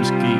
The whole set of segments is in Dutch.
Rimsky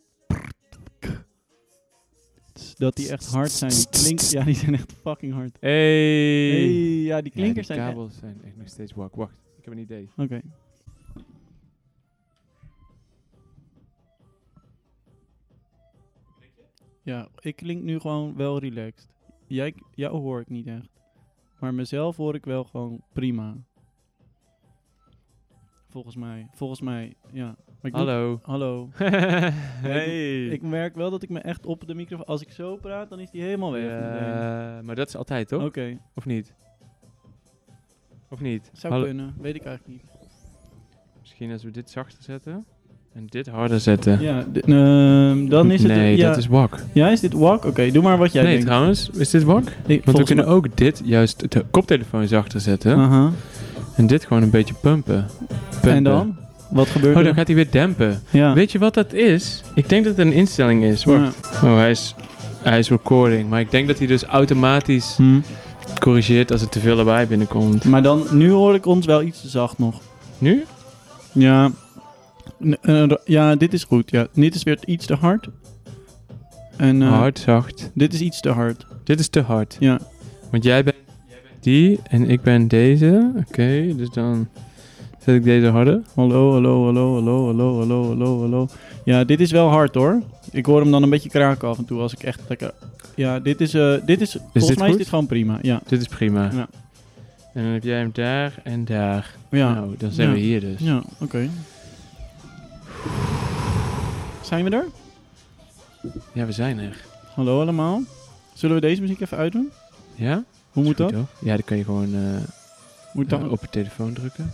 dat die echt hard zijn. Die klink, ja, die zijn echt fucking hard. Hey. Hey, ja, die Ja, klinkers die zijn echt- kabels zijn echt nog steeds wak. Wacht, ik heb een idee. Oké. Ja, ik klink nu gewoon wel relaxed. Jij, jou hoor ik niet echt. Maar mezelf hoor ik wel gewoon prima. Volgens mij. Volgens mij, ja. Ik Hallo. Hallo. hey. Ik merk wel dat ik me echt op de microfoon... Als ik zo praat, dan is die helemaal weg. Ja, maar dat is altijd, toch? Oké, Of niet? Of niet? zou Hallo- kunnen. Weet ik eigenlijk niet. Misschien als we dit zachter zetten en dit harder zetten. Ja, ehm, dan is het... Nee, ja, dat is wak. Ja, is dit wak? Oké, doe maar wat jij nee, denkt. trouwens, is dit wak? Ik- Want we kunnen ook dit juist de koptelefoon zachter zetten en dit gewoon een beetje pumpen. Pumpen. En dan? Wat gebeurt Oh, er? dan gaat hij weer dempen. Ja. Weet je wat dat is? Ik denk dat het een instelling is. Wacht. Oh, hij is, hij is recording. Maar ik denk dat hij dus automatisch Hm. corrigeert als er te veel erbij binnenkomt. Maar dan, nu hoor ik ons wel iets te zacht nog. Nu? Ja. N- eh, ja, dit is goed. Ja. Dit is weer iets te hard. En eh, Hard, zacht. dit is iets te hard. Dit is te hard. Ja. Want jij bent, jij bent die en ik ben deze. Oké, dus dan zet ik deze harder. Hallo, hallo, hallo, hallo, hallo, hallo, hallo, hallo. Ja, dit is wel hard hoor. Ik hoor hem dan een beetje kraken af en toe als ik echt lekker... Ja, dit is... eh dit is volgens dit mij goed? is dit gewoon prima. Ja. Dit is prima. Ja. En dan heb jij hem daar en daar. Ja. Nou, dan zijn Ja. we hier dus. Ja, oké. Zijn we er? Ja, we zijn er. Hallo allemaal. Zullen we deze muziek even uitdoen? Ja? Hoe moet goed, dat? Ja, dan kan je gewoon eh, Moet dat? eh, op je telefoon drukken.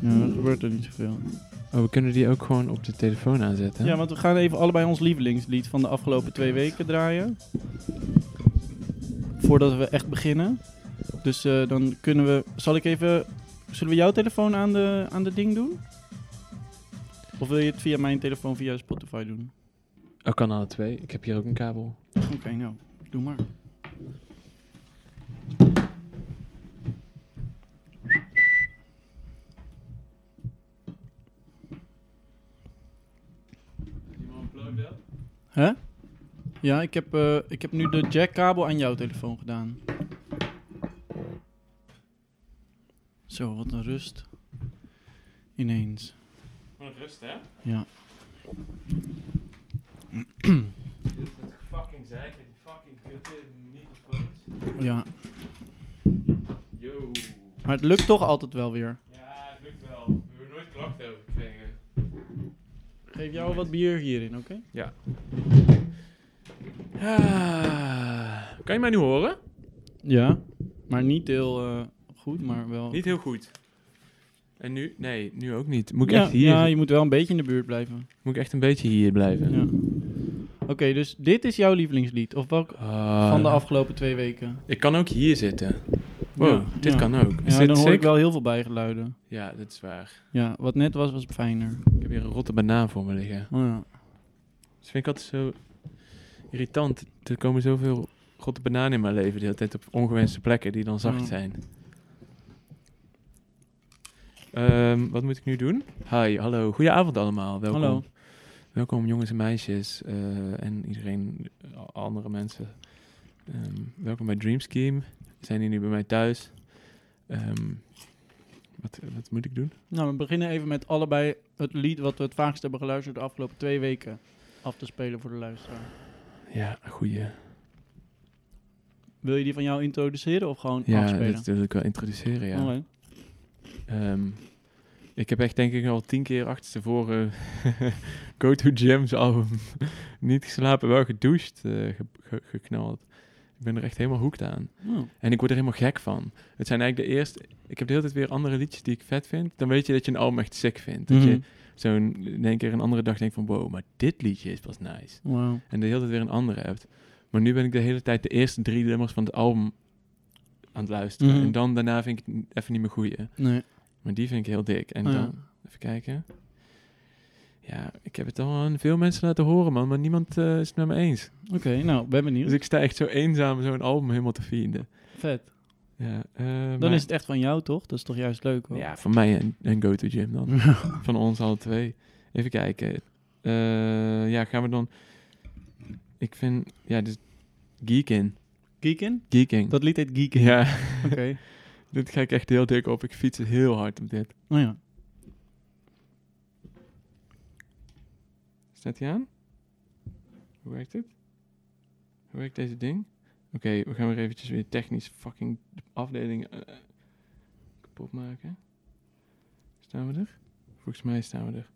Ja, dan gebeurt er niet zoveel. Oh, we kunnen die ook gewoon op de telefoon aanzetten. Ja, want we gaan even allebei ons lievelingslied van de afgelopen twee weken draaien. Voordat we echt beginnen. Dus eh, dan kunnen we... Zal ik even... Zullen we jouw telefoon aan de, aan de ding doen? Of wil je het via mijn telefoon via Spotify doen? Oh, kan alle twee. Ik heb hier ook een kabel. Oké, nou. Doe maar. Hè? Ja, ik heb, eh, ik heb nu de jackkabel aan jouw telefoon gedaan. Zo, wat een rust. Ineens. Gewoon rust, hè? Ja. fucking zeiken, die fucking kutte microfoons. Ja. Yo. Maar het lukt toch altijd wel weer. Ja, het lukt wel. We hebben nooit klachten over. Geef jou wat bier hierin, oké? Ja. Ah, kan je mij nu horen? Ja. Maar niet heel eh, goed, maar wel... Niet heel goed. En nu? Nee, nu ook niet. Moet ik ja, echt hier? ja, je moet wel een beetje in de buurt blijven. Moet ik echt een beetje hier blijven? Ja. Oké, dus dit is jouw lievelingslied. Of welk Ah, van de afgelopen twee weken? Ik kan ook hier zitten. Wow, Ja, dit kan ook. Is Ja, dit dan hoor ik sick? wel heel veel bijgeluiden. Ja, dat is waar. Ja, wat net was, was fijner. Ik heb hier een rotte banaan voor me liggen. Oh ja. Dat vind ik altijd zo irritant. Er komen zoveel rotte bananen in mijn leven. De hele tijd op ongewenste plekken die dan zacht zijn. Ehm, wat moet ik nu doen? Hi, hallo. Goedenavond allemaal. Welkom. Hallo. Welkom jongens en meisjes eh, en iedereen, andere mensen. Ehm, welkom bij Dream Scheme. Zijn hier nu bij mij thuis. Ehm, wat, wat moet ik doen? Nou, we beginnen even met allebei het lied wat we het vaakst hebben geluisterd de afgelopen twee weken af te spelen voor de luisteraar. Ja, goeie. Wil je die van jou introduceren of gewoon Ja, afspelen? dat wil ik wel introduceren, ja. Ehm, ik heb echt denk ik al tien keer achterstevoren Go To Jim's album niet geslapen, wel gedoucht, eh, ge- ge- geknald. Ik ben er echt helemaal hoekt aan. Oh. En ik word er helemaal gek van. Het zijn eigenlijk de eerste... Ik heb de hele tijd weer andere liedjes die ik vet vind. Dan weet je dat je een album echt sick vindt. Dat Mhm. je zo'n... In één keer een andere dag denkt van... Wow, maar dit liedje is pas nice. Wauw. En de hele tijd weer een andere hebt. Maar nu ben ik de hele tijd de eerste drie nummers van het album aan het luisteren. Mhm. En dan daarna vind ik het even niet meer goeie. Nee. Maar die vind ik heel dik. En Oh ja. dan, even kijken. Ja, ik heb het al aan veel mensen laten horen, man. Maar niemand eh, is het met me eens. Oké, nou, ben benieuwd. Dus ik sta echt zo eenzaam zo'n album helemaal te vinden. Vet. Ja, eh, Dan maar- is het echt van jou, toch? Dat is toch juist leuk, hoor? Ja, van mij en, en Go To Gym dan. van ons alle twee. Even kijken. Eh, ja, gaan we dan... Ik vind... Ja, dus... Geekin. Geekin? Geeking. Dat lied heet Geekin. Ja, Oké. dit ga ik echt heel dik op. Ik fiets heel hard op dit. Oh ja. Staat hij aan? Hoe werkt het? Hoe werkt deze ding? Oké, we gaan weer eventjes weer technisch fucking de afdeling eh, kapot maken. Staan we er? Volgens mij staan we er.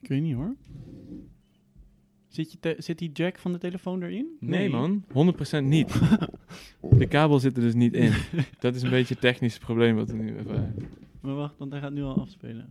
Ik weet niet, hoor. Zit, je te- zit die jack van de telefoon erin? Nee, man, 100% niet. De kabel zit er dus niet in. Dat is een beetje het technische probleem wat we nu even... Maar wacht, want hij gaat nu al afspelen.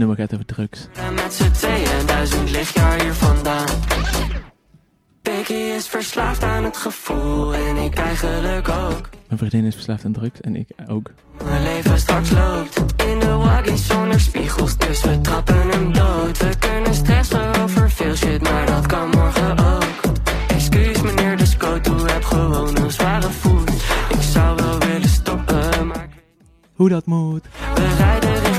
nummer gaat over drugs. met z'n tweeën duizend lichtjaar hier vandaan. Piggy is verslaafd aan het gevoel en ik eigenlijk ook. Mijn vriendin is verslaafd aan drugs en ik ook. Mijn leven straks loopt in de waggie zonder spiegels, dus we trappen hem dood. We kunnen stressen over veel shit, maar dat kan morgen ook. Excuus meneer de scoto, heb gewoon een zware voet. Ik zou wel willen stoppen, maar Hoe dat moet. we rijden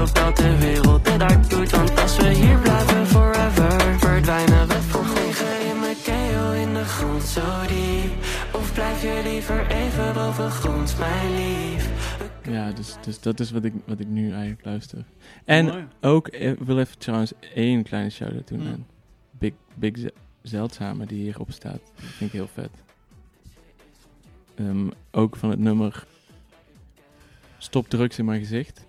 Mars, opdat de wereld het hard doet. Want als we hier blijven forever, verdwijnen we voor Liggen in mijn keel in de grond zo diep. Of blijf je liever even boven grond, mijn lief? Ja, dus, dus dat is wat ik, wat ik nu eigenlijk luister. En Mooi. ook, eh, ik wil even trouwens één kleine shout-out doen aan Big, Big Zeldzame die hierop staat. Dat vind ik heel vet. Ehm, ook van het nummer Stop drugs in mijn gezicht.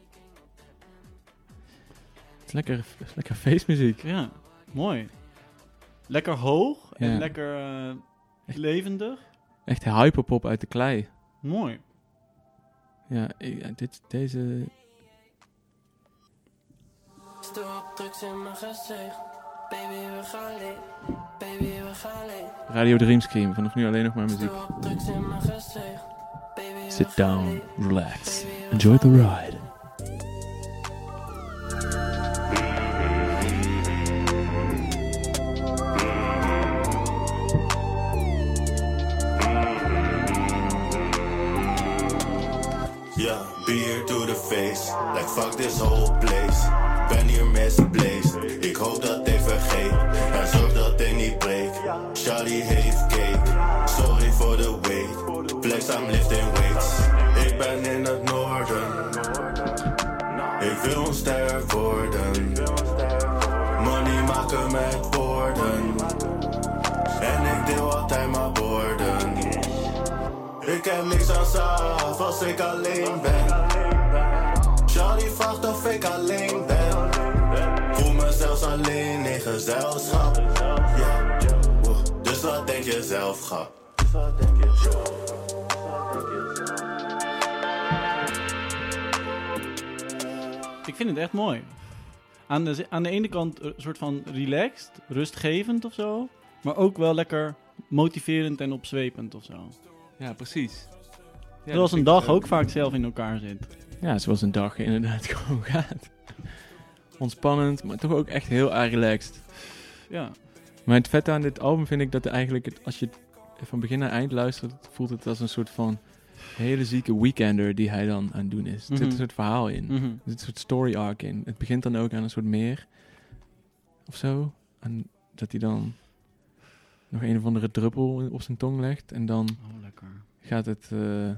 Het is lekker, het is lekker feestmuziek. Ja, mooi. Lekker hoog en Ja. lekker eh, Echt. levendig. Echt hyperpop uit de klei. Mooi. Ja, ik- dit, deze... Stop drugs in mijn gezicht. Baby, we gaan leeg. Baby, we gaan leeg. Radio Dreamscream, vanaf nu alleen nog maar muziek. Stop drugs in mijn gezicht. Baby, we Sit gaan down, leeg. relax, enjoy the ride. Beer to the face. Like fuck this whole place. Ben hier misplaced. Ik hoop dat hij vergeet. En zorg dat hij niet breekt. Charlie heeft cake. Sorry voor de wait. Flex, I'm lifting weights. Ik ben in het noorden. Ik wil een ster worden. Money maken met woorden. En ik deel altijd mijn borden. Ik heb niks aan zelf als ik alleen ben. Charlie vraagt of ik alleen ben. Voel me zelfs alleen in gezelschap. Dus wat denk je zelf, grap? Ik vind het echt mooi. aan de, aan de ene kant een soort van relaxed, rustgevend of zo. Maar ook wel lekker motiverend en opzwepend of zo. Ja, precies. Ja, Zoals een dag ook vaak zelf in elkaar zit. Ja, zoals een dag inderdaad gewoon gaat. Ontspannend, maar toch ook echt heel erg relaxed. Ja, Maar het vette aan dit album vind ik dat eigenlijk, het, als je het van begin naar eind luistert, voelt het als een soort van hele zieke weekender die hij dan aan het doen is. Er zit Mhm. een soort verhaal in. Mhm. Er zit een soort story arc in. Het begint dan ook aan een soort meer. Of zo. En dat hij dan nog een of andere druppel op zijn tong legt. En dan Oh, gaat het eh,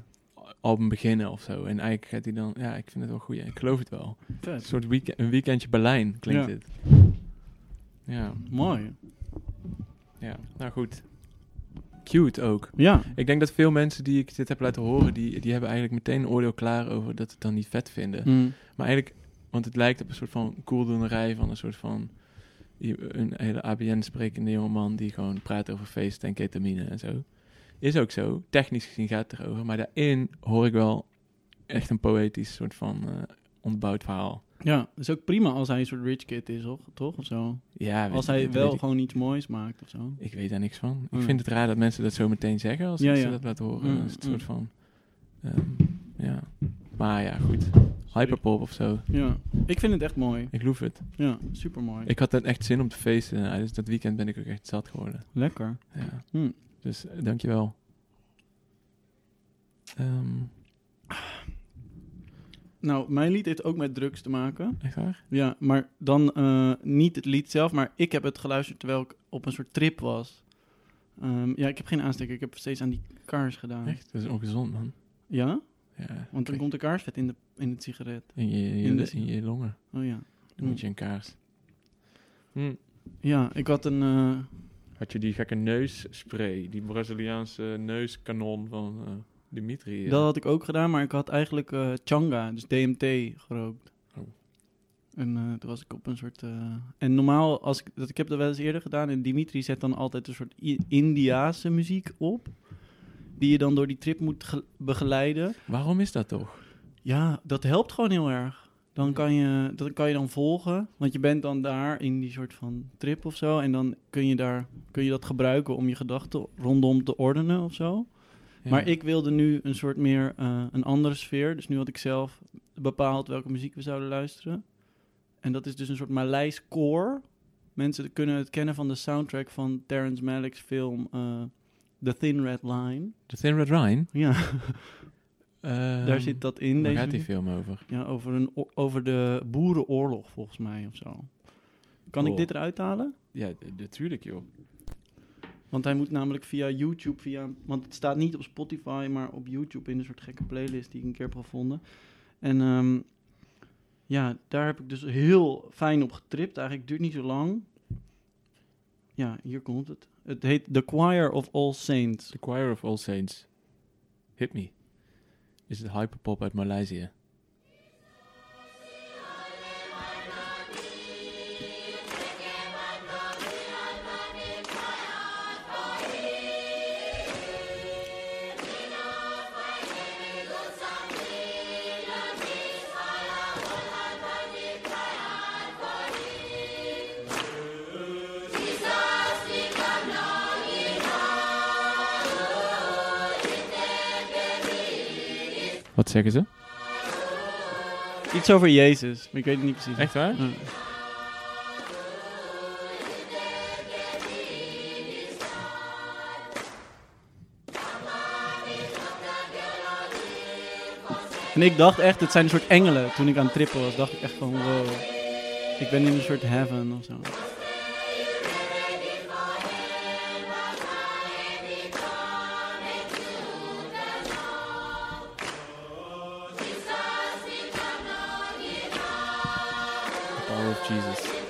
album beginnen of zo. En eigenlijk gaat hij dan... Ja, ik vind het wel goed. Ik geloof het wel. Een soort week een weekendje Berlijn klinkt Ja. dit. Ja, Mooi. ja. Nou goed. Cute ook. Ja, Ik denk dat veel mensen die ik dit heb laten horen... Die, die hebben eigenlijk meteen een oordeel klaar over dat ze het dan niet vet vinden. Mm. Maar eigenlijk, want het lijkt op een soort van koeldoenerij van een soort van een hele ABN-sprekende jongeman die gewoon praat over feesten en ketamine en zo. Is ook zo. Technisch gezien gaat het erover. Maar daarin hoor ik wel echt een poëtisch soort van eh ontbouwd verhaal. ja, is ook prima als hij een soort rich kid is, toch? toch? Of zo. Ja, Als hij wel gewoon iets moois maakt of zo. ik weet daar niks van. Ik Hmm. vind het raar dat mensen dat zo meteen zeggen als Ja, ze ja. dat laten horen. Is het hmm. soort van... ehm, ja. Maar ja, goed. Hyperpop of zo. Ja, ik vind het echt mooi. Ik loef het. Ja, super mooi. Ik had dan echt zin om te feesten. Nou, dus dat weekend ben ik ook echt zat geworden. Lekker. Ja. Hm. Dus eh, dankjewel. Ehm Nou, mijn lied heeft ook met drugs te maken. echt waar? Ja, maar dan eh, niet het lied zelf, maar ik heb het geluisterd terwijl ik op een soort trip was. Ehm, ja, ik heb geen aansteker. Ik heb steeds aan die kaars gedaan. Echt? Dat is ongezond, man. Ja? Ja. Want dan komt de kaarsvet in, de, in het sigaret. in je, in je, in de- in je longen. Oh ja. Dan moet je een kaars. Hm. Ja, ik had een... eh, Had je die gekke neusspray, die Braziliaanse neuskanon van eh, Dimitri? eh? Dat had ik ook gedaan, maar ik had eigenlijk eh Changa, dus DMT, gerookt. Oh. En eh, toen was ik op een soort... eh, en normaal, als ik, dat, ik heb dat wel eens eerder gedaan, en Dimitri zet dan altijd een soort I- Indiaanse muziek op, die je dan door die trip moet ge- begeleiden. Waarom is dat toch? Ja, dat helpt gewoon heel erg. Dan kan je, dat kan je dan volgen, want je bent dan daar in die soort van trip of zo, en dan kun je, daar, kun je dat gebruiken om je gedachten rondom te ordenen of zo. Ja. Maar ik wilde nu een soort meer eh, een andere sfeer. Dus nu had ik zelf bepaald welke muziek we zouden luisteren. En dat is dus een soort Maleis koor. Mensen kunnen het kennen van de soundtrack van Terrence Malick's film eh, The Thin Red Line. The Thin Red Line? Ja, Ehm, daar zit dat in. Waar Deze gaat die film over? Ja, over, een, over de boerenoorlog volgens mij of zo. Kan ik Oh. dit eruit halen? Ja, natuurlijk joh. Want hij moet namelijk via YouTube, via, want het staat niet op Spotify, maar op YouTube in een soort gekke playlist die ik een keer heb gevonden. En ehm, ja, daar heb ik dus heel fijn op getript. Eigenlijk duurt niet zo lang. Ja, hier komt het. Het heet The Choir of All Saints. The Choir of All Saints. Hit me. Is het hyperpop uit Maleisië? Wat zeggen ze? Iets over Jezus, maar ik weet het niet precies. Echt waar? Ja. En ik dacht echt, het zijn een soort engelen. Toen ik aan het trippen was, dacht ik echt van, wow. Ik ben in een soort heaven of zo. Of Jesus.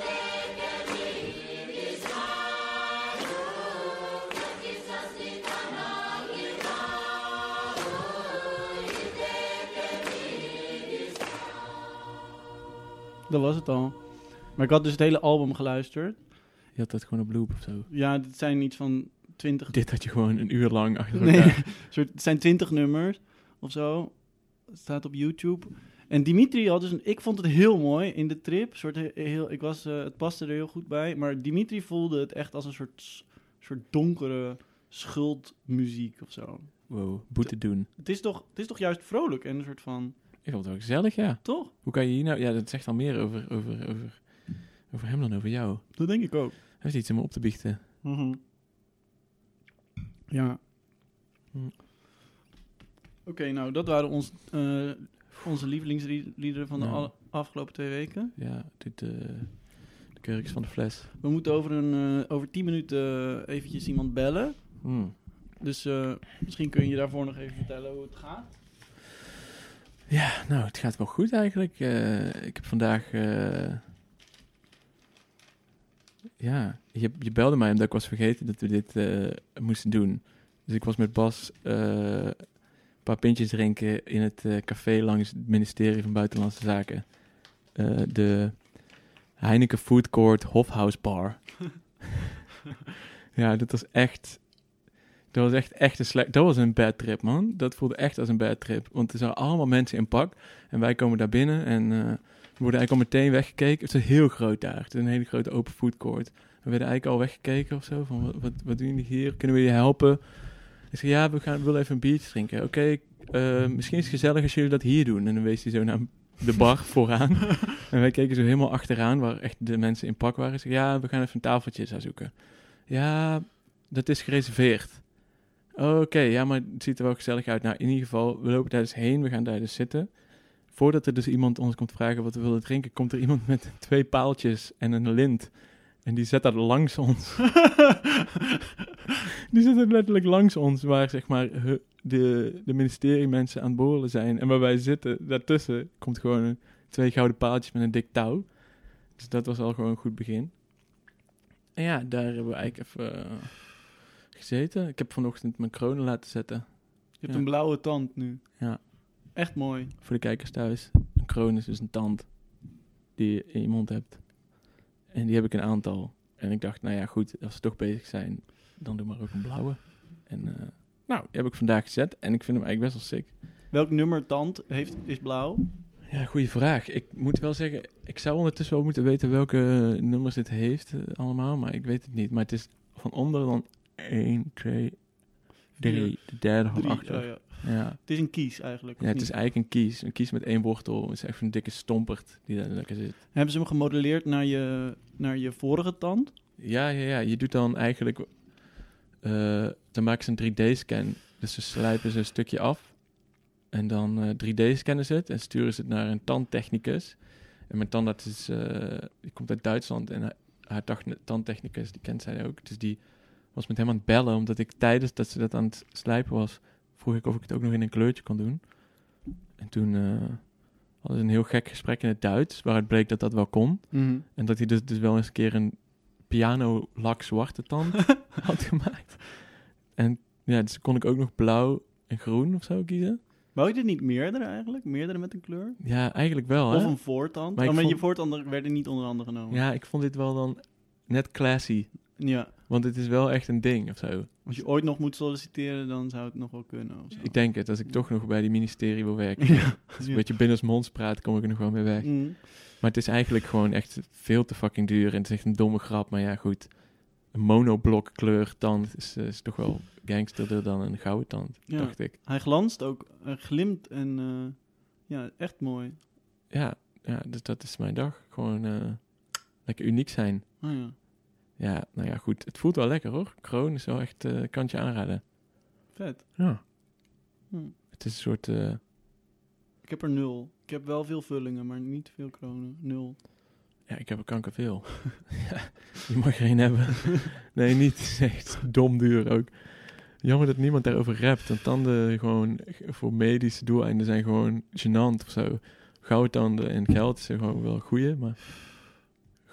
Dat was het al. Maar ik had dus het hele album geluisterd. Je had dat gewoon op loop of zo. Ja, het zijn iets van 20 Dit had je gewoon een uur lang achter elkaar. het zijn twintig nummers of zo. Het staat op YouTube. En Dimitri had dus, een, ik vond het heel mooi in de trip. Soort he- heel, ik was, eh, het paste er heel goed bij. Maar Dimitri voelde het echt als een soort, soort donkere schuldmuziek of zo. Wow, boete doen. Het is, toch, het is toch juist vrolijk en een soort van, Ik vond het wel gezellig, ja. toch? Hoe kan je hier nou... Ja, dat zegt al meer over, over, over, over hem dan over jou. Dat denk ik ook. Hij heeft iets om op te biechten. Mhm. Ja. Hm. Oké, nou, dat waren ons, eh, onze lievelingsliederen van de Ja. afgelopen twee weken. Ja, dit, eh, de kurkjes van de fles. We moeten over, een, eh, over tien minuten eh, eventjes iemand bellen. Hmm. Dus misschien kun je daarvoor nog even vertellen hoe het gaat. Ja, nou, het gaat wel goed eigenlijk. Ik heb vandaag... ja, je, je belde mij omdat ik was vergeten dat we dit eh, moesten doen. Dus ik was met Bas een paar pintjes drinken in het eh, café langs het ministerie van Buitenlandse Zaken. Eh, de Heineken Food Court Hofhouse Bar. ja, dat was echt... Dat was echt, echt een slecht... Dat was een bad trip, man. Dat voelde echt als een bad trip. Want er zijn allemaal mensen in pak. En wij komen daar binnen en eh, we worden eigenlijk al meteen weggekeken. Het is heel groot daar. Het is een hele grote open food court. We werden eigenlijk al weggekeken of zo. Van, wat, wat, wat doen jullie hier? Kunnen we je helpen? Ik zei, ja, we, gaan, we willen even een biertje drinken. Oké, eh, misschien is het gezellig als jullie dat hier doen. En dan wees hij zo naar de bar vooraan. En wij keken zo helemaal achteraan, waar echt de mensen in pak waren. Ik zei, ja, we gaan even een tafeltje zoeken. Ja, dat is gereserveerd. Oké, ja, maar het ziet er wel gezellig uit. Nou, in ieder geval, we lopen daar dus heen. We gaan daar dus zitten. Voordat er dus iemand ons komt vragen wat we willen drinken, komt er iemand met twee paaltjes en een lint. En die zet dat langs ons. die zet het letterlijk langs ons, waar zeg maar de, de ministeriemensen aan het borrelen zijn. En waar wij zitten, daartussen komt gewoon een, twee gouden paaltjes met een dik touw. Dus dat was al gewoon een goed begin. En ja, daar hebben we eigenlijk even eh, gezeten. Ik heb vanochtend mijn kronen laten zetten. Je hebt Ja. een blauwe tand nu. Ja. Echt mooi. Voor de kijkers thuis. Een kroon is dus een tand die je in je mond hebt. En die heb ik een aantal. En ik dacht, nou ja, goed, als we toch bezig zijn, dan doe maar ook een blauwe. En eh, nou, die heb ik vandaag gezet. En ik vind hem eigenlijk best wel sick. Welk nummer tand heeft, is blauw? Ja, goede vraag. Ik moet wel zeggen, ik zou ondertussen wel moeten weten welke nummers dit heeft eh, allemaal. Maar ik weet het niet. Maar het is van onder dan 1, 2, 3. De derde Drie, achter. oh ja. Ja. Het is een kies eigenlijk. Ja, het is eigenlijk een kies. Een kies met één wortel. Het is echt een dikke stompert die daar lekker zit. Hebben ze hem gemodelleerd naar je, naar je vorige tand? Ja, ja, ja. Je doet dan eigenlijk... eh, dan maken ze een 3D-scan. Dus ze slijpen ze een stukje af. En dan eh 3D-scannen ze het. En sturen ze het naar een tandtechnicus. En mijn tandarts is... eh, die komt uit Duitsland. En haar- haar tandtechnicus, die kent zij ook. Dus die was met hem aan het bellen. Omdat ik tijdens dat ze dat aan het slijpen was... vroeg ik of ik het ook nog in een kleurtje kon doen. En toen... eh hadden ze een heel gek gesprek in het Duits. Waaruit bleek dat dat wel kon. En dat hij dus, dus wel eens een keer een piano lak zwarte tand had gemaakt. En ja, dus kon ik ook nog blauw en groen of zo kiezen. Wou je dit niet meerdere eigenlijk? Meerdere met een kleur? Ja, eigenlijk wel. Hè? Of een voortand? Maar oh, maar je voortanden werden niet onder andere genomen. Ja, ik vond dit wel dan net classy. ja. Want het is wel echt een ding of zo. Als je ooit nog moet solliciteren, dan zou het nog wel kunnen. Of zo. Ik denk het, als ik toch nog bij die ministerie wil werken. Ja. Als ik een beetje binnensmonds praat, kom ik er nog wel mee weg. Mm. Maar het is eigenlijk gewoon echt veel te fucking duur. En het is echt een domme grap. Maar ja, goed. Een monoblok kleur tand is, eh, is toch wel gangsterder dan een gouden tand, Ja. dacht ik. Hij glanst ook, hij glimt en eh, ja, echt mooi. Ja, ja, dus dat is mijn dag. Gewoon eh, lekker uniek zijn. Oh, ja. Ja, nou ja, goed. Het voelt wel lekker hoor. Kroon is wel echt, eh kan het je aanraden. Vet. Ja. Hm. Het is een soort, eh, Ik heb er nul. Ik heb wel veel vullingen, maar niet veel kronen. Nul. ja, ik heb er kanker veel. ja, je mag er een hebben. nee, niet. Het is echt dom duur ook. Jammer dat niemand daarover rapt. Want tanden gewoon voor medische doeleinden zijn gewoon gênant of zo. Goudtanden en geld zijn gewoon wel goeie, maar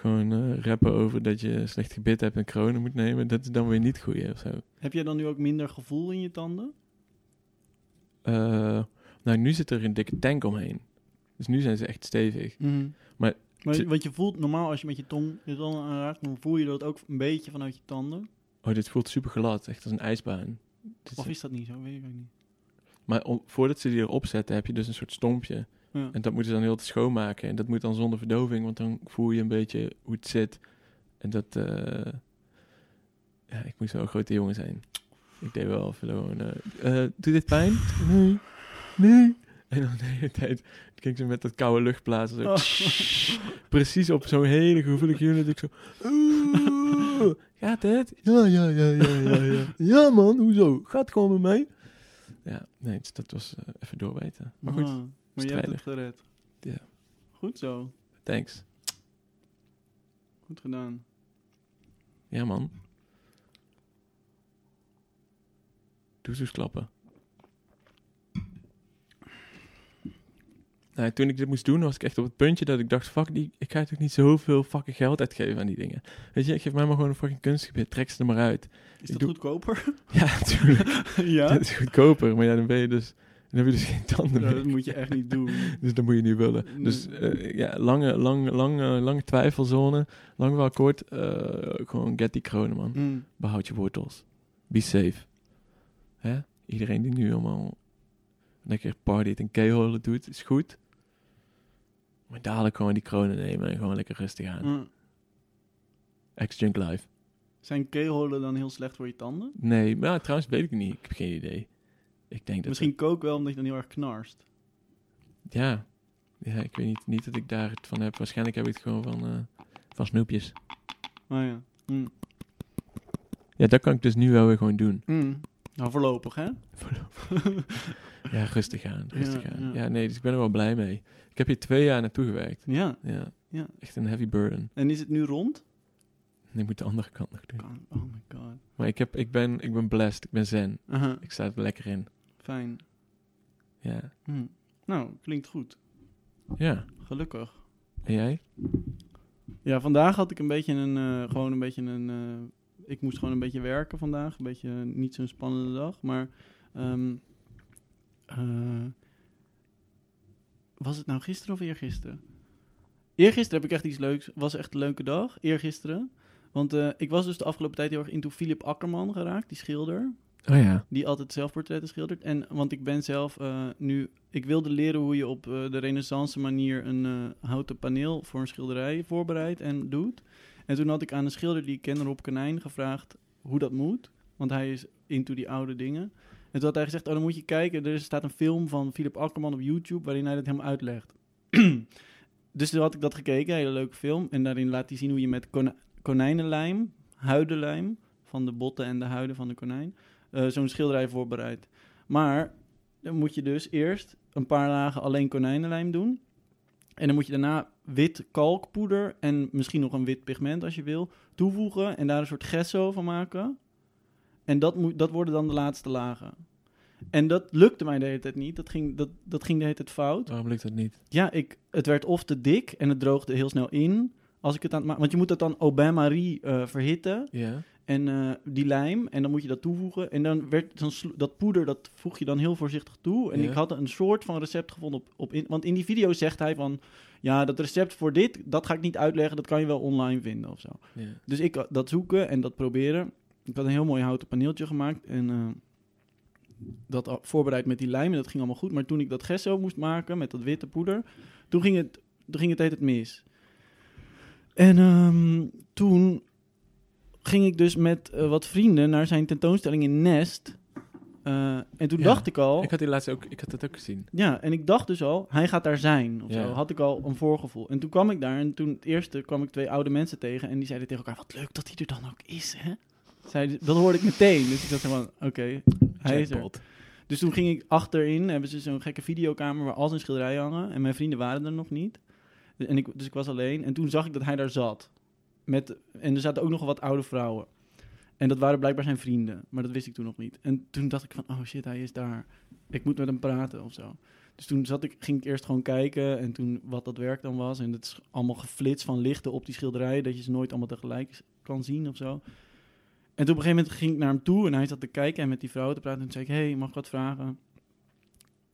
gewoon eh, rappen over dat je slecht gebit hebt en kronen moet nemen, dat is dan weer niet goeie of zo. Heb jij dan nu ook minder gevoel in je tanden? Eh, nou, nu zit er een dikke tank omheen. Dus nu zijn ze echt stevig. Maar- maar T- wat je voelt normaal als je met je tong je tanden aanraakt, dan voel je dat ook een beetje vanuit je tanden. Oh, dit voelt super glad, echt als een ijsbaan. Dit is- Of is dat niet zo? Weet ik ook niet. Maar om- voordat ze die erop zetten, heb je dus een soort stompje Ja. En dat moeten ze dan heel te schoonmaken. En dat moet dan zonder verdoving, want dan voel je een beetje hoe het zit. En dat... eh, ja, ik moest wel een grote jongen zijn. Ik deed wel gewoon... eh, eh, doet dit pijn? Nee. Nee. En dan de hele tijd ging ze met dat koude luchtblazen. Oh. Precies op zo'n hele gevoelige unit. Ik zo... "Oeh, Gaat het? Ja, ja, ja, ja, ja, ja. Ja man, hoezo? Gaat gewoon met mij. Ja, nee, dus dat was even doorweten. Maar goed, Ah, maar je hebt het gered. Ja. Goed zo. thanks. Goed gedaan. Ja man. Doezoes klappen. Nou, toen ik dit moest doen, was ik echt op het puntje dat ik dacht, fuck die, ik ga toch niet zoveel fucking geld uitgeven aan die dingen. Weet je, geef mij maar gewoon een fucking kunstgebied, trek ze er maar uit. Is Ik dat doe- goedkoper? Ja, natuurlijk. ja? Dat is goedkoper, maar ja, dan ben je dus, dan heb je dus geen tanden meer. dat moet je echt niet doen. Dus dat moet je niet willen. Nee. Dus eh, ja, lange, lange, lange, lange twijfelzone. Lang wel kort. eh, gewoon get die kronen, man. Mm. Behoud je wortels. Be safe. Hè? Iedereen die nu allemaal lekker partyt en keyholen doet, is goed. Maar dadelijk gewoon die kronen nemen en gewoon lekker rustig aan. Mm. Ex-Junk Live. Zijn keyholen dan heel slecht voor je tanden? Nee, maar ja, trouwens weet ik niet. Ik heb geen idee. Ik denk dat... Misschien kook wel omdat je dan heel erg knarst. Ja. Ja, ik weet niet, niet dat ik daar het van heb. Waarschijnlijk heb ik het gewoon van, eh, van snoepjes. Oh ja. Mm. Ja, dat kan ik dus nu wel weer gewoon doen. Mm. Nou, voorlopig, hè? Ja, rustig aan, rustig Ja, aan. ja. Ja, nee, dus ik ben er wel blij mee. Ik heb hier twee jaar naartoe gewerkt. Ja. Ja, Ja. echt een heavy burden. En is het nu rond? En ik moet de andere kant nog doen. Oh my god. Maar ik, heb, ik, ben, ik ben blessed, ik ben zen. Ik sta er lekker in. Fijn. Ja. Hm. Nou, klinkt goed. Ja. Gelukkig. En jij? Ja, vandaag had ik een beetje een, eh, gewoon een beetje een, eh, ik moest gewoon een beetje werken vandaag. Een beetje eh, niet zo'n spannende dag, maar, ehm, eh, was het nou gisteren of eergisteren? Eergisteren heb ik echt iets leuks, was echt een leuke dag, eergisteren. Want ik was dus de afgelopen tijd heel erg into Philip Akkerman geraakt, die schilder. Oh ja. Die altijd zelfportretten schildert. En, want ik ben zelf eh, nu... Ik wilde leren hoe je op eh, de renaissance manier een eh, houten paneel voor een schilderij voorbereidt en doet. En toen had ik aan een schilder die ik ken, Rob Konijn, gevraagd hoe dat moet. Want hij is into die oude dingen. En toen had hij gezegd, oh dan moet je kijken. Er staat een film van Philip Akkerman op YouTube waarin hij dat helemaal uitlegt. dus toen had ik dat gekeken, een hele leuke film. En daarin laat hij zien hoe je met konijnenlijm, huidenlijm, van de botten en de huiden van de konijn, eh, zo'n schilderij voorbereidt. Maar dan moet je dus eerst een paar lagen alleen konijnenlijm doen. En dan moet je daarna wit kalkpoeder en misschien nog een wit pigment als je wil toevoegen. En daar een soort gesso van maken. En dat, moet, dat worden dan de laatste lagen. En dat lukte mij de hele tijd niet. Dat ging, dat, dat ging de hele tijd fout. Waarom lukt dat niet? Ja, ik, het werd of te dik en het droogde heel snel in. Als ik het aan het. Want je moet dat dan au bain-marie eh, verhitten. Ja. En eh, die lijm, en dan moet je dat toevoegen. En dan werd dan dat poeder, dat voeg je dan heel voorzichtig toe. En Ja. ik had een soort van recept gevonden op, op in, want in die video zegt hij van, ja, dat recept voor dit, dat ga ik niet uitleggen, dat kan je wel online vinden of zo. ja. Dus ik had dat zoeken en dat proberen. Ik had een heel mooi houten paneeltje gemaakt en eh, dat voorbereid met die lijm en dat ging allemaal goed. Maar toen ik dat gesso moest maken met dat witte poeder, toen ging het, toen ging het tijd mis. En ehm, toen ging ik dus met eh, wat vrienden naar zijn tentoonstelling in Nest. Eh, en toen Ja, dacht ik al, Ik had die laatste ook, ik had dat ook gezien. ja, en ik dacht dus al, hij gaat daar zijn. Of Ja. zo. Had ik al een voorgevoel. En toen kwam ik daar en toen het eerste kwam ik twee oude mensen tegen. En die zeiden tegen elkaar, wat leuk dat hij er dan ook is, hè? Zeiden, dat hoorde ik meteen. Dus ik dacht van, oké, hij is er. Dus toen ging ik achterin, hebben ze zo'n gekke videokamer waar al zijn schilderijen hangen. En mijn vrienden waren er nog niet. En ik, dus ik was alleen. En toen zag ik dat hij daar zat. Met, en er zaten ook nog wat oude vrouwen. En dat waren blijkbaar zijn vrienden. Maar dat wist ik toen nog niet. En toen dacht ik van, oh shit, hij is daar. Ik moet met hem praten of zo. Dus toen zat ik, ging ik eerst gewoon kijken. En toen wat dat werk dan was. En het is allemaal geflitst van lichten op die schilderijen. Dat je ze nooit allemaal tegelijk kan zien of zo. En toen op een gegeven moment ging ik naar hem toe. En hij zat te kijken en met die vrouw te praten. En toen zei ik, hey, mag ik wat vragen?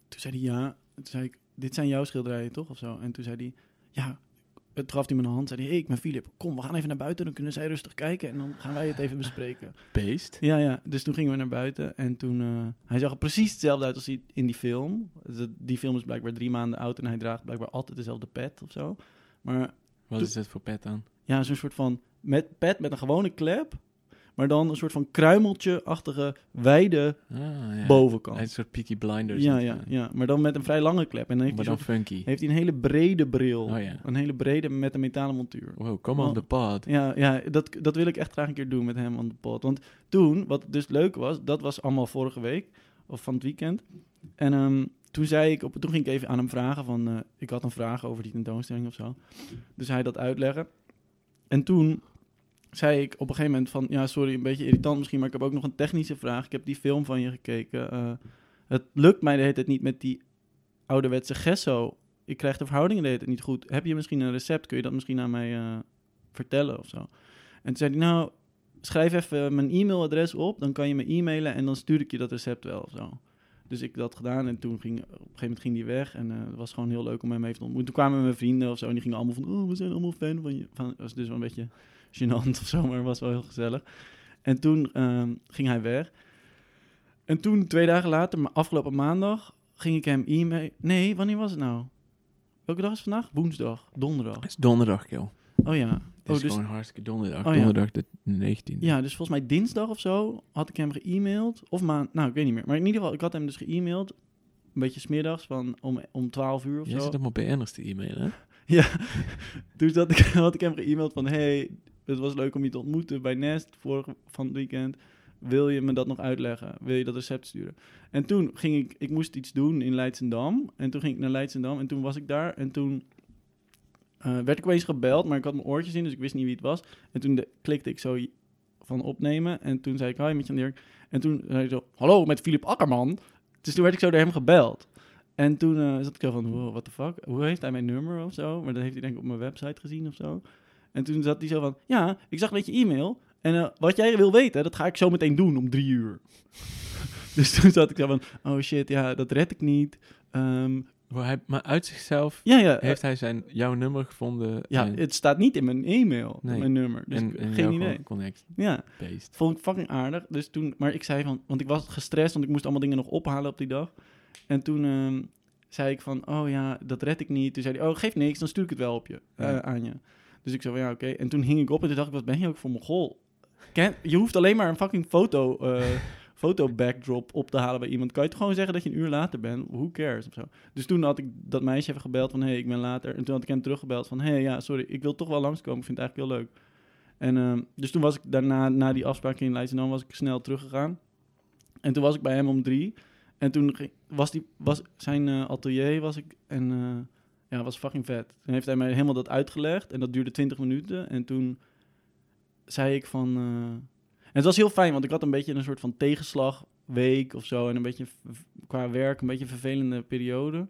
Toen zei hij ja. En toen zei ik, dit zijn jouw schilderijen toch? Of zo. En toen zei hij, ja, gaf hij me een hand. Zei hij, hey, ik ben Filip. Kom, we gaan even naar buiten. Dan kunnen zij rustig kijken. En dan gaan wij het even bespreken. Beest. Ja, ja. Dus toen gingen we naar buiten. En toen... eh, hij zag er precies hetzelfde uit als hij in die film. Die film is blijkbaar drie maanden oud. En hij draagt blijkbaar altijd dezelfde pet of zo. Maar Wat Toen- is dit voor pet dan? ja, zo'n soort van... Met pet met een gewone klep. Maar dan een soort van kruimeltje-achtige wijde Ah, ja. bovenkant. Hij is een soort Peaky Blinders. Ja, ja, ja. Maar dan met een vrij lange klep. En dan heeft Maar hij, dan funky. heeft hij een hele brede bril. Oh ja. Een hele brede met een metalen montuur. Wow, come on the pod. Ja, ja dat, dat wil ik echt graag een keer doen met hem aan de pot. Want toen, wat dus leuk was, dat was allemaal vorige week. Of van het weekend. En ehm, toen zei ik, op, toen ging ik even aan hem vragen van... eh, ik had een vraag over die tentoonstelling of zo. Dus hij dat uitleggen. En toen zei ik op een gegeven moment van... Ja, sorry, een beetje irritant misschien, maar ik heb ook nog een technische vraag. Ik heb die film van je gekeken. Eh, het lukt mij de hele tijd niet met die ouderwetse gesso. Ik krijg de verhoudingen de hele niet goed. Heb je misschien een recept? Kun je dat misschien aan mij eh, vertellen of zo? En toen zei hij, nou, schrijf even mijn e-mailadres op. Dan kan je me e-mailen en dan stuur ik je dat recept wel of zo. Dus ik dat gedaan en toen ging, op een gegeven moment ging die weg. En eh, het was gewoon heel leuk om hem even te ontmoeten. Toen kwamen mijn vrienden of zo en die gingen allemaal van... Oh, we zijn allemaal fan van je. Van, was dus wel een beetje gênant of zo, maar het was wel heel gezellig. En toen ehm, ging hij weg. En toen, twee dagen later, maar afgelopen maandag, ging ik hem e-mail... Nee, wanneer was het nou? Welke dag is vandaag? Woensdag, donderdag. Het is donderdag, joh. Oh ja. Het is Oh, dus, gewoon hartstikke donderdag. Oh, ja. donderdag de 19e. ja, dus volgens mij dinsdag of zo had ik hem ge-mailed. Of maand, nou, ik weet niet meer. Maar in ieder geval, ik had hem dus ge-mailed. Een beetje smiddags, van om, om 12 uur of Jij zo. zit allemaal BN'ers te e-mailen, hè? Ja, toen zat ik, had ik hem ge-mailed van... Hey, het was leuk om je te ontmoeten bij Nest vorig van het weekend. Wil je me dat nog uitleggen? Wil je dat recept sturen? En toen ging ik... Ik moest iets doen in Leidsendam. En toen ging ik naar Leidsendam en toen was ik daar. En toen eh, werd ik opeens gebeld, maar ik had mijn oortjes in, dus ik wist niet wie het was. En toen klikte ik zo van opnemen. En toen zei ik, hi, met Jan Dirk. En toen zei hij zo, hallo, met Filip Akkerman. Dus toen werd ik zo door hem gebeld. En toen eh, zat ik zo van, what the fuck? Hoe heeft hij mijn nummer of zo? Maar dat heeft hij denk ik op mijn website gezien of zo. En toen zat hij zo van, ja, ik zag net je e-mail. En eh, wat jij wil weten, dat ga ik zo meteen doen om drie uur. dus toen zat ik zo van, oh shit, ja, dat red ik niet. Ehm, Maar, hij, maar uit zichzelf ja, ja, heeft hij zijn, jouw nummer gevonden. ja, en, het staat niet in mijn e-mail, Nee. mijn nummer. Dus en, ik- en geen idee. connect. Ja, Beest. vond ik fucking aardig. Dus toen, maar ik zei van, want ik was gestrest, want ik moest allemaal dingen nog ophalen op die dag. En toen ehm, zei ik van, oh ja, dat red ik niet. Toen zei hij, oh, geef niks, dan stuur ik het wel op je, eh, aan je. Dus ik zei van, ja, oké. En toen hing ik op en toen dacht ik, wat ben je ook voor Mongool? Ken, je hoeft alleen maar een fucking foto, eh foto backdrop op te halen bij iemand. Kan je toch gewoon zeggen dat je een uur later bent? Who cares? Of zo. Dus toen had ik dat meisje even gebeld van, hé, hey, ik ben later. En toen had ik hem teruggebeld van, hé, hey, ja, sorry, ik wil toch wel langskomen. Ik vind het eigenlijk heel leuk. En ehm, dus toen was ik daarna, na die afspraak in Leidschendam, was ik snel teruggegaan. En toen was ik bij hem om drie. En toen ging- was, die, was zijn eh, atelier, was ik, en eh, ja, was fucking vet. Toen heeft hij mij helemaal dat uitgelegd en dat duurde 20 minuten. En toen zei ik van... eh, en het was heel fijn, want ik had een beetje een soort van tegenslagweek of zo. En een beetje qua werk, een beetje een vervelende periode.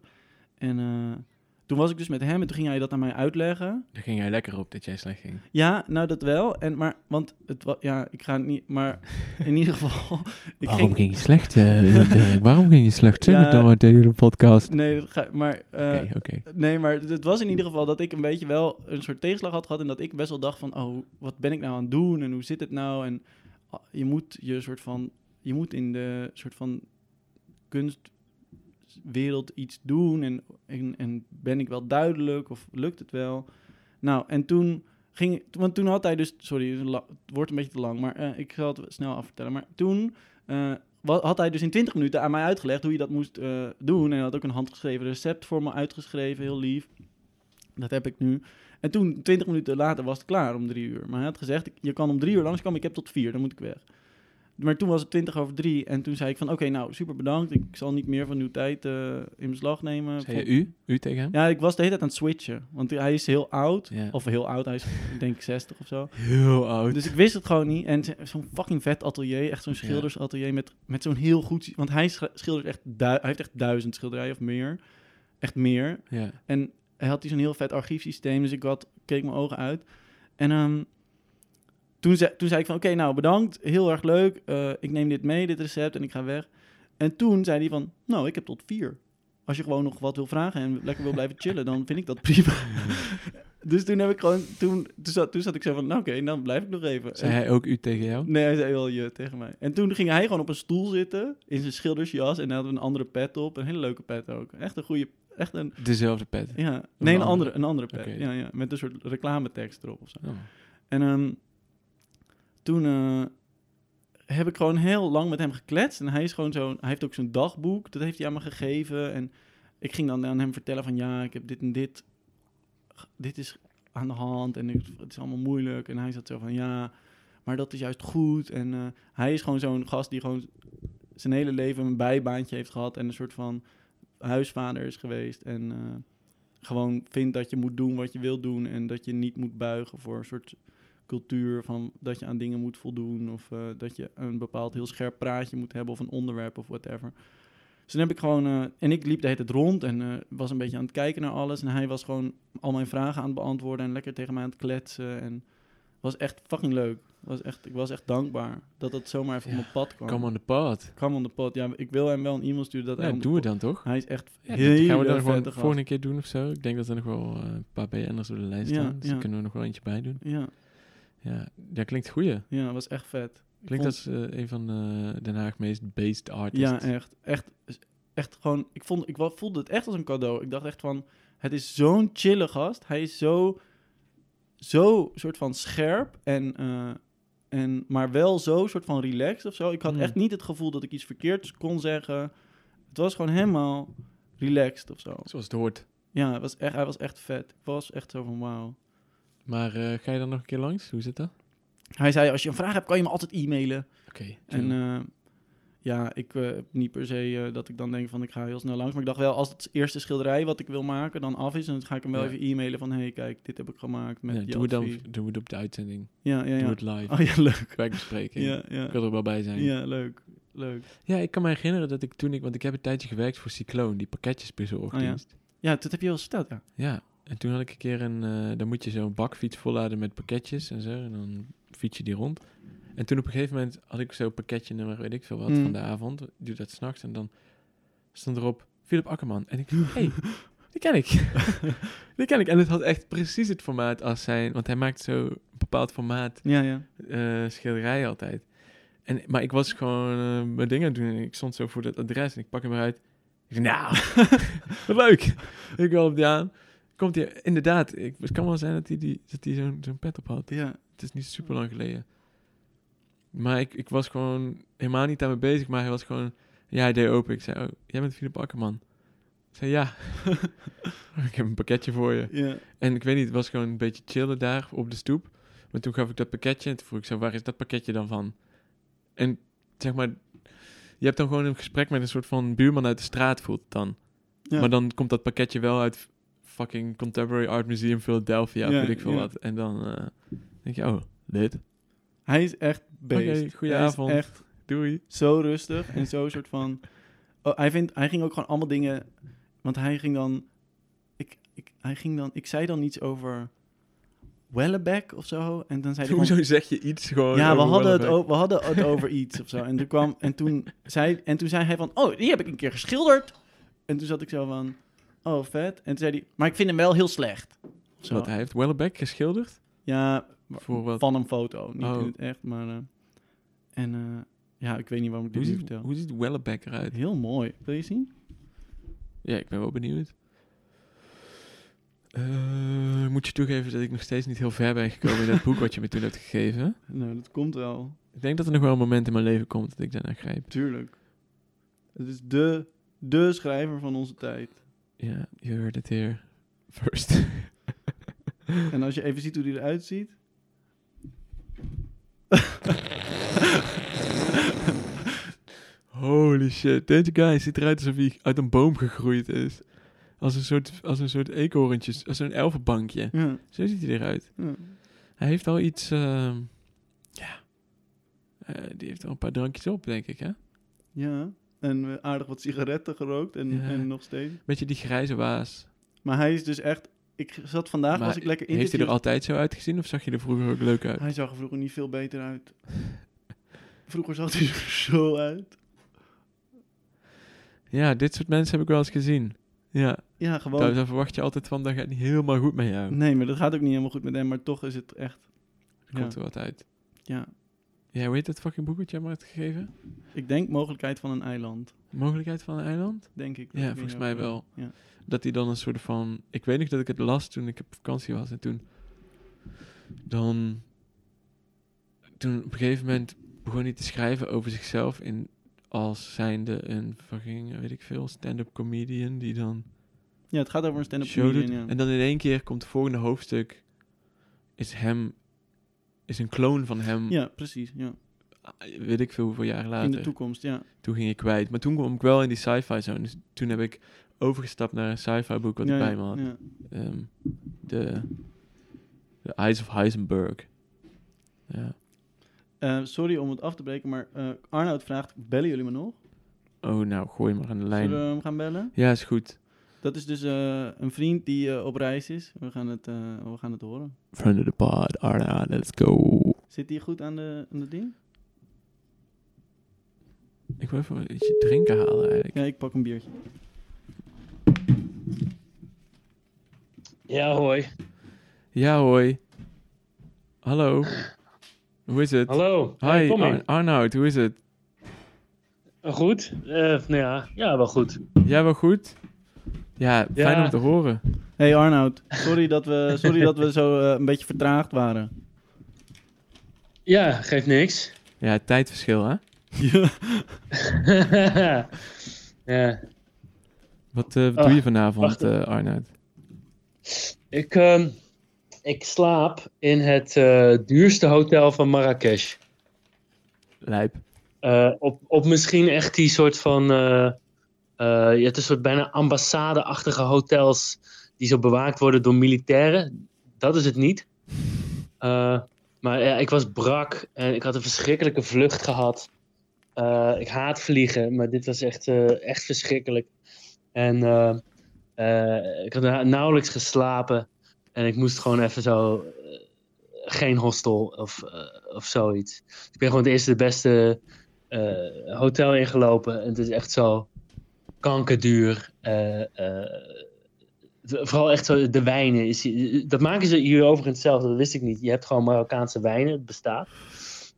En eh, toen was ik dus met hem en toen ging hij dat aan mij uitleggen. Daar ging jij lekker op dat jij slecht ging. Ja, nou dat wel. En, maar, want het was, ja, ik ga het niet, maar in ieder geval. Ik Waarom ging, ging je slecht, eh? Waarom ging je slecht? Zeg Ja. het dan tegen de podcast. Nee, maar. eh, Oké, oké. Nee, maar het was in ieder geval dat ik een beetje wel een soort tegenslag had gehad. En dat ik best wel dacht van, oh, wat ben ik nou aan het doen? En hoe zit het nou? En ah, je moet je soort van, je moet in de soort van kunstwereld iets doen. En, en, en ben ik wel duidelijk of lukt het wel? Nou, en toen ging, want toen had hij dus, sorry, het wordt een beetje te lang, maar eh, ik zal het snel afvertellen. Maar toen eh, had hij dus in 20 minuten aan mij uitgelegd hoe je dat moest eh, doen. En hij had ook een handgeschreven recept voor me uitgeschreven, heel lief. Dat heb ik nu. En toen, 20 minuten later, was het klaar om drie uur. Maar hij had gezegd, je kan om drie uur langskomen, ik heb tot vier, dan moet ik weg. Maar toen was het 20 over drie en toen zei ik van, oké, nou, super bedankt. Ik zal niet meer van uw tijd eh, in beslag nemen. Zei je u? U tegen hem? Ja, ik was de hele tijd aan het switchen. Want hij is heel oud. Of heel oud, hij is denk ik 60 of zo. Heel oud. Dus ik wist het gewoon niet. En zo'n fucking vet atelier, echt zo'n schildersatelier met, met zo'n heel goed... Want hij sch- schildert echt, hij heeft echt duizend schilderijen of meer. Echt meer. Ja. En hij had die zo'n heel vet archiefsysteem, dus ik had, keek mijn ogen uit. En ehm, toen, zei, toen zei ik van, oké, nou bedankt, heel erg leuk. Eh, ik neem dit mee, dit recept, en ik ga weg. En toen zei hij van, nou, ik heb tot vier. Als je gewoon nog wat wil vragen en lekker wil blijven chillen, dan vind ik dat prima. Dus toen heb ik gewoon, toen, toen, zat, toen zat ik zo van, nou oké, dan blijf ik nog even. Zei En- hij ook u tegen jou? Nee, hij zei wel je tegen mij. En toen ging hij gewoon op een stoel zitten, in zijn schildersjas, en hij had een andere pet op. Een hele leuke pet ook. Echt een goede, echt een, Dezelfde pet. ja, nee, een andere? een andere pet. Ja, ja, met een soort reclametekst erop of zo. Oh. En ehm, toen eh, heb ik gewoon heel lang met hem gekletst. En hij is gewoon zo, hij heeft ook zo'n dagboek, dat heeft hij aan me gegeven. En ik ging dan aan hem vertellen van ja, ik heb dit en dit, dit is aan de hand en het is allemaal moeilijk. En hij zat zo van ja, maar dat is juist goed. En eh, hij is gewoon zo'n gast die gewoon zijn hele leven een bijbaantje heeft gehad en een soort van huisvader is geweest. En eh, gewoon vindt dat je moet doen wat je wil doen en dat je niet moet buigen voor een soort cultuur van dat je aan dingen moet voldoen of eh, dat je een bepaald heel scherp praatje moet hebben of een onderwerp of whatever. Dus toen heb ik gewoon, eh, en ik liep de hele tijd rond en eh, was een beetje aan het kijken naar alles en hij was gewoon al mijn vragen aan het beantwoorden en lekker tegen mij aan het kletsen en was echt fucking leuk. Was echt, ik was echt dankbaar dat dat zomaar even Ja, op mijn pad kwam. Come on the pod. Kwam on the pod. Ja, ik wil hem wel een e-mail sturen dat Ja, doen we dan toch? Hij is echt Ja, heel dat gaan we dan gewoon de volgende keer doen of zo. Ik denk dat er nog wel een paar BN'ers op de lijst staan. Dus ja. daar kunnen we nog wel eentje bij doen. Ja, Ja, dat klinkt goeie. ja, dat was echt vet. Klinkt vond- als eh, een van eh, Den Haag meest based artists. Ja, echt. Echt, echt gewoon, ik, vond, ik voelde het echt als een cadeau. Ik dacht echt van, het is zo'n chille gast. Hij is zo, zo soort van scherp en, eh, en maar wel zo soort van relaxed of zo. Ik had Mm. echt niet het gevoel dat ik iets verkeerds kon zeggen. Het was gewoon helemaal relaxed of zo. Zoals het hoort. Ja, het was echt, hij was echt vet. Ik was echt zo van, wauw. Maar eh, ga je dan nog een keer langs? Hoe zit dat? Hij zei, als je een vraag hebt, kan je me altijd e-mailen. Oké. En eh, ja, ik heb niet per se dat ik dan denk van ik ga heel snel langs. Maar ik dacht wel, als het eerste schilderij wat ik wil maken dan af is, dan ga ik hem wel Ja. even e-mailen van hey, kijk, dit heb ik gemaakt met Ja, doe het dan doe het op de uitzending. Ja, ja, Doe ja. het live. Oh ja, leuk. Werkbespreking. Ja, ja. Ik wil er wel bij zijn. Ja. Ja, leuk. Leuk. ik kan me herinneren dat ik toen ik... Want ik heb een tijdje gewerkt voor Cycloon, die pakketjesbezorgdienst. Ja, dat heb je wel verteld, ja. Ja, en toen had ik een keer een... eh, dan moet je zo'n bakfiets volladen met pakketjes en zo. En dan fiets je die rond. En toen op een gegeven moment had ik zo'n pakketje nummer, weet ik veel wat, Mm. van de avond. Ik doe dat s'nachts en dan stond erop Philip Akkerman. En ik dacht, hey, die ken ik. die ken ik. En het had echt precies het formaat als zijn... Want hij maakt zo een bepaald formaat Ja, ja. eh schilderij altijd. En, maar ik was gewoon eh, mijn dingen doen en ik stond zo voor dat adres en ik pak hem eruit. Ik nou, wat leuk. ik wil op die aan. Komt hij, inderdaad, ik, het kan wel zijn dat hij, die, dat hij zo'n zo'n pet op had. Ja, Het is niet super lang geleden. Maar ik, ik was gewoon helemaal niet daarmee bezig, maar hij was gewoon, ja, hij deed open. Ik zei, oh, jij bent Philip Akkerman. Ik zei, ja. ik heb een pakketje voor je. ja. En ik weet niet, het was gewoon een beetje chillen daar op de stoep. Maar toen gaf ik dat pakketje en toen vroeg ik zo, waar is dat pakketje dan van? En zeg maar, je hebt dan gewoon een gesprek met een soort van buurman uit de straat voelt het dan. ja. Maar dan komt dat pakketje wel uit fucking Contemporary Art Museum Philadelphia, Ja, weet ik veel ja. wat. En dan eh, denk je, oh, lid. Hij is echt beest. Oké, goeie Hij is avond. echt Doei. zo rustig en zo soort van... Oh, hij, vindt, hij ging ook gewoon allemaal dingen... Want hij ging dan... Ik, ik, hij ging dan... Ik zei dan iets over... Wellebeck of zo. En dan zei. Hoezo zeg je iets gewoon Ja, we hadden, het we hadden het over iets of zo. En toen, kwam, en, toen zei, en toen zei hij van... Oh, die heb ik een keer geschilderd. En toen zat ik zo van... Oh, vet. En toen zei hij... Maar ik vind hem wel heel slecht. Zo. Wat, hij heeft Wellebeck geschilderd? Ja, Voor wat? van een foto. Niet Oh. in het echt, maar... eh, en eh, ja, ik weet niet waarom ik dit Hoe nu ziet, vertel. hoe ziet Wellebeck eruit? Heel mooi. Wil je zien? Ja, ik ben wel benieuwd. Eh, moet je toegeven dat ik nog steeds niet heel ver ben gekomen in dat boek wat je me toen hebt gegeven. Nou, dat komt wel. Ik denk dat er nog wel een moment in mijn leven komt dat ik daarna grijp. Tuurlijk. Het is de, de schrijver van onze tijd. Ja, you heard it here first. En als je even ziet hoe die eruit ziet... Holy shit. Deze guy ziet eruit alsof hij uit een boom gegroeid is. Als een soort, als een soort eekhoorntjes, als een elfenbankje. Ja, Zo ziet hij eruit. ja. Hij heeft al iets, ehm, ja, Eh, die heeft al een paar drankjes op, denk ik, hè? ja. En eh, aardig wat sigaretten gerookt en, Ja. en nog steeds. Beetje die grijze waas. Maar hij is dus echt... Ik zat vandaag, Maar was ik lekker Heeft hij er altijd zo uitgezien of zag je er vroeger ook leuk uit? Hij zag er vroeger niet veel beter uit. Vroeger zag hij er zo uit. Ja, dit soort mensen heb ik wel eens gezien. Ja, Ja, gewoon. daar, daar verwacht je altijd van, dat gaat niet helemaal goed met jou. Nee, maar dat gaat ook niet helemaal goed met hem, maar toch is het echt... Ja, Komt er wat uit. ja. Ja, hoe heet dat fucking boek wat jij me hebt gegeven? Ik denk mogelijkheid van een eiland, Mogelijkheid van een eiland? denk ik. Ja, volgens mij wel. Ja. Dat hij dan een soort van... Ik weet nog dat ik het las toen ik op vakantie was. En toen... Dan... Toen op een gegeven moment begon hij te schrijven over zichzelf in... Als zijnde een fucking, weet ik veel, stand-up comedian die dan ja, het gaat over een stand-up comedian, ja. En dan in één keer komt het volgende hoofdstuk... Is hem... Is een kloon van hem, Ja, precies, ja. weet ik veel hoeveel jaar In later. de toekomst, ja. toen ging ik kwijt. Maar toen kwam ik wel in die sci-fi zone. Dus toen heb ik overgestapt naar een sci-fi boek wat ja, ik bij me had. ja. Ehm, de, de Eyes of Heisenberg. Ja. Eh, sorry om het af te breken, maar eh Arnoud vraagt, bellen jullie me nog? Oh, nou, gooi maar aan de lijn. Zullen we hem gaan bellen? Ja, is goed. Dat is dus eh, een vriend die eh, op reis is. We gaan het, eh, we gaan het horen. Friend of the pod, Arna, let's go. Zit hij goed aan de, aan de ding? Ik wil even iets drinken halen eigenlijk. Ja, ik pak een biertje. Ja, hoi. Ja, hoi. Hallo. Hoe is het? Hallo. Hi, Ar. Arnoud, hoe is het? Goed? Eh, nou ja, ja, wel goed. Jij wel goed? Ja, fijn Ja. om te horen. Hey Arnoud, sorry dat we, sorry dat we zo eh, een beetje vertraagd waren. Ja, geeft niks. Ja, tijdverschil, hè? ja. Wat, eh, wat Ah, doe je vanavond, wacht. eh Arnoud? Ik, ehm, ik slaap in het eh, duurste hotel van Marrakesh. Lijp. Eh, op, op misschien echt die soort van. Eh, je hebt een soort bijna ambassade-achtige hotels. die zo bewaakt worden door militairen. Dat is het niet. Eh, maar ja, ik was brak en ik had een verschrikkelijke vlucht gehad. Eh, ik haat vliegen, maar dit was echt, echt verschrikkelijk. En ik had na- nauwelijks geslapen. En ik moest gewoon even zo. geen hostel of, of zoiets. Ik ben gewoon het eerste de beste hotel ingelopen. En het is echt zo kankerduur. Eh, eh, v- vooral echt zo de wijnen. Is, dat maken ze hier overigens zelf, dat wist ik niet. Je hebt gewoon Marokkaanse wijnen, het bestaat.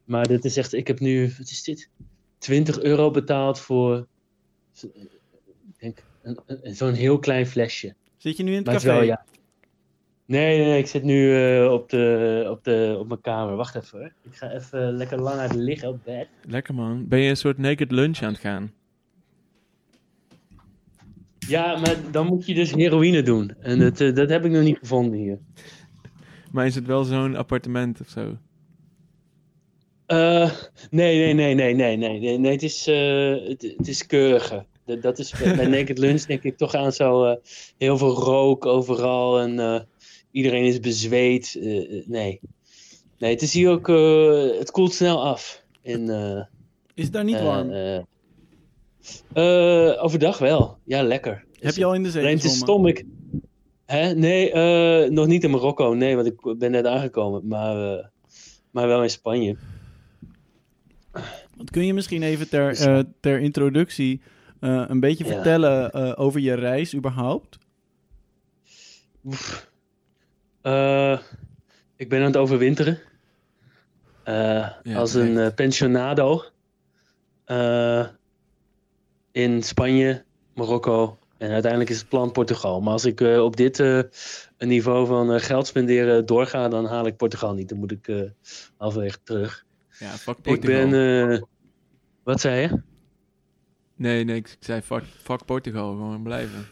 Maar dit is echt, ik heb nu, wat is dit? 20 euro betaald voor, ik denk, een- een- zo'n heel klein flesje. Zit je nu in het Maar café? wel, ja. Nee, nee, nee, ik zit nu eh, op, de, op, de, op mijn kamer. Wacht even hoor. Ik ga even lekker lang uit liggen op bed. Lekker man. Ben je een soort naked lunch aan het gaan? Ja, maar dan moet je dus heroïne doen. En dat, eh, dat heb ik nog niet gevonden hier. Maar is het wel zo'n appartement of zo? Eh, nee, nee, nee, nee, nee, nee, nee. Het is, uh, het, is keuriger. Dat, dat is bij Naked Lunch denk ik toch aan zo heel veel rook overal en iedereen is bezweet. nee. Nee, het is hier ook, het koelt snel af. Is het daar niet warm? Eh, overdag wel. Ja, lekker. Heb je al in de zee Alleen stom. Ik... Hè? Nee, eh, nog niet in Marokko. Nee, want ik ben net aangekomen. Maar, eh, maar wel in Spanje. Want kun je misschien even ter, eh, ter introductie eh, een beetje Ja. vertellen eh, over je reis überhaupt? Eh, ik ben aan het overwinteren. Eh, Ja, als een pensionado. Eh, in Spanje, Marokko en uiteindelijk is het plan Portugal. Maar als ik eh, op dit eh, niveau van eh, geld spenderen doorga, dan haal ik Portugal niet. Dan moet ik halverwege terug. Ja, fuck Ik Portugal. ben... eh, wat zei je? Nee, nee, ik zei fuck, fuck Portugal. Gewoon blijven.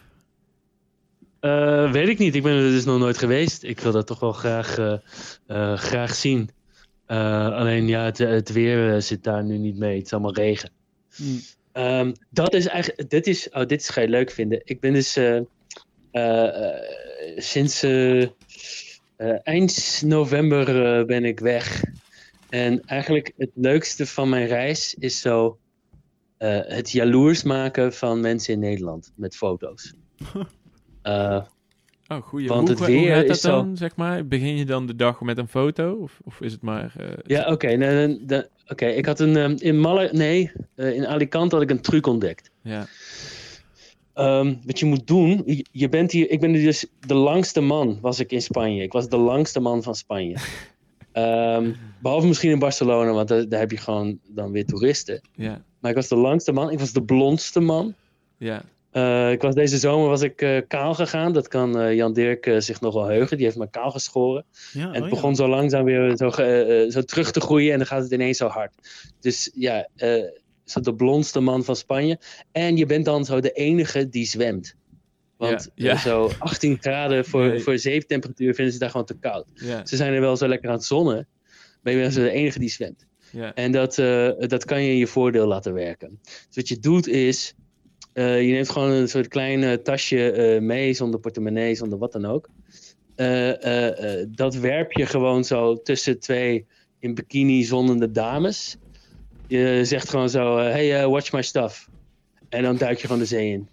Weet ik niet. Ik ben er dus nog nooit geweest. Ik wil dat toch wel graag, graag zien. Alleen ja, het, het weer zit daar nu niet mee. Het is allemaal regen. Hm. Ehm, dat is eigenlijk. Dit is, oh, dit ga je leuk vinden. Ik ben dus eh, eh, eh, sinds eh, eind november ben ik weg. En eigenlijk het leukste van mijn reis is zo het jaloers maken van mensen in Nederland met foto's. Oh, goeie. Want hoe, het hoe weer is zo- dan, zeg maar? Begin je dan de dag met een foto? Of, of is het maar... eh, Ja, oké. oké, ik had een. ehm, in Malle. Nee, eh, in Alicante had ik een truc ontdekt. ja. Ehm, wat je moet doen, je, je bent hier, ik ben dus de langste man, was ik in Spanje. Ik was de langste man van Spanje. Ehm, behalve misschien in Barcelona, want daar, daar heb je gewoon dan weer toeristen. Ja, Maar ik was de langste man, ik was de blondste man. ja, Eh, ik was, deze zomer was ik eh, kaal gegaan. Dat kan eh, Jan Dirk zich nog wel heugen. Die heeft me kaal geschoren. Ja, En oh het ja. begon zo langzaam weer zo, zo terug te groeien. En dan gaat het ineens zo hard. Dus ja, zo de blondste man van Spanje. En je bent dan zo de enige die zwemt. Want Ja, ja. zo 18 graden voor, Nee. voor zeetemperatuur vinden ze daar gewoon te koud. Ze zijn er wel zo lekker aan het zonnen. Maar je bent zo de enige die zwemt. ja. En dat, dat kan je in je voordeel laten werken. Dus wat je doet is, eh, je neemt gewoon een soort klein eh, tasje eh, mee, zonder portemonnee, zonder wat dan ook. Dat werp je gewoon zo tussen twee in bikini zonnende dames. Je zegt gewoon zo, hey, watch my stuff. En dan duik je gewoon de zee in.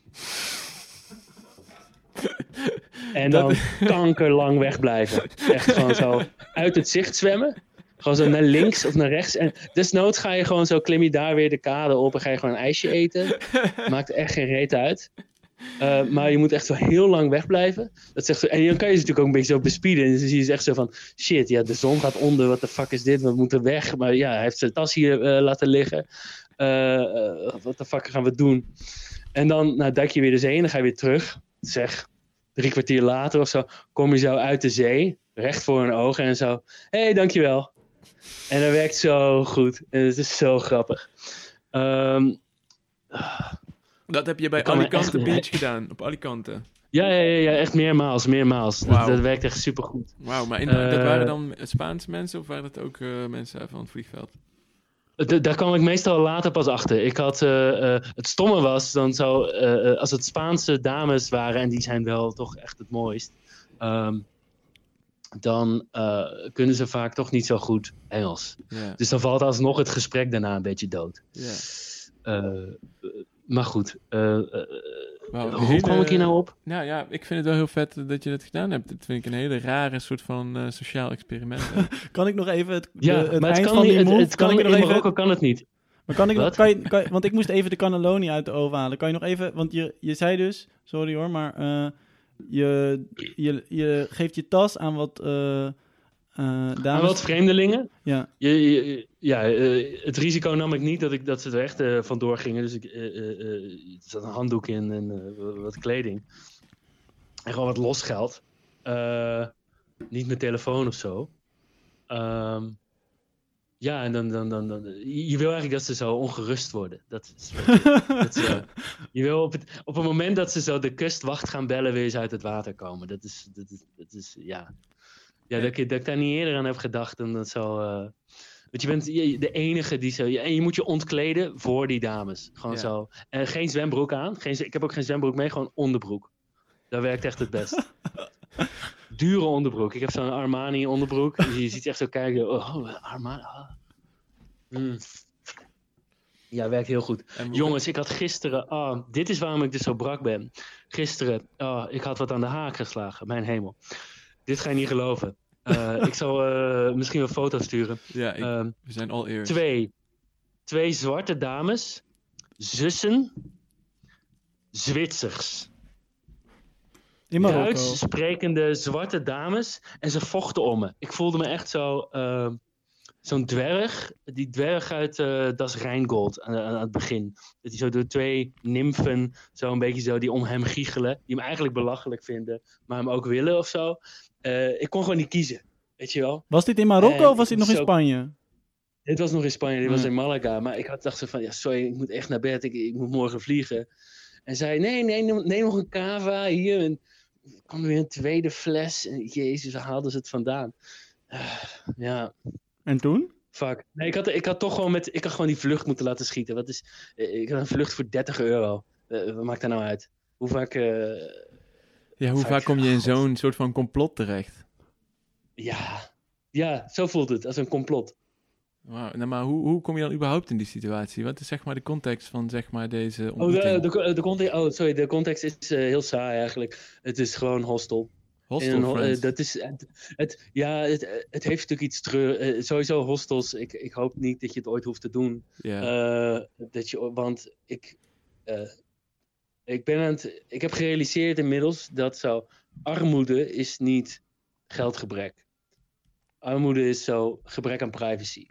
En Dat- dan kankerlang wegblijven. Echt gewoon zo uit het zicht zwemmen. Gewoon zo naar links of naar rechts. En desnoods ga je gewoon zo, klim je daar weer de kade op en ga je gewoon een ijsje eten. Maakt echt geen reet uit. Eh, maar je moet echt zo heel lang wegblijven. Dat zegt en dan kan je ze natuurlijk ook een beetje zo bespieden. En dan zie je ze echt zo van, shit, ja, de zon gaat onder. Wat de fuck is dit? We moeten weg. Maar ja, hij heeft zijn tas hier eh, laten liggen. Eh, eh, wat de fuck gaan we doen? En dan nou, duik je weer de zee in. Dan ga je weer terug. Zeg, drie kwartier later of zo, kom je zo uit de zee. Recht voor hun ogen en zo, hé, hey, dankjewel. En dat werkt zo goed. En het is zo grappig. Ehm, Dat heb je bij Alicante echt- Beach gedaan, op Alicante. ja, ja, ja, ja, echt meermaals, meermaals. Dat, dat werkt echt supergoed. Wauw, maar in, Eh, dat waren dan Spaanse mensen of waren dat ook eh, mensen van het vliegveld? Daar kwam ik meestal later pas achter. Ik had, eh, eh, het stomme was, dan zo, eh, eh, als het Spaanse dames waren, en die zijn wel toch echt het mooist, ehm, dan eh, kunnen ze vaak toch niet zo goed Engels. Ja, Dus dan valt alsnog het gesprek daarna een beetje dood. ja. Eh, maar goed, eh, eh, hoe hele- kwam ik hier nou op? Nou ja, ik vind het wel heel vet dat je dat gedaan hebt. Dat vind ik een hele rare soort van eh, sociaal experiment. Kan ik nog even het, Ja, de- het maar het eind kan, van niet, die het, move... het kan, ik in nog even, Marokko kan het niet. maar kan ik nog, kan je, kan je- want ik moest even de cannelloni uit de oven halen. Kan je nog even, want je, je zei dus, sorry hoor, maar eh, je, je, je geeft je tas aan wat Maar dames. wat vreemdelingen, Ja, Je, je- ja, eh, het risico nam ik niet dat, ik, dat ze er echt vandoor gingen. Dus ik, zat een handdoek in en wat kleding. En gewoon wat losgeld. Niet mijn telefoon of zo. Ehm, ja, en dan, dan, dan, dan... Je wil eigenlijk dat ze zo ongerust worden. Dat is dat ze- je wil op het, op het moment dat ze zo de kustwacht gaan bellen, weer eens uit het water komen. Dat is, dat is, dat is ja... Ja, dat ik, dat ik daar niet eerder aan heb gedacht dan dat zo... eh, want je bent de enige die zo... En je moet je ontkleden voor die dames. Gewoon Ja. zo. En geen zwembroek aan. Geen, ik heb ook geen zwembroek mee, gewoon onderbroek. Dat werkt echt het best. Dure onderbroek. Ik heb zo'n Armani onderbroek. Dus je ziet echt zo kijken. Oh, Armani. ah. Mm. Ja, werkt heel goed. Jongens, ik had gisteren. ah, dit is waarom ik dus zo brak ben. Gisteren, ah, ik had wat aan de haak geslagen. Mijn hemel. Dit ga je niet geloven. Eh, ik zal eh, misschien een foto sturen. Ja, ik- Ehm, we zijn all ears. twee, twee zwarte dames, zussen, Zwitsers. In Marokko. Duits sprekende zwarte dames en ze vochten om me. Ik voelde me echt zo, eh, zo'n dwerg, die dwerg uit eh Das Rheingold aan, aan het begin. Dat hij zo door twee nymfen, zo een beetje zo, die om hem giechelen, die hem eigenlijk belachelijk vinden, maar hem ook willen of zo. Eh, ik kon gewoon niet kiezen, weet je wel. Was dit in Marokko En of was dit nog in Spanje? Dit was nog in Spanje, dit was in Malaga. Maar ik had dacht zo van, ja, sorry, ik moet echt naar bed. Ik, ik moet morgen vliegen. En zei, nee, nee, neem, neem nog een cava hier. En kwam er weer een tweede fles. En jezus, waar haalden ze het vandaan? Ah, ja, En toen? fuck. Nee, ik had, ik had toch gewoon met, ik had gewoon die vlucht moeten laten schieten. Wat is, eh, ik had een vlucht voor 30 euro. Eh, wat maakt dat nou uit? Hoe vaak, eh, Ja, hoe Vaak- vaak kom je in zo'n soort van complot terecht? ja, ja, zo voelt het, als een complot. Nou, maar hoe, hoe kom je dan überhaupt in die situatie? Wat is zeg maar de context van zeg maar deze Oh, de, ontmoeting? de, de, context, oh, sorry, de context is eh, heel saai eigenlijk. Het is gewoon hostel. Hostel een eh, dat is, het, het- ja, het, het heeft natuurlijk iets treur. eh, sowieso hostels. Ik, ik hoop niet dat je het ooit hoeft te doen. Eh, dat je, want ik, ik, ben aan het, ik heb gerealiseerd inmiddels dat zo armoede is niet geldgebrek. Armoede is zo gebrek aan privacy.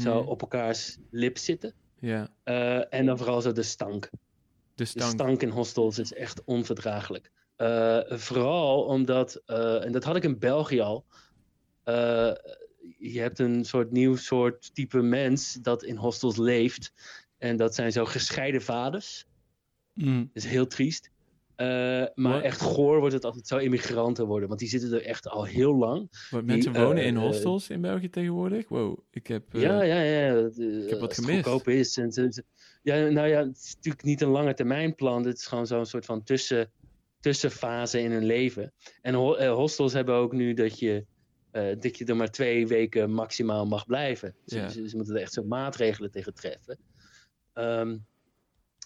Zo Hmm. op elkaars lip zitten. Ja, Eh, en dan vooral zo de stank. de De stank. in hostels is echt onverdraaglijk. Eh, vooral omdat, eh, en dat had ik in België al. je hebt een soort nieuw soort type mens dat in hostels leeft. En dat zijn zo gescheiden vaders. Mm. Dat is heel triest. Eh, maar echt goor wordt het als het zo immigranten worden. Want die zitten er echt al heel lang. Wat mensen die, wonen eh, in eh, hostels in België tegenwoordig? Wow, ik heb... ja, ja, ja. Ik heb wat gemist. goedkoop is. En ja, nou ja, het is natuurlijk niet een lange termijn plan. Het is gewoon zo'n soort van tussen, tussenfase in hun leven. En ho- hostels hebben ook nu dat je, dat je er maar twee weken maximaal mag blijven. Ze, Ja. ze, ze moeten er echt zo maatregelen tegen treffen. Ehm,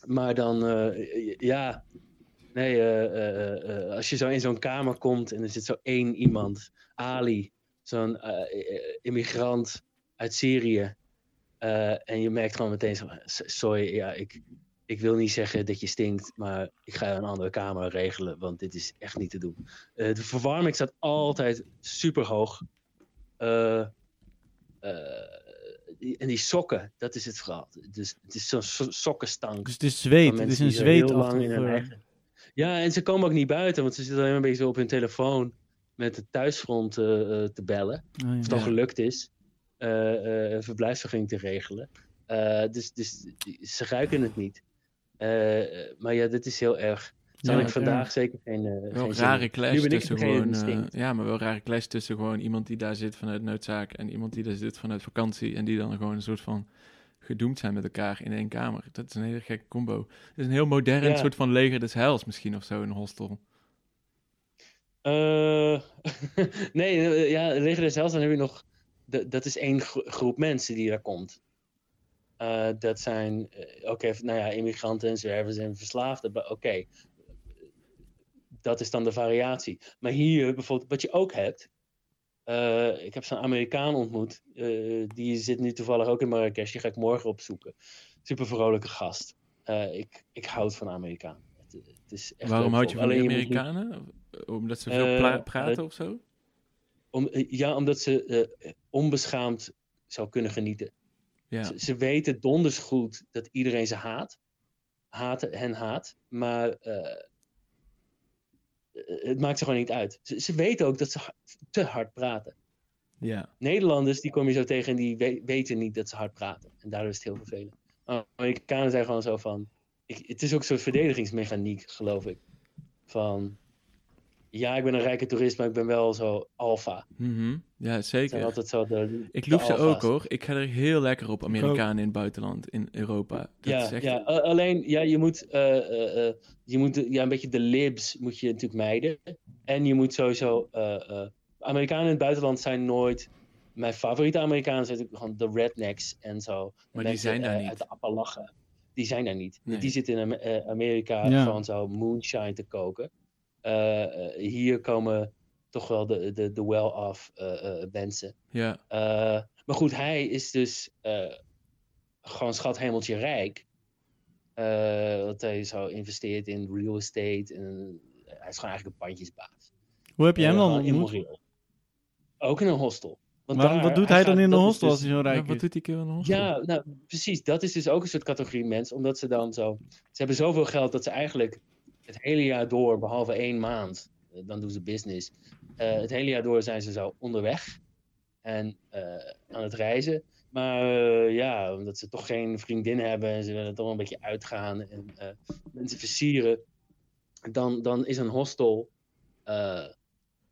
maar dan, ja, nee, eh, eh, eh, als je zo in zo'n kamer komt en er zit zo één iemand, Ali, zo'n immigrant uit Syrië. en je merkt gewoon meteen zo, "S- sorry, ja, ik, ik wil niet zeggen dat je stinkt, maar ik ga een andere kamer regelen, want dit is echt niet te doen. De verwarming staat altijd super hoog. en die sokken, dat is het verhaal. Dus het is zo'n so- sokkenstank. Dus het is zweet. Het is een heel lang zweet in hun eigen- Ja, en ze komen ook niet buiten, want ze zitten alleen maar een beetje op hun telefoon met het thuisfront eh, eh, te bellen. Oh, Of het al gelukt is, eh, eh, een verblijfsvergunning te regelen. Eh, dus, dus ze ruiken het niet. Maar ja, dit is heel erg. Zal Ja, ik vandaag zeker geen. eh, Wel geen rare clash Nu ben ik tussen gewoon... ja, maar wel rare clash tussen gewoon iemand die daar zit vanuit noodzaak... en iemand die daar zit vanuit vakantie... en die dan gewoon een soort van gedoemd zijn met elkaar in één kamer. Dat is een hele gekke combo. Het is een heel modern Ja. soort van leger des heils misschien of zo, een hostel. Eh, nee, eh, ja, Leger des Heils, dan heb je nog. de- dat is één gro- groep mensen die daar komt. Eh, dat zijn, oké, nou ja, immigranten en zwervers en verslaafden. Oké, dat is dan de variatie. Maar hier bijvoorbeeld, wat je ook hebt. Eh, ik heb zo'n Amerikaan ontmoet. eh, die zit nu toevallig ook in Marrakesh. Die ga ik morgen opzoeken. Super vrolijke gast. Eh, ik, ik houd van Amerikaan. Het, het is echt Waarom houd je van Alleen niet- Amerikanen? Omdat ze veel praten of zo? Om, ja, omdat ze onbeschaamd zou kunnen genieten. Ja. Ze, ze weten donders goed dat iedereen ze haat. Haten hen haat. Maar het maakt ze gewoon niet uit. Ze, ze weten ook dat ze te hard praten. ja. Nederlanders, die kom je zo tegen en die we- weten niet dat ze hard praten. En daardoor is het heel vervelend. Maar Amerikanen zijn gewoon zo van... Ik, het is ook soort verdedigingsmechaniek, geloof ik. Van... Ja, ik ben een rijke toerist, maar ik ben wel zo alfa. Mhm. Ja, zeker. altijd zo de, Ik loef ze ook hoor. Ik ga er heel lekker op, Amerikanen in het buitenland, in Europa. Dat Ja, is echt... ja. alleen ja, je moet, eh, eh, eh, je moet ja, een beetje de libs moet je natuurlijk mijden. En je moet sowieso. eh, eh, Amerikanen in het buitenland zijn nooit. Mijn favoriete Amerikanen zijn natuurlijk gewoon de rednecks en zo. die Mensen, zijn daar niet. Uit de Appalachen. Die zijn daar niet. Nee. Die zitten in Am- eh, Amerika Ja. gewoon zo moonshine te koken. Eh, eh, hier komen toch wel de, de, de well-off eh, eh, mensen. Ja, Eh, maar goed, hij is dus eh, gewoon schat hemeltje rijk. Eh dat hij zo investeert in real estate. En, hij is gewoon eigenlijk een pandjesbaas. Hoe heb je hem dan ontmoet? Ook in een hostel. Want daar- wat doet hij dan in is hostel dus- als hij zo Ja, rijk wat is? doet die keer in een hostel? Ja, nou, precies. Dat is dus ook een soort categorie mens. Omdat ze dan zo... Ze hebben zoveel geld dat ze eigenlijk het hele jaar door, behalve één maand, dan doen ze business. Eh, het hele jaar door zijn ze zo onderweg en eh, aan het reizen. Maar eh, ja, omdat ze toch geen vriendin hebben en ze willen toch een beetje uitgaan en mensen versieren, dan, dan is een hostel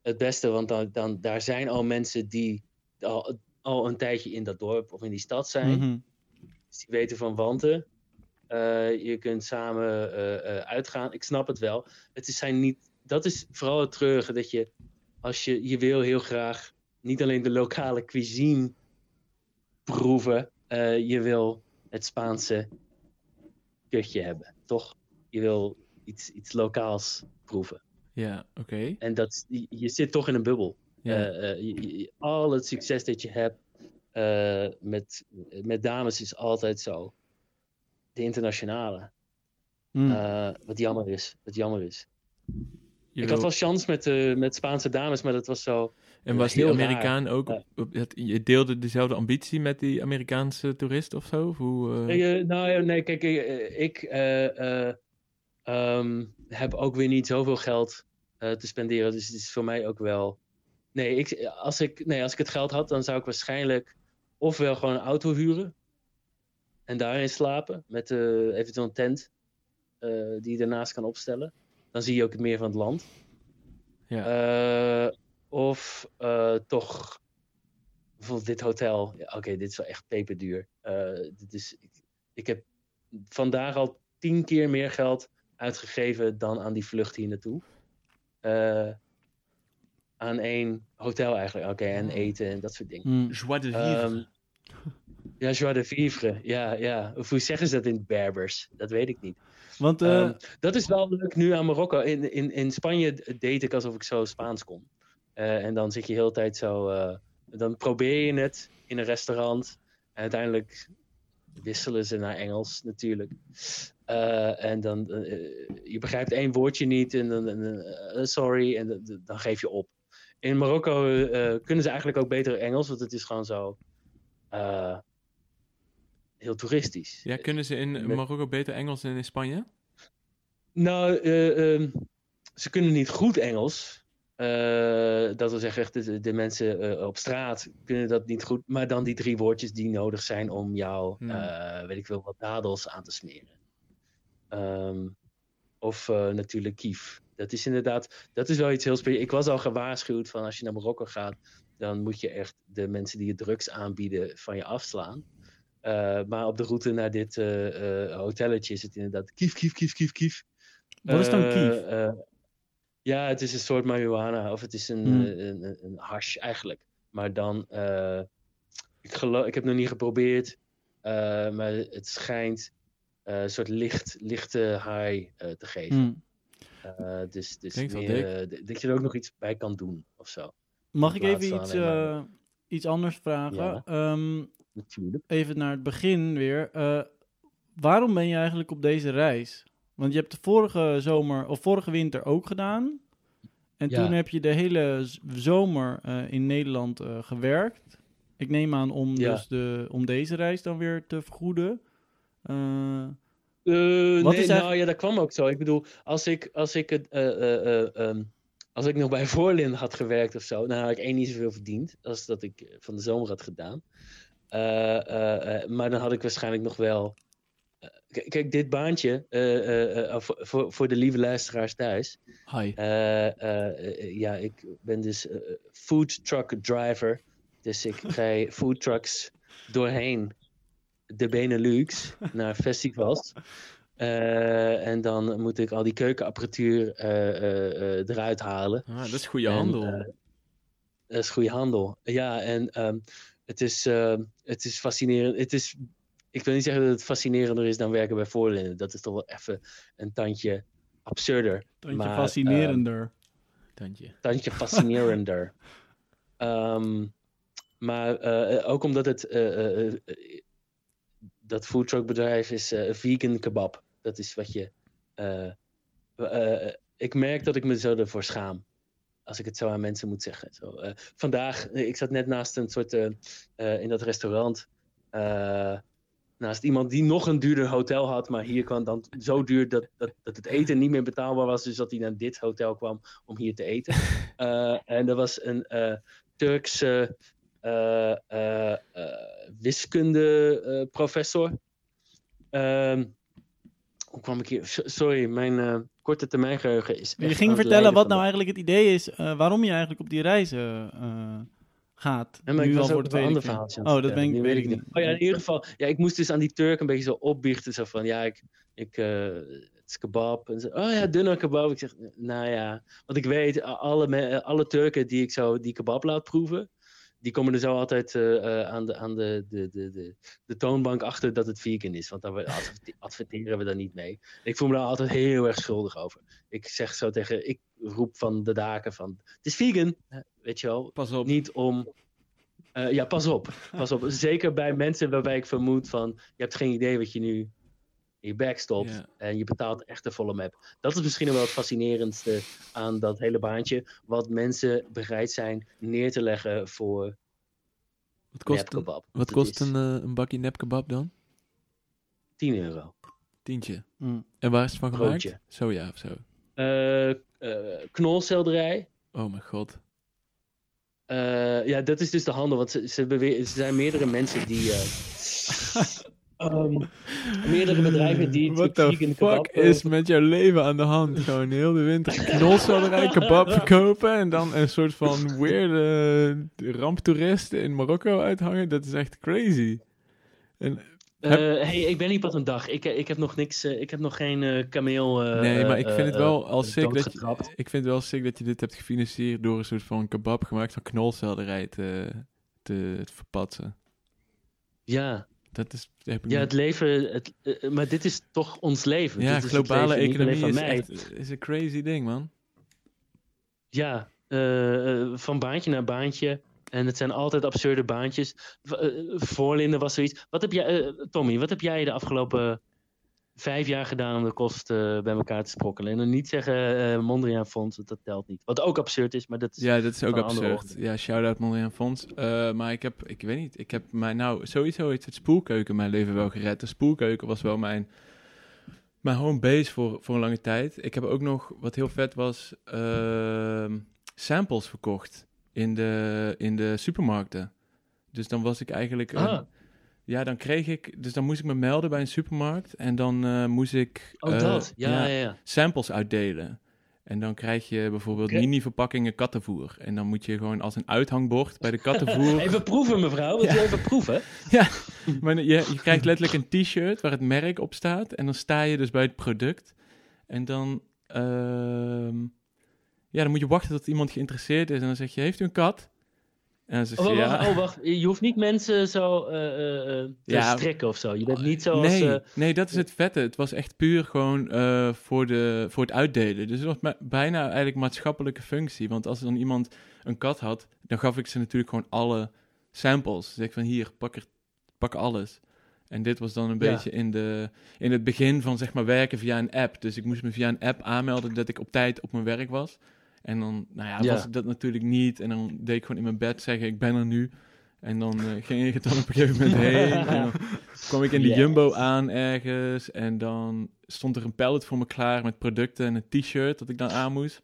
het beste. Want dan, dan, daar zijn al mensen die al, al een tijdje in dat dorp of in die stad zijn. Dus die weten van wanten. Je kunt samen uitgaan. Ik snap het wel. Het is zijn niet, dat is vooral het treurige dat je, als je, je wil heel graag niet alleen de lokale cuisine proeven, eh, je wil het Spaanse kutje hebben, toch? Je wil iets, iets lokaals proeven. Ja, oké. En dat, je, je zit toch in een bubbel. Ja. Eh, eh, je- al het succes dat je hebt met, met dames is altijd zo. De internationale. Mm. Eh, wat jammer is. Wat jammer is. Ik wil- had wel chance met, eh, met Spaanse dames, maar dat was zo. en was die heel raar. Amerikaan ook... Ja. je deelde dezelfde ambitie met die Amerikaanse toerist of zo? Of hoe, eh, Eh, nou nee, kijk, eh, ik eh, eh, ehm, heb ook weer niet zoveel geld eh, te spenderen. Dus het is voor mij ook wel. Nee, ik, als ik, nee, als ik het geld had, dan zou ik waarschijnlijk ofwel gewoon een auto huren en daarin slapen met eh, eventueel een tent eh, die je daarnaast kan opstellen. Dan zie je ook meer van het land. ja. Eh, of eh, toch bijvoorbeeld dit hotel. Ja, Oké, dit is wel echt peperduur. Eh, dit is, ik, ik heb vandaag al tien keer meer geld uitgegeven dan aan die vlucht hier naartoe. Eh, aan één hotel eigenlijk. Oké, en eten en dat soort dingen. Mm. Joie de vivre. Ehm, ja, joie de vivre. Ja, ja. Of hoe zeggen ze dat in het Berbers? Dat weet ik niet. Want eh, Ehm, dat is wel leuk nu aan Marokko. In, in, in Spanje deed ik alsof ik zo Spaans kon. Eh, en dan zit je de hele tijd zo. eh, dan probeer je het in een restaurant. En uiteindelijk wisselen ze naar Engels natuurlijk. En dan. je begrijpt één woordje niet. En dan. sorry. En dan- geef je op. In Marokko kunnen ze eigenlijk ook beter Engels. Want het is gewoon zo. Eh, heel toeristisch. ja, kunnen ze in met- Marokko beter Engels dan in Spanje? Nou, eh, ehm, ze kunnen niet goed Engels. Eh, dat wil zeggen, echt de, de mensen eh, op straat kunnen dat niet goed. Maar dan die drie woordjes die nodig zijn om jou, Hmm. eh, weet ik veel, wat dadels aan te smeren. Ehm, of eh, natuurlijk kief. Dat is inderdaad, dat is wel iets heel speciaals. Ik was al gewaarschuwd van als je naar Marokko gaat, dan moet je echt de mensen die je drugs aanbieden van je afslaan. Eh, maar op de route naar dit eh, eh, hotelletje is het inderdaad kief, kief, kief, kief, kief. Wat is dan kief? ja, het is een soort marihuana of het is een, Hmm. een, een, een hash eigenlijk. Maar dan, ik, geloof, ik heb het nog niet geprobeerd, maar het schijnt een soort licht, lichte high te geven. mm. Eh, dus dus meer, dat je er ook nog iets bij kan doen of zo. mag ik even iets, iets anders vragen? Ja. Ehm, Natuurlijk. even naar het begin weer. Eh, waarom ben je eigenlijk op deze reis? Want je hebt de vorige zomer of vorige winter ook gedaan. En Ja. toen heb je de hele zomer eh, in Nederland eh, gewerkt. Ik neem aan om, Ja. dus de, om deze reis dan weer te vergoeden. Wat nee, nou ja, dat kwam ook zo. Ik bedoel, als ik, als ik, het, eh, eh, eh, ehm, als ik nog bij Voorlin had gewerkt of zo, dan had ik één niet zoveel verdiend als dat ik van de zomer had gedaan. Eh, eh, eh, maar dan had ik waarschijnlijk nog wel. kijk, dit baantje, voor, voor, de lieve luisteraars thuis. Hi. Ja, ik ben dus food truck driver. Dus ik rij food trucks doorheen de Benelux naar festivals. En dan moet ik al die keukenapparatuur eruit halen. Ah, dat is goede En, handel. dat is goede handel. Ja, en ehm, het, is, eh, het is fascinerend. Het is, ik wil niet zeggen dat het fascinerender is dan werken bij Voorlinden. Dat is toch wel even een tandje absurder. tandje maar, fascinerender. Tandje. tandje fascinerender. Ehm, maar eh, ook omdat het eh, dat foodtruckbedrijf is eh, vegan kebab. Dat is wat je. eh, eh, ik merk dat ik me zo ervoor schaam. Als ik het zo aan mensen moet zeggen. Zo, eh, vandaag, eh, ik zat net naast een soort. eh, in dat restaurant. naast iemand die nog een duurder hotel had. Maar hier kwam dan zo duur dat, dat, dat het eten niet meer betaalbaar was. Dus dat hij naar dit hotel kwam om hier te eten. En er was een Turkse wiskunde-professor. Ehm, hoe kwam ik hier? Sorry, mijn korte termijn geheugen is. je ging vertellen wat nou eigenlijk het idee is, eh, waarom je eigenlijk op die reizen eh, gaat. Ja, maar ik was al voor tweede het Oh, dat ben ik, weet ik niet. Oh ja, in ieder geval. Ja, ik moest dus aan die Turk een beetje zo opbiechten. Zo van, ja, ik, ik, eh, het is kebab. En zo, oh ja, dunner kebab. Ik zeg, nou ja. Want ik weet, alle, alle Turken die ik zo die kebab laat proeven... die komen er zo altijd eh, eh, aan, de, aan de, de, de, de, toonbank achter dat het vegan is. Want daar adverteren we daar niet mee. Ik voel me daar altijd heel erg schuldig over. Ik zeg zo tegen... Ik roep van de daken van... Het is vegan, weet je wel. Pas op. Niet om... Eh, ja, pas op. Pas op. Zeker bij mensen waarbij ik vermoed van... Je hebt geen idee wat je nu je bek stopt Ja. en je betaalt echt de volle map. Dat is misschien wel het fascinerendste aan dat hele baantje. Wat mensen bereid zijn neer te leggen voor Wat kost, een, wat kost een, eh, een bakje nepkebab dan? 10 euro. Tientje. Mm. En waar is het van gemaakt? Broodje. Soja of zo. Eh, eh, knolselderij. Oh mijn god. Eh, ja, dat is dus de handel. Want ze, ze, er zijn meerdere mensen die. eh, ehm, meerdere bedrijven die. The kebab, fuck eh, is met jouw leven aan de hand? Gewoon heel de winter knolselderij kebab verkopen en dan een soort van weirde ramptoerist in Marokko uithangen. Dat is echt crazy. En, eh, hey, ik ben hier pas een dag. Ik, ik heb nog niks. eh, ik heb nog geen eh, kameel. eh, nee, maar ik eh, vind het eh, wel al eh, sick dat je, ik vind het wel sick dat je dit hebt gefinancierd door een soort van kebab gemaakt van knolselderij te, te, te verpatsen. Ja, Dat is, heb ik ja, het leven. Het, eh, maar dit is toch ons leven. ja Dit is het globale leven economie van is mij. echt is een crazy ding, man. Ja, eh, eh, van baantje naar baantje. En het zijn altijd absurde baantjes. Eh, Voorlinden was zoiets. Wat heb jij, eh, Tommy, wat heb jij de afgelopen vijf jaar gedaan om de kosten bij elkaar te sprokkelen? En dan niet zeggen eh Mondriaan Fonds, dat telt niet. Wat ook absurd is, maar dat is... Ja, dat is ook absurd. Ja, shout-out Mondriaan Fonds. Eh, maar ik heb, ik weet niet, ik heb mijn, nou, sowieso heeft het spoelkeuken mijn leven wel gered. De spoelkeuken was wel mijn, mijn home base voor, voor een lange tijd. Ik heb ook nog, wat heel vet was, ehm, samples verkocht in de, in de supermarkten. Dus dan was ik eigenlijk... een- Ah. Ja, dan kreeg ik, dus dan moest ik me melden bij een supermarkt en dan eh, moest ik Oh, eh, dat. Ja, ja, ja. samples uitdelen. En dan krijg je bijvoorbeeld mini-verpakkingen kattenvoer. En dan moet je gewoon als een uithangbord bij de kattenvoer... Even proeven, mevrouw. Wil je even proeven? maar je, je krijgt letterlijk een t-shirt waar het merk op staat. En dan sta je dus bij het product. En dan... ehm, ja, dan moet je wachten tot iemand geïnteresseerd is. En dan zeg je, heeft u een kat? En dan zegt Oh, ze, wacht, ja. oh, wacht. Je hoeft niet mensen zo eh eh, eh, te Ja. strekken of zo. Je bent niet zoals... nee, nee, dat is het vette. Het was echt puur gewoon voor, de, voor het uitdelen. Dus het was bijna eigenlijk maatschappelijke functie. Want als dan iemand een kat had, dan gaf ik ze natuurlijk gewoon alle samples. Dus ik van hier, pak, er, pak alles. En dit was dan een Ja. beetje in, de, in het begin van zeg maar werken via een app. Dus ik moest me via een app aanmelden dat ik op tijd op mijn werk was. En dan, nou ja, Ja. was ik dat natuurlijk niet. En dan deed ik gewoon in mijn bed zeggen, ik ben er nu. En dan eh, ging ik het dan op een gegeven moment heen. En dan kwam ik in de Yes. Jumbo aan ergens. En dan stond er een pallet voor me klaar met producten en een t-shirt dat ik dan aan moest.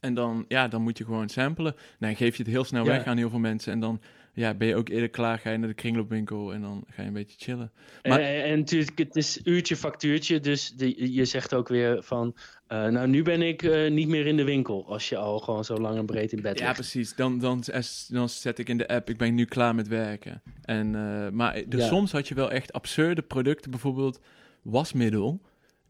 En dan, ja, dan moet je gewoon samplen. Dan geef je het heel snel Ja. weg aan heel veel mensen. En dan ja, ben je ook eerder klaar, ga je naar de kringloopwinkel en dan ga je een beetje chillen. Maar- En, en natuurlijk, het is uurtje factuurtje, dus de, je zegt ook weer van... eh, nou, nu ben ik eh, niet meer in de winkel, als je al gewoon zo lang en breed in bed Ja, ligt. precies. Dan, dan, dan zet ik in de app, ik ben nu klaar met werken. En, eh, maar er, Ja. soms had je wel echt absurde producten, bijvoorbeeld wasmiddel.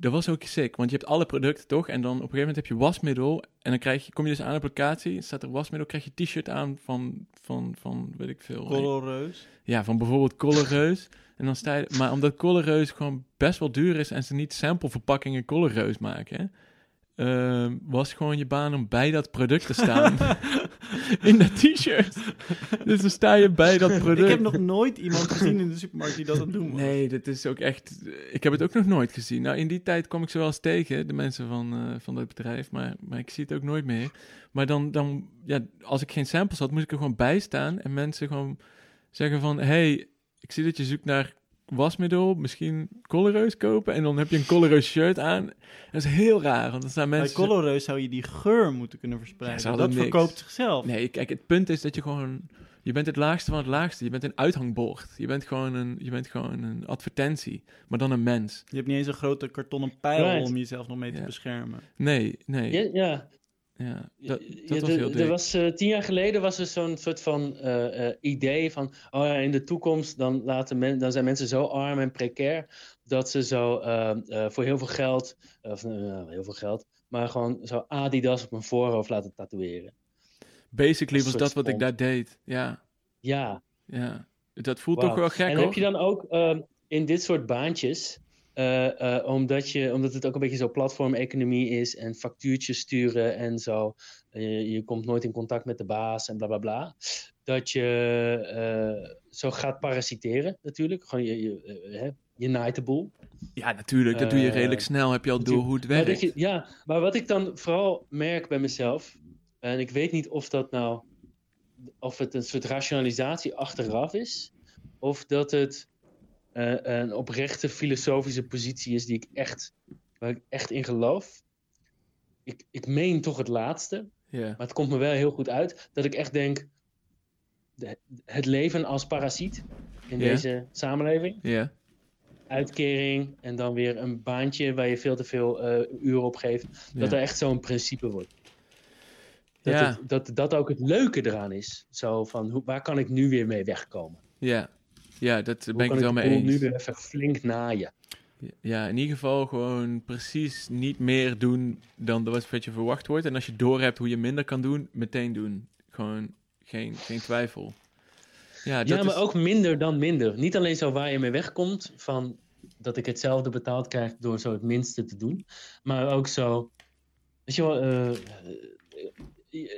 Dat was ook sick, want je hebt alle producten toch? En dan op een gegeven moment heb je wasmiddel. En dan krijg je, kom je dus aan op locatie, staat er wasmiddel, krijg je t-shirt aan van, van, van, weet ik veel. Colorreus. Ja, van bijvoorbeeld Colorreus. En dan sta je, maar omdat Colorreus gewoon best wel duur is en ze niet sampleverpakkingen Colorreus maken, ehm, was gewoon je baan om bij dat product te staan. in dat t-shirt. Dus dan sta je bij dat product. Ik heb nog nooit iemand gezien in de supermarkt die dat aan doen was. Nee, dat is ook echt. Ik heb het ook nog nooit gezien. Nou, in die tijd kwam ik ze wel eens tegen, de mensen van, eh, van dat bedrijf, maar, maar ik zie het ook nooit meer. Maar dan, dan, ja, als ik geen samples had, moest ik er gewoon bij staan en mensen gewoon zeggen van, hey, ik zie dat je zoekt naar wasmiddel, misschien Colorreus kopen en dan heb je een Colorreus shirt aan. Dat is heel raar, want dan staan Bij mensen... Colorreus zou je die geur moeten kunnen Ja, verspreiden. hadden dat niks. verkoopt zichzelf. Nee, kijk, het punt is dat je gewoon... Je bent het laagste van het laagste. Je bent een uithangbord. Je bent gewoon een, je bent gewoon een advertentie. Maar dan een mens. Je hebt niet eens een grote kartonnen pijl Right. om jezelf nog mee te Ja. beschermen. Nee, nee. Ja, ja. Ja, dat, Ja, was heel er was, eh, tien jaar geleden was er zo'n soort van eh, eh, idee van... Oh ja, in de toekomst dan, laten men, dan zijn mensen zo arm en precair... dat ze zo voor heel veel geld... Of eh, heel veel geld... maar gewoon zo Adidas op hun voorhoofd laten tatoeëren. Basically was dat wat ik daar deed. Ja, Ja, ja. Dat voelt toch wel gek, en hoor. heb je dan ook ehm, in dit soort baantjes... eh, omdat, je, omdat het ook een beetje zo platformeconomie is... en factuurtjes sturen en zo... eh, je komt nooit in contact met de baas en bla bla bla... dat je zo gaat parasiteren natuurlijk. Gewoon je, je, hè, je naait de boel. Ja, natuurlijk. Dat doe je redelijk snel. Heb je al door hoe het Maar werkt. je, ja, maar wat ik dan vooral merk bij mezelf, en ik weet niet of dat nou, of het een soort rationalisatie achteraf is, of dat het eh, een oprechte filosofische positie is die ik echt, waar ik echt in geloof. Ik, ik meen toch het laatste, maar het komt me wel heel goed uit dat ik echt denk, de- het leven als parasiet in deze samenleving Ja. uitkering en dan weer een baantje waar je veel te veel eh, uren op geeft, dat er echt zo'n principe wordt. Dat, Ja. het, dat dat ook het leuke eraan is. Zo van, hoe, waar kan ik nu weer mee wegkomen? Ja. Ja, dat Hoe ben ik het wel mee boel nu eens. weer even flink naaien? Ja, in ieder geval gewoon precies niet meer doen dan wat je verwacht wordt. En als je doorhebt hoe je minder kan doen, meteen doen. Gewoon geen, geen twijfel. Ja, dat Ja, maar is- ook minder dan minder. Niet alleen zo waar je mee wegkomt, van dat ik hetzelfde betaald krijg door zo het minste te doen. Maar ook zo, weet je wel, eh,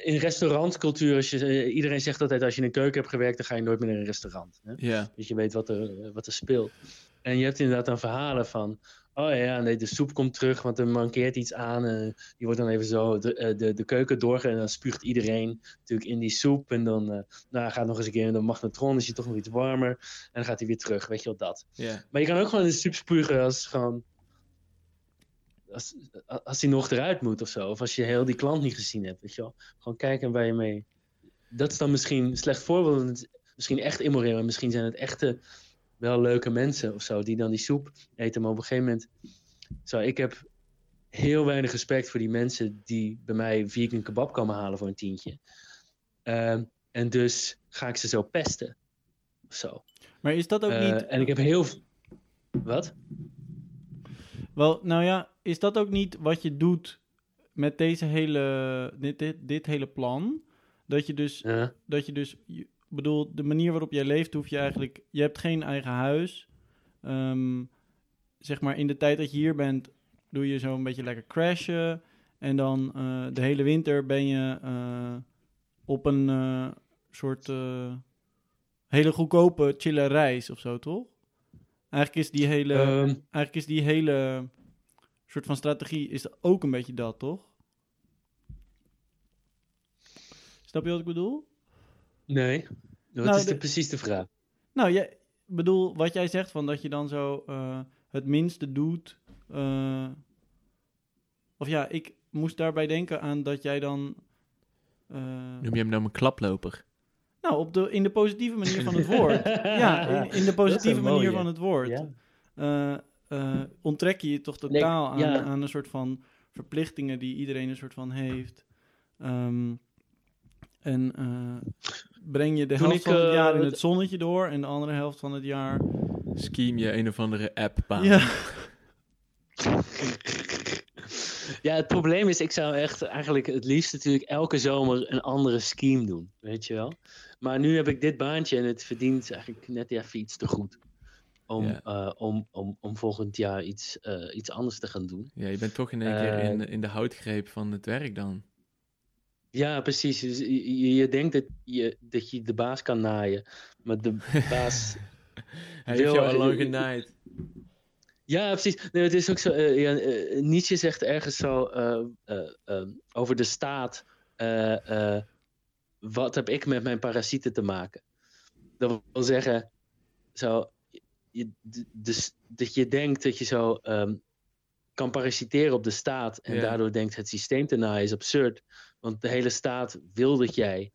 in restaurantcultuur, als je, eh, iedereen zegt altijd als je in een keuken hebt gewerkt, dan ga je nooit meer naar een restaurant. Hè? Ja, Dus je weet wat er, eh, wat er speelt. En je hebt inderdaad dan verhalen van. Oh ja, nee, de soep komt terug, want er mankeert iets aan. eh, die wordt dan even zo de, de, de keuken door en dan spuugt iedereen natuurlijk in die soep. En dan eh, nou, gaat nog eens een keer in de magnetron, is hij toch nog iets warmer. En dan gaat hij weer terug, weet je wel dat. ja, Maar je kan ook gewoon in de soep spugen als gewoon. Als, als hij nog eruit moet of zo. Of als je heel die klant niet gezien hebt, weet je wel. Gewoon kijken waar je mee. Dat is dan misschien een slecht voorbeeld. Misschien echt immoreel. En misschien zijn het echte, wel leuke mensen of zo. Die dan die soep eten. Maar op een gegeven moment. Zo, ik heb heel weinig respect voor die mensen die bij mij vegan kebab komen halen voor een tientje. Ehm, en dus ga ik ze zo pesten. Of zo. Maar is dat ook Eh, niet... En ik heb heel. Wat? Wel, nou ja, is dat ook niet wat je doet met deze hele, dit, dit, dit hele plan? Dat je dus, Ja. dat je dus, bedoel, de manier waarop jij leeft, hoef je eigenlijk, je hebt geen eigen huis. Ehm, zeg maar, in de tijd dat je hier bent, doe je zo een beetje lekker crashen. En dan eh, de hele winter ben je eh, op een eh, soort hele goedkope, chille reis of zo, toch? Eigenlijk is die hele... Ehm, Eigenlijk is die hele soort van strategie is ook een beetje dat, toch? Snap je wat ik bedoel? nee. Wat Nou, is de, de- precies de vraag? Nou, jij, bedoel, wat jij zegt van dat je dan zo eh, het minste doet. eh, of ja, ik moest daarbij denken aan dat jij dan. eh, noem je hem nou een klaploper? nou, op de, in de positieve manier van het woord. ja, in, in de positieve manier van het woord. Ja. Eh, eh, onttrek je je toch totaal aan, ja. aan een soort van verplichtingen die iedereen een soort van heeft. Ehm, en eh, breng je de Toen helft ik, van het eh, jaar in het- het zonnetje door en de andere helft van het jaar. Scheme je een of andere app baan. Ja, Ja, het probleem is, ik zou echt eigenlijk het liefst natuurlijk elke zomer een andere scheme doen, weet je wel. Maar nu heb ik dit baantje en het verdient eigenlijk net even iets te goed. Om, eh, om, om, om volgend jaar iets, eh, iets anders te gaan doen. Ja, je bent toch in één keer Eh, in, in de houtgreep van het werk dan. Ja, precies. Dus je, je- denkt dat je, dat je de baas kan naaien. Maar de baas Hij Wil- heeft jou al lang genaaid. Ja, precies. Nee, het is ook zo. ja, Nietzsche zegt ergens zo eh, eh, eh, over de staat. wat heb ik met mijn parasieten te maken? Dat wil zeggen, zo, je, dus, dat je denkt dat je zo ehm, kan parasiteren op de staat. En Ja. daardoor denkt het systeem te naaien is absurd. Want de hele staat wil dat jij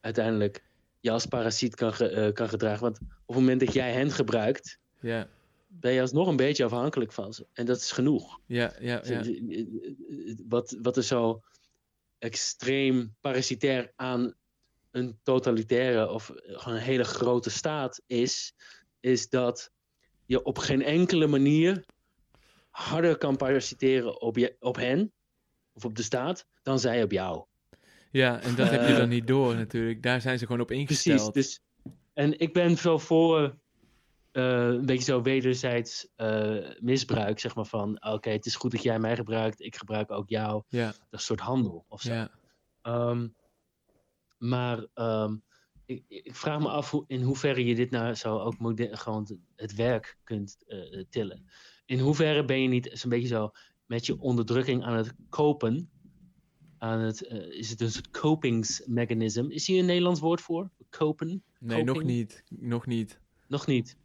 uiteindelijk je als parasiet kan, ge- eh, kan gedragen. Want op het moment dat jij hen gebruikt, Ja, ben je alsnog een beetje afhankelijk van ze. En dat is genoeg. ja, ja. ja. Wat, wat er zo extreem parasitair aan een totalitaire of gewoon een hele grote staat is, is dat je op geen enkele manier harder kan parasiteren op, je, op hen of op de staat dan zij op jou. Ja, en dat heb je Eh, dan niet door natuurlijk. Daar zijn ze gewoon op Precies. ingesteld. Dus, en ik ben zo voor eh, een beetje zo wederzijds eh, misbruik, zeg maar van, oké, het is goed dat jij mij gebruikt, ik gebruik ook jou. Ja, Dat soort handel of zo. ja, Ehm, maar ehm, ik, ik vraag me af hoe, in hoeverre je dit nou zo ook gewoon het werk kunt eh, tillen. In hoeverre ben je niet zo'n beetje zo met je onderdrukking aan het kopen? Aan het, eh, is het een soort kopingsmechanism? Is hier een Nederlands woord voor? Kopen? Nee, nog niet. Nog niet. Nog niet.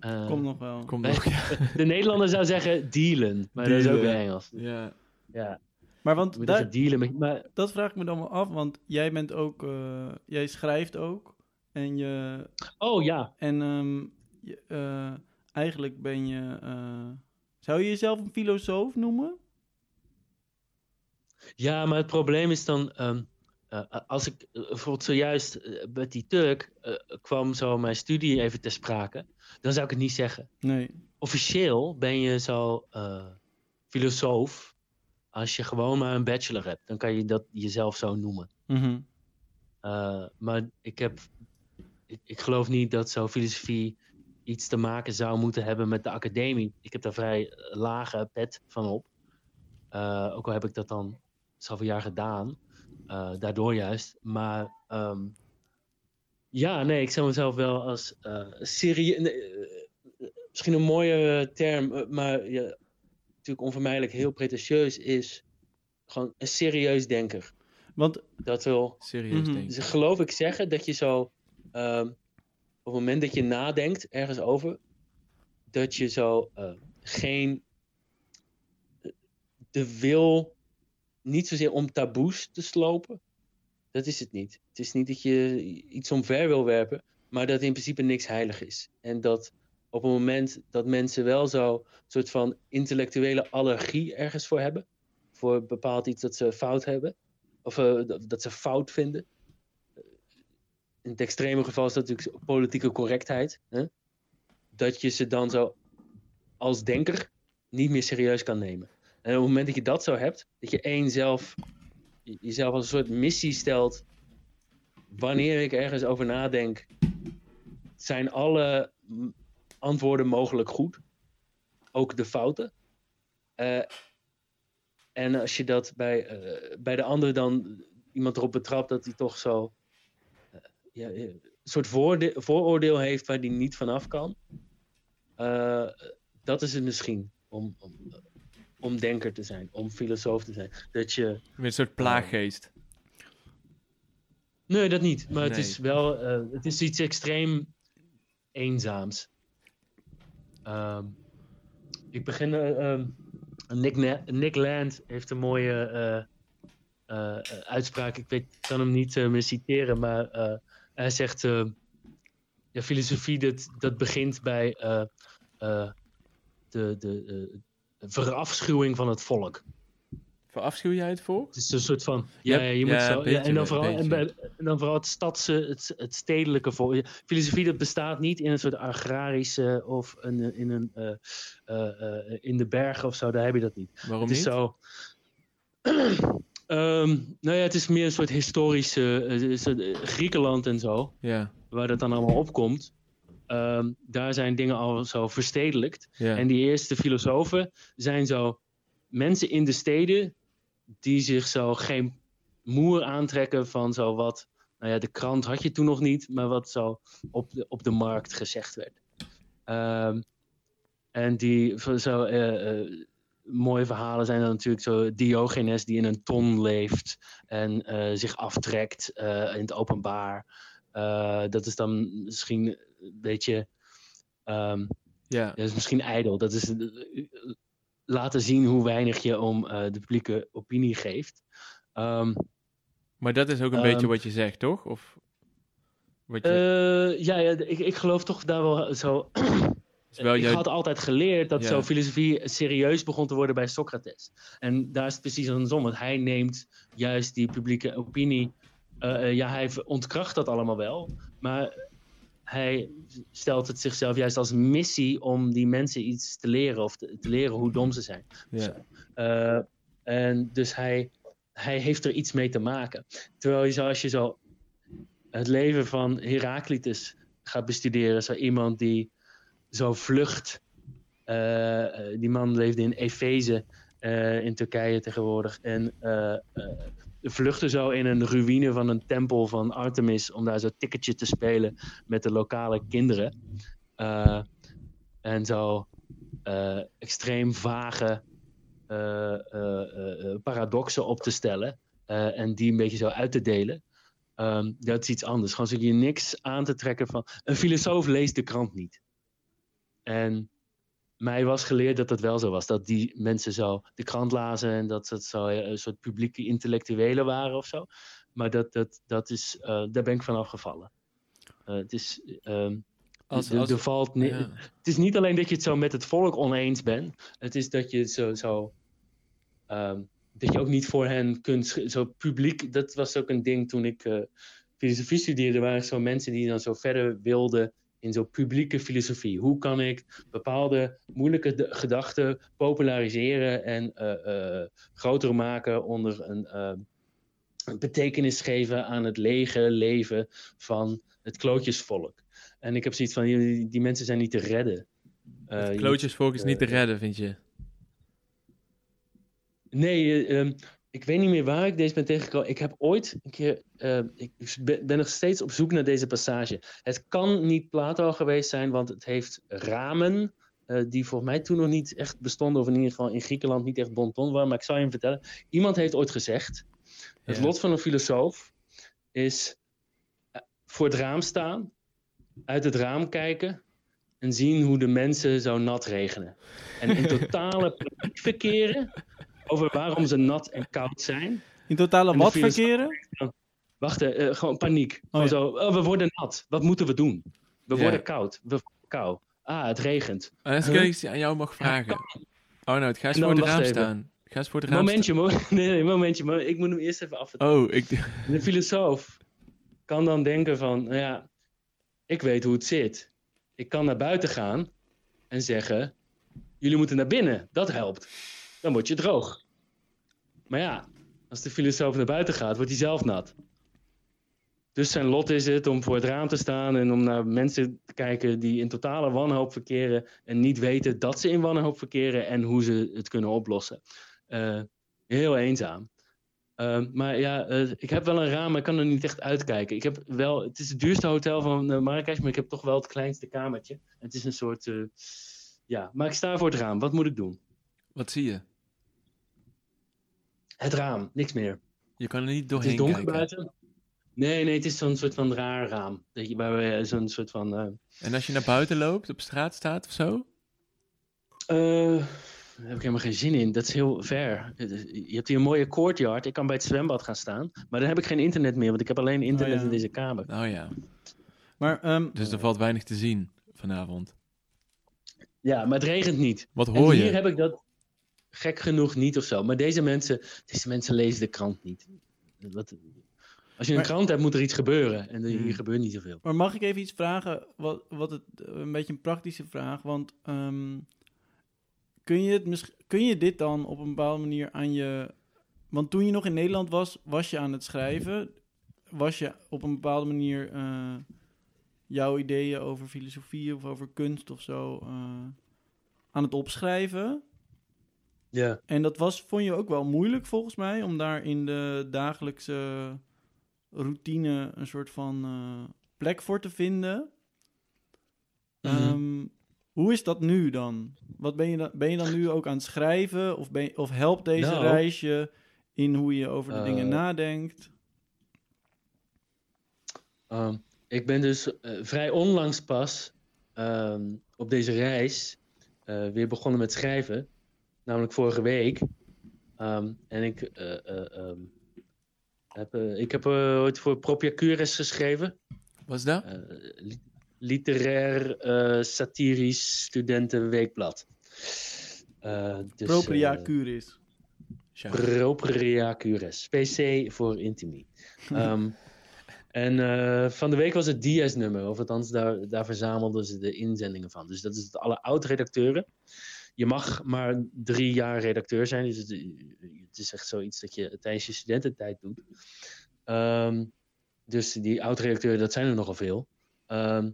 Eh, Komt nog wel. Kom nog. Ja. de Nederlander zou zeggen dealen, maar dat is ook weer Engels. ja. Ja, Maar want moet daar, even dealen met... Maar, dat vraag ik me dan wel af, want jij bent ook, eh, jij schrijft ook. En je, oh ja, en ehm, je, eh, eigenlijk ben je, eh, zou je jezelf een filosoof noemen? Ja, maar het probleem is dan, ehm, eh, als ik bijvoorbeeld zojuist met die Turk kwam zo mijn studie even ter sprake, dan zou ik het niet zeggen. Nee. Officieel ben je zo filosoof als je gewoon maar een bachelor hebt. Dan kan je dat jezelf zo noemen. Mhm. Eh, maar ik heb, ik, ik geloof niet dat zo filosofie iets te maken zou moeten hebben met de academie. Ik heb daar vrij lage pet van op. Eh, ook al heb ik dat dan zoveel jaar gedaan. eh, daardoor juist. Maar ehm, ja, nee, ik zou mezelf wel als eh serie... nee, eh, misschien een mooie term, eh, maar ja, natuurlijk onvermijdelijk heel pretentieus is... Gewoon een serieus denker. Want, Dat wil Serieus Mhm. denk ik. dus geloof ik zeggen dat je zo, ehm, op het moment dat je nadenkt ergens over, dat je zo eh, geen, de wil, niet zozeer om taboes te slopen, dat is het niet. Het is niet dat je iets omver wil werpen, maar dat in principe niks heilig is. En dat op het moment dat mensen wel zo soort van intellectuele allergie ergens voor hebben, voor bepaald iets dat ze fout hebben, of eh, dat, ze fout vinden. In het extreme geval is dat natuurlijk politieke correctheid. Hè? Dat je ze dan zo als denker niet meer serieus kan nemen. En op het moment dat je dat zo hebt, dat je één zelf, je- jezelf als een soort missie stelt. Wanneer ik ergens over nadenk, zijn alle antwoorden mogelijk goed. Ook de fouten. Eh, en als je dat bij, eh, bij de ander dan iemand erop betrapt dat hij toch zo eh, ja, een soort vooroordeel heeft waar hij niet vanaf kan. dat is het misschien om, om, om denker te zijn, om filosoof te zijn. Dat je. Een soort plaaggeest. Nee, dat niet. Maar het is wel. het is iets extreem eenzaams. Ehm, ik begin. eh, ehm, Nick, Nick Land heeft een mooie eh, eh, uitspraak. Ik weet, kan hem niet meer citeren, maar hij zegt: ja, filosofie dat, dat begint bij de, de eh, verafschuwing van het volk. Verafschuw jij het volk? Het is een soort van. Ja, je moet zo. beetje en, dan vooral, en, en dan vooral het stadse, het, het stedelijke volk. Filosofie dat bestaat niet in een soort agrarische of een, in, een, eh, eh, eh, in de bergen of zo. Daar heb je dat niet. Waarom het is niet? zo. Ehm, nou ja, het is meer een soort historische. Griekenland en zo waar dat dan allemaal opkomt. Ehm, daar zijn dingen al zo verstedelijkt. En die eerste filosofen zijn zo mensen in de steden die zich zo geen moer aantrekken van zo wat. Nou ja, de krant had je toen nog niet, maar wat zo op de, op de markt gezegd werd. Ehm, en die zo eh, eh, mooie verhalen zijn dan natuurlijk zo Diogenes die in een ton leeft en eh, zich aftrekt in het openbaar. Dat is dan misschien een beetje. ehm, ja. dat is misschien ijdel. Dat is laten zien hoe weinig je om eh, de publieke opinie geeft. Ehm, Maar dat is ook een Ehm, beetje wat je zegt, toch? Of wat je, eh, ja, ja ik, ik geloof toch daar wel zo. wel ik had altijd geleerd dat Ja. zo filosofie serieus begon te worden bij Socrates. En daar is het precies andersom. Want hij neemt juist die publieke opinie. eh, ja, hij ontkracht dat allemaal wel. Maar hij stelt het zichzelf juist als missie om die mensen iets te leren. Of te, te leren hoe dom ze zijn. ja. Eh, en dus hij, hij heeft er iets mee te maken. Terwijl je zo, als je zo het leven van Heraclitus gaat bestuderen, zo iemand die zo vlucht. eh, eh, die man leefde in Efeze eh, in Turkije tegenwoordig. En vluchten zo in een ruïne van een tempel van Artemis om daar zo ticketje te spelen met de lokale kinderen. Eh, en zo eh, extreem vage eh, paradoxen op te stellen en die een beetje zo uit te delen. Ehm, dat is iets anders. Gewoon zodat je niks aan te trekken van. Een filosoof leest de krant niet. En mij was geleerd dat dat wel zo was. Dat die mensen zo de krant lazen en dat het zo eh, een soort publieke intellectuelen waren of zo. Maar dat, dat, dat is, eh, daar ben ik van afgevallen. Eh, het is. ehm, Als, als, er valt ni- ja. Het is niet alleen dat je het zo met het volk oneens bent. Het is dat je zo. zo ehm, dat je ook niet voor hen kunt. Zo publiek. Dat was ook een ding toen ik filosofie studeerde. Er waren zo mensen die dan zo verder wilden. In zo'n publieke filosofie. Hoe kan ik bepaalde moeilijke gedachten populariseren en eh, eh, groter maken onder een eh, een betekenis geven aan het lege leven van het klootjesvolk. En ik heb zoiets van, die, die mensen zijn niet te redden. Het je klootjesvolk is niet te redden, vind je? Nee, eh, ehm, ik weet niet meer waar ik deze ben tegengekomen. Ik heb ooit een keer. eh, ik ben nog steeds op zoek naar deze passage. Het kan niet Plato geweest zijn, want het heeft ramen. eh, die volgens mij toen nog niet echt bestonden, of in ieder geval in Griekenland niet echt bonton waren. Maar ik zal je hem vertellen. Iemand heeft ooit gezegd: Het Ja. lot van een filosoof is eh, voor het raam staan, uit het raam kijken en zien hoe de mensen zo nat regenen. En in totale paniek verkeren over waarom ze nat en koud zijn. In totale wat verkeren? Wacht, eh, gewoon paniek. Ja. zo, oh, we worden nat. Wat moeten we doen? We Ja. worden koud. We worden kou. Ah, het regent. En als ik iets aan jou mag vragen. Oh nou, ga eens voor het raam even. staan. Ga eens voor het raam Momentje, mo nee, nee, momentje. mo- ik moet hem eerst even af. staan. Oh, ik... De filosoof kan dan denken van, nou ja, ik weet hoe het zit. Ik kan naar buiten gaan en zeggen, jullie moeten naar binnen. Dat helpt. Dan word je droog. Maar ja, als de filosoof naar buiten gaat, wordt hij zelf nat. Dus zijn lot is het om voor het raam te staan en om naar mensen te kijken die in totale wanhoop verkeren en niet weten dat ze in wanhoop verkeren en hoe ze het kunnen oplossen. Eh, heel eenzaam. Ehm, maar ja, eh, ik heb wel een raam, maar ik kan er niet echt uitkijken. Ik heb wel, het is het duurste hotel van Marrakesh, maar ik heb toch wel het kleinste kamertje. Het is een soort, eh, ja, maar ik sta voor het raam. Wat moet ik doen? Wat zie je? Het raam, niks meer. Je kan er niet Het doorheen is donker kijken. buiten. Nee, nee, het is zo'n soort van raar raam. Dat je, we zo'n soort van... eh, En als je naar buiten loopt, op straat staat of zo? eh, daar heb ik helemaal geen zin in. Dat is heel ver. Je hebt hier een mooie courtyard. Ik kan bij het zwembad gaan staan. Maar dan heb ik geen internet meer, want ik heb alleen internet Oh ja. in deze kamer. Oh ja. Maar ehm, Dus er valt weinig te zien vanavond. Ja, maar het regent niet. Wat En hoor hier je? heb ik dat gek genoeg niet of zo. Maar deze mensen, deze mensen lezen de krant niet. Wat, als je een Maar- krant hebt, moet er iets gebeuren. En er- hier Hmm. gebeurt niet zoveel. Maar mag ik even iets vragen? Wat, wat het, een beetje een praktische vraag. Want ehm, kun, je het, kun je dit dan op een bepaalde manier aan je. Want toen je nog in Nederland was, was je aan het schrijven. Was je op een bepaalde manier eh, jouw ideeën over filosofie of over kunst of zo eh, aan het opschrijven? Ja. En dat was, vond je ook wel moeilijk volgens mij, om daar in de dagelijkse routine een soort van eh, plek voor te vinden. Mhm. Ehm, hoe is dat nu dan? Wat ben, je dan? ben je dan nu ook aan het schrijven? Of, ben je- of helpt deze Nou. reis je in hoe je over de Eh. dingen nadenkt? Ehm, ik ben dus eh, vrij onlangs pas ehm, op deze reis eh, weer begonnen met schrijven. Namelijk vorige week. Ehm, en ik, eh, eh, ehm, heb, eh, ik heb eh, ooit voor Propia Cures geschreven. Wat is dat? Eh, li- literair eh, satirisch studentenweekblad. Eh, dus, Propria curis. Tja. Propria Cures. PC voor Intimi. Ehm, en eh, van de week was het Diaz-nummer. Of althans, daar, daar verzamelden ze de inzendingen van. Dus dat is het alle oud-redacteuren. Je mag maar drie jaar redacteur zijn. Dus het, is echt zoiets dat je tijdens je studententijd doet. Ehm, dus die oud-redacteuren, dat zijn er nogal veel. Ehm,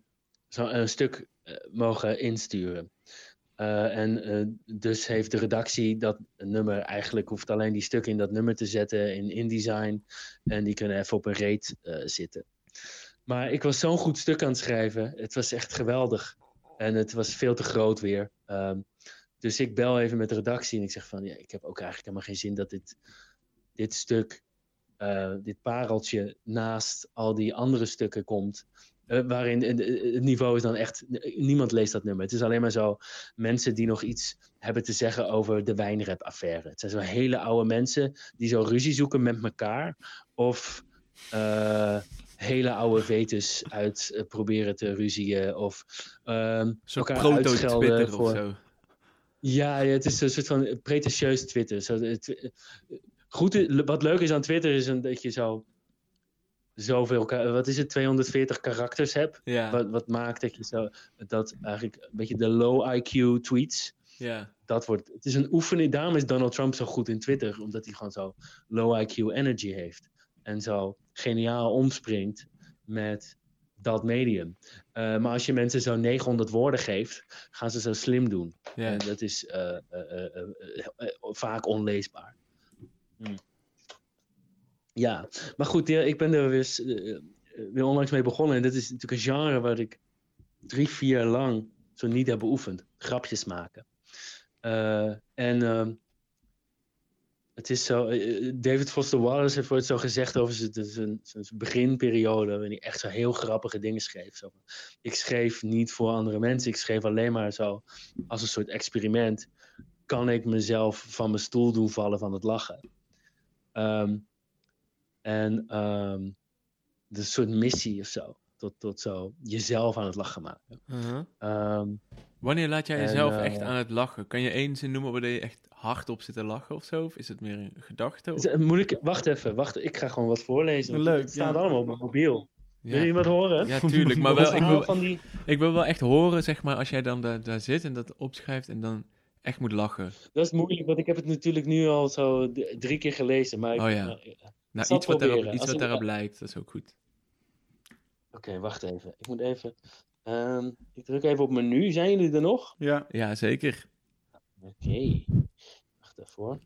zo een stuk eh, mogen insturen. Eh, en eh, dus heeft de redactie dat nummer eigenlijk hoeft alleen die stukken in dat nummer te zetten in InDesign. En die kunnen even op een reet zitten. Maar ik was zo'n goed stuk aan het schrijven. Het was echt geweldig. En het was veel te groot weer. Ehm, dus ik bel even met de redactie en ik zeg van ja, ik heb ook eigenlijk helemaal geen zin dat dit, dit stuk, eh, dit pareltje naast al die andere stukken komt. Eh, waarin het niveau is dan echt, niemand leest dat nummer. Het is alleen maar zo mensen die nog iets hebben te zeggen over de wijnrep-affaire. Het zijn zo hele oude mensen die zo ruzie zoeken met elkaar. Of eh, hele oude vetus uit proberen te ruzien. Of Zo'n elkaar uitschelden of zo. Ja, het is een soort van pretentieus Twitter. Zo, het, goed, wat leuk is aan Twitter is een, dat je zo zoveel, wat is het, 240 karakters hebt. Ja, Wat, wat maakt dat je zo, dat eigenlijk een beetje de low IQ tweets, ja. dat wordt, het is een oefening. Daarom is Donald Trump zo goed in Twitter, omdat hij gewoon zo low IQ energy heeft. En zo geniaal omspringt met dat medium. Eh, maar als je mensen zo 900 woorden geeft, gaan ze zo slim doen. ja. En dat is eh, eh, vaak onleesbaar. Hm. Ja, maar goed, ja, ik ben er weer, onlangs mee begonnen. En dit is natuurlijk een genre waar ik drie, vier jaar lang zo niet heb beoefend. Grapjes maken. En ehm, het is zo, eh, eh, David Foster Wallace heeft ooit zo gezegd over zijn, zijn, zijn beginperiode, waarin hij echt zo heel grappige dingen schreef. Zo, ik schreef niet voor andere mensen, ik schreef alleen maar zo als een soort experiment. Kan ik mezelf van mijn stoel doen vallen van het lachen? Ehm, en ehm de soort missie of zo, tot, tot zo jezelf aan het lachen maken. Uh-huh. Ehm, Wanneer laat jij En, jezelf eh, echt aan het lachen? Kan je één zin noemen waar je echt hard op zit te lachen of zo? Of is het meer een gedachte? Of- is- eh, moet ik, wacht even, wacht, ik ga gewoon wat voorlezen. Leuk, Het staat ja. allemaal op mijn mobiel. Wil je wat horen? ja, tuurlijk. Maar wel, ik wil, van die... ik wil wel echt horen, zeg maar, als jij dan daar, daar zit en dat opschrijft en dan echt moet lachen. Dat is moeilijk, want ik heb het natuurlijk nu al zo drie keer gelezen. Maar ik- Oh ja. Oké, Nou, iets wat, daarop, iets wat ik- daarop lijkt, dat is ook goed. wacht even. Ik moet even... ehm, ik druk even op menu. Zijn jullie er nog? Ja. Ja, zeker. Oké. Wacht even hoor.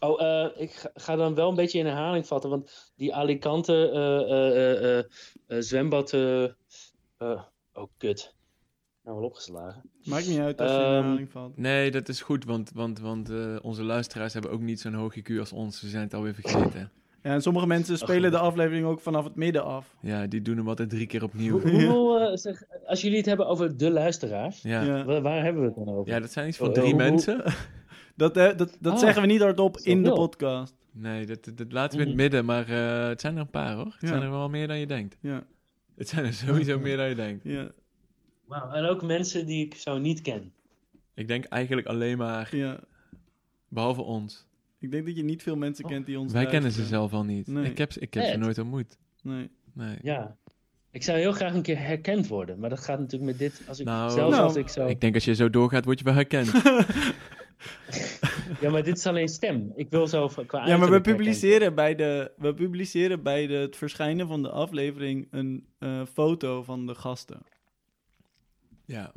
Oh, eh, ik ga, ga dan wel een beetje in herhaling vatten, want die Alicante eh, eh, eh, eh, eh, zwembad... eh, eh, oh, kut. Nou, wel opgeslagen. Maakt niet uit als je in Ehm, herhaling valt. Nee, dat is goed, want, want, want eh, onze luisteraars hebben ook niet zo'n hoog IQ als ons. Ze zijn het alweer vergeten. Ja, en sommige mensen spelen de aflevering ook vanaf het midden af. Ja, die doen hem altijd drie keer opnieuw. Hoeveel, eh, zeg, als jullie het hebben over de luisteraars, Ja, Ja. ja. waar, waar hebben we het dan over? dat zijn iets van Oh, drie hoe- hoe- mensen. Dat, eh, dat, dat Ah, zeggen we niet hardop in de podcast. Nee, dat, dat laten we in het Mhm. midden, maar eh, het zijn er een paar hoor. Het Ja. zijn er wel meer dan je denkt. Ja, Het zijn er sowieso meer dan je denkt. ja, Wauw, en ook mensen die ik zo niet ken. Ik denk eigenlijk alleen maar, ja. behalve ons. Ik denk dat je niet veel mensen kent die ons Wij kennen ze zelf al niet. Nee. Ik heb, ze- ik heb ze nooit ontmoet. Nee. Nee. Ja. Ik zou heel graag een keer herkend worden, maar dat gaat natuurlijk met dit. Als ik, Nou, zelfs Nou, als ik zo. Ik denk als je zo doorgaat, word je wel herkend. Ja, maar dit is alleen stem. Ik wil zo qua Ja, maar we herkend publiceren bij, de, we publiceren bij de, het verschijnen van de aflevering een eh, foto van de gasten. ja,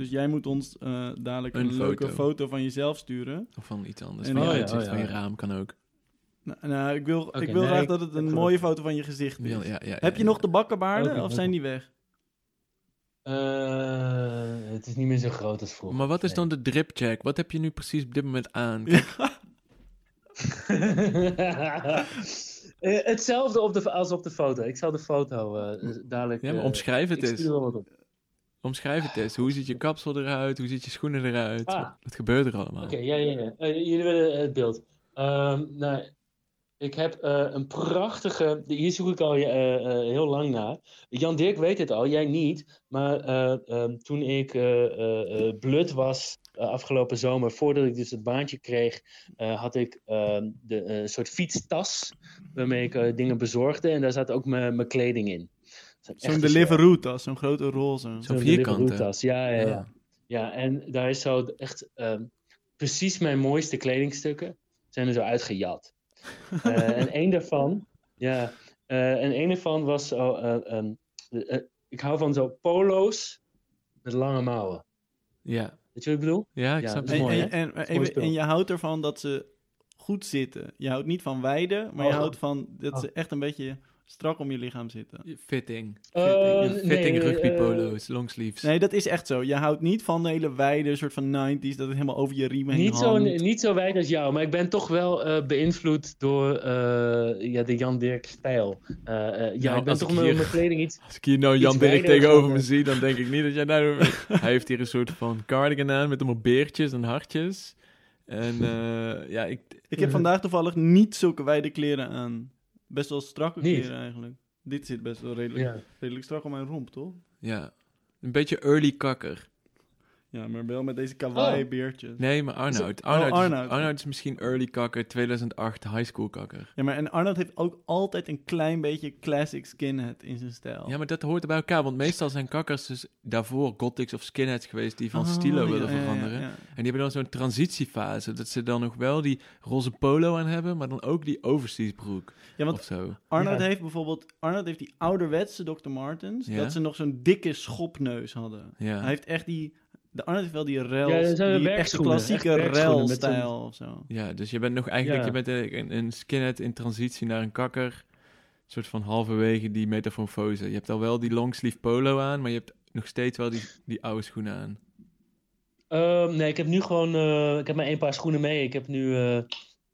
Dus jij moet ons eh, dadelijk een, Een leuke foto. van jezelf sturen. of van iets anders. En- van je Oh ja, uitzicht, oh ja, van je raam kan ook. Nou, nou, ik wil, ik wil nee, graag ik dat het een geloof. mooie foto van je gezicht is. Wil- ja, ja, Heb ja, je ja. nog de bakkenbaarden of zijn die weg? Eh, het is niet meer zo groot als vroeger. Maar wat is dan de drip check? Wat heb je nu precies op dit moment aan? Eh, hetzelfde op de, als op de foto. Ik zal de foto eh, dadelijk. Ja, maar omschrijf het ik stuur eens. wel wat op. Omschrijf het eens. Hoe ziet je kapsel eruit? Hoe ziet je schoenen eruit? Ah. Wat, wat gebeurt er allemaal? Oké, ja, ja, ja. Eh, jullie willen het beeld. Ehm, nou, ik heb eh, een prachtige. Hier zoek ik al eh, heel lang naar. Jan Dirk weet het al, jij niet. Maar eh, ehm, toen ik blut was afgelopen zomer, voordat ik dus het baantje kreeg, had ik ehm, de, een soort fietstas waarmee ik dingen bezorgde. En daar zat ook mijn kleding in. Zo'n Deliveroo-tas, zo'n grote roze. Zo'n vierkante. Ja, ja, ja. Ja. Ja, en daar is zo echt ehm, precies mijn mooiste kledingstukken zijn er zo uitgejat. Eh, en één daarvan, ja, eh, en één daarvan was zo, eh, ehm, eh, eh, ik hou van zo polo's met lange mouwen. Ja. Dat Weet je wat ik bedoel? Ja, ik Ja, snap het. En, mooi, en, en, je houdt ervan dat ze goed zitten. Je houdt niet van wijden, maar je Oh. houdt van dat Oh. ze echt een beetje strak om je lichaam zitten. Fitting. Eh, Fitting, nee, Fitting eh, rugby eh, polo's, longsleeves. Nee, dat is echt zo. Je houdt niet van de hele wijde soort van 90s, dat het helemaal over je riem heen Niet zo, niet zo wijd als jou, maar ik ben toch wel eh, beïnvloed door eh, ja, de Jan Dirk stijl. Ja, Nou, ik ben als toch ik met hier- mijn kleding iets. Als ik hier nou Jan Dirk tegenover me zie, dan denk ik niet dat jij nou... Hij heeft hier een soort van cardigan aan met allemaal beertjes en hartjes. En eh, ja, ik... Ik heb vandaag toevallig niet zulke wijde kleren aan. Best wel strakke Niet? kleren eigenlijk. Dit zit best wel redelijk, Ja. redelijk strak om mijn romp, toch? Ja, een beetje early kakker. Ja, maar wel met deze kawaii Oh. beertjes. Nee, maar Arnoud. Oh, Arnoud, Arnoud. Is, Arnoud is misschien early kakker, 2008 high school kakker. Ja, maar en Arnold heeft ook altijd een klein beetje classic skinhead in zijn stijl. Ja, maar dat hoort bij elkaar, want meestal zijn kakkers dus daarvoor gothics of skinheads geweest die van Oh, stilo ja, willen ja, veranderen. ja. En die hebben dan zo'n transitiefase, dat ze dan nog wel die roze polo aan hebben, maar dan ook die overseas broek Ja, want of zo. Arnold Ja. heeft bijvoorbeeld Arnold heeft die ouderwetse Dr. Martens, Ja. dat ze nog zo'n dikke schopneus hadden. Ja. Hij heeft echt die, de wel die rel, Ja, zijn die echte klassieke rel-stijl of zo. Ja, dus je bent nog eigenlijk, Ja. je bent een, een skinhead in transitie naar een kakker. Een soort van halverwege die metamorfose. Je hebt al wel die longsleeve polo aan, maar je hebt nog steeds wel die, die oude schoenen aan. Ehm, nee, ik heb nu gewoon. eh, ik heb maar één paar schoenen mee. Ik heb nu eh,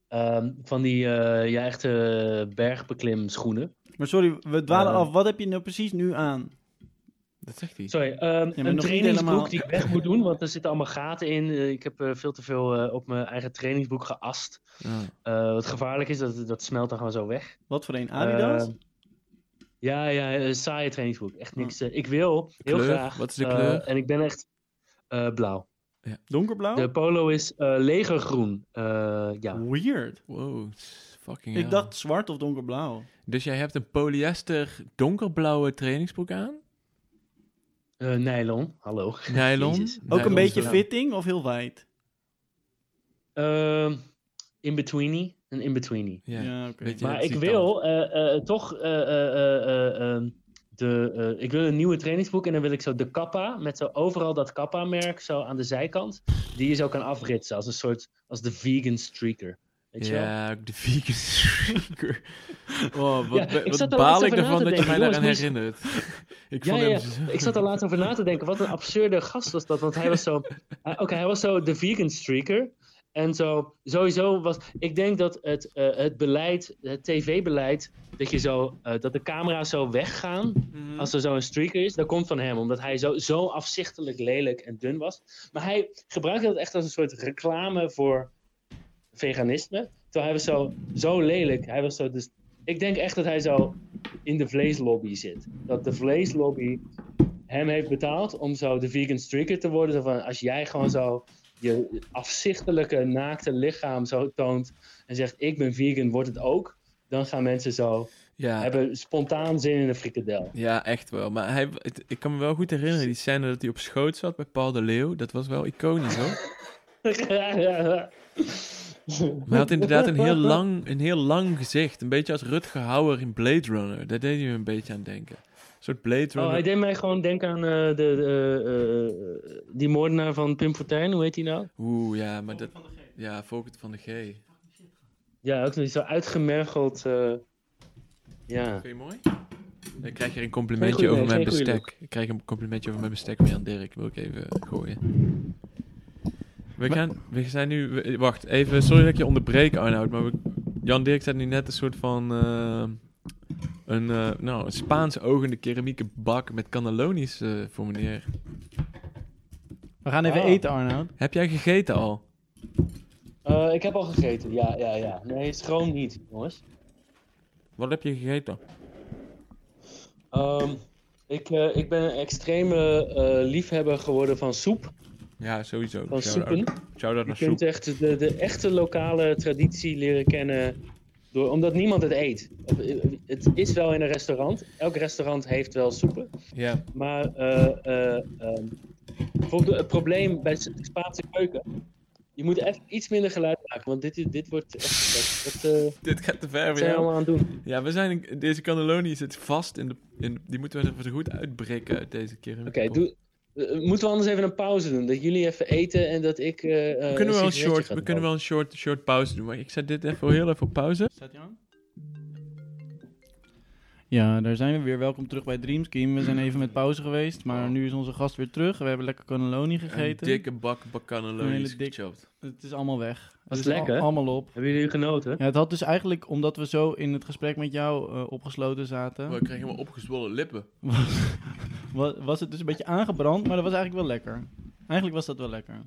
ehm, van die eh, ja, echte bergbeklim schoenen. Maar sorry, we dwalen Ja. af. Wat heb je nou precies nu aan? Dat zegt hij. Sorry, ehm, een helemaal. die ik weg moet doen, want er zitten allemaal gaten in. Eh, ik heb eh, veel te veel eh, op mijn eigen trainingsbroek geast. Ah. Eh, wat gevaarlijk is, dat, dat smelt dan gewoon zo weg. Wat voor een? Adidas? Eh, ja, ja, een saaie trainingsbroek. Echt niks. eh, ik wil heel kleur? graag. Wat is de kleur? en ik ben echt eh, blauw. Donkerblauw? De polo is eh, legergroen. Eh, ja. Weird. Wow, fucking Ik hell. dacht zwart of donkerblauw. Dus jij hebt een polyester donkerblauwe trainingsbroek aan? Eh, nylon, hallo. Nylon? Jezus. Ook een beetje fitting of heel wijd? Ehm in-betweenie. Een in-betweenie. Ja. Ja, oké. Maar ik wil eh, eh, toch eh, eh, eh, eh, ehm, de, eh, ik wil een nieuwe trainingsbroek en dan wil ik zo de kappa met zo overal dat kappa merk zo aan de zijkant, die je zo kan afritsen als een soort als de vegan streaker. Weet je wel? Ja, de vegan streaker. Oh, wat, Ja, baal ik ervan dat je mij daaraan herinnert. ik Ja, vond ja, hem. Ik zat er laatst over na te denken. Wat een absurde gast was dat. Want hij was zo. Oké, hij was zo de vegan streaker. En zo, sowieso was. Ik denk dat het, eh, het beleid, het tv-beleid. Dat, je zo, eh, dat de camera's zo weggaan. Mhm. Als er zo'n streaker is. Dat komt van hem. Omdat hij zo, zo afzichtelijk lelijk en dun was. Maar hij gebruikte dat echt als een soort reclame voor veganisme. Terwijl hij was zo, zo lelijk. Hij was zo. Dus, ik denk echt dat hij zo in de vleeslobby zit. Dat de vleeslobby hem heeft betaald om zo de vegan streaker te worden. Zo van, als jij gewoon zo je afzichtelijke naakte lichaam zo toont en zegt ik ben vegan, wordt het ook. Dan gaan mensen zo Ja, hebben spontaan zin in een frikadel. ja, echt wel. Maar hij, het- ik kan me wel goed herinneren, die scène dat hij op schoot zat bij Paul de Leeuw. Dat was wel iconisch, hoor. Maar hij had inderdaad een heel lang, een heel lang gezicht. Een beetje als Rutger Hauer in Blade Runner. Daar deed hij me een beetje aan denken. Een soort Blade Oh, Runner. hij deed mij gewoon denken aan eh, de, de, eh, eh, die moordenaar van Pim Fortuyn, hoe heet die nou? Oeh, ja, maar dat... Ja, Volkert van de G. Ja, ook zo uitgemergeld. ja. Vind je mooi? Dan krijg je een complimentje over mijn bestek. Ik krijg een complimentje over mijn bestek van Jan Dirk. Wil ik even gooien. We, gaan, we zijn nu... wacht, even. Sorry dat ik je onderbreek, Arnoud. Maar we, Jan Dirk zet nu net een soort van... eh, een, eh, nou, een Spaans ogende keramieke bak met cannellonis eh, voor meneer. We gaan even Oh. eten, Arnoud. Heb jij gegeten al? Eh, ik heb al gegeten, ja, ja, ja. Nee, schroom niet, jongens. Wat heb je gegeten? Ehm, ik, eh, ik ben een extreme eh, liefhebber geworden van soep, Ja, sowieso. Shout-out. soepen. Shout-out Je naar kunt soep. echt de, de echte lokale traditie leren kennen, door, omdat niemand het eet. Het is wel in een restaurant, elk restaurant heeft wel soepen. Ja. Maar eh, eh, ehm, bijvoorbeeld het probleem bij de Spaanse keuken, je moet even iets minder geluid maken, want dit, dit wordt echt... Dat, dat, eh, Dit gaat te ver wat zijn we jou. allemaal aan het doen? Ja, we zijn, deze cannelloni zit vast in de, in, die moeten we even goed uitbreken uit deze keer. Oké, doe, Moeten we anders even een pauze doen? Dat jullie even eten en dat ik. eh, eh, We kunnen wel een short, we kunnen wel een short, short pauze doen. Maar ik zet dit even heel even op pauze. Staat hij aan? Ja, daar zijn we weer. Welkom terug bij Dream Scheme. We zijn even met pauze geweest, maar nu is onze gast weer terug. We hebben lekker cannelloni Een gegeten. dikke bak Een bakkannelonis hele dik- gechopt. Het is allemaal weg. Was het al- lekker? allemaal op. Hebben jullie genoten? Ja, het had dus eigenlijk, omdat we zo in het gesprek met jou eh, opgesloten zaten, Oh, ik krijg helemaal opgezwollen lippen. wa- was het dus een beetje aangebrand, maar dat was eigenlijk wel lekker. Eigenlijk was dat wel lekker.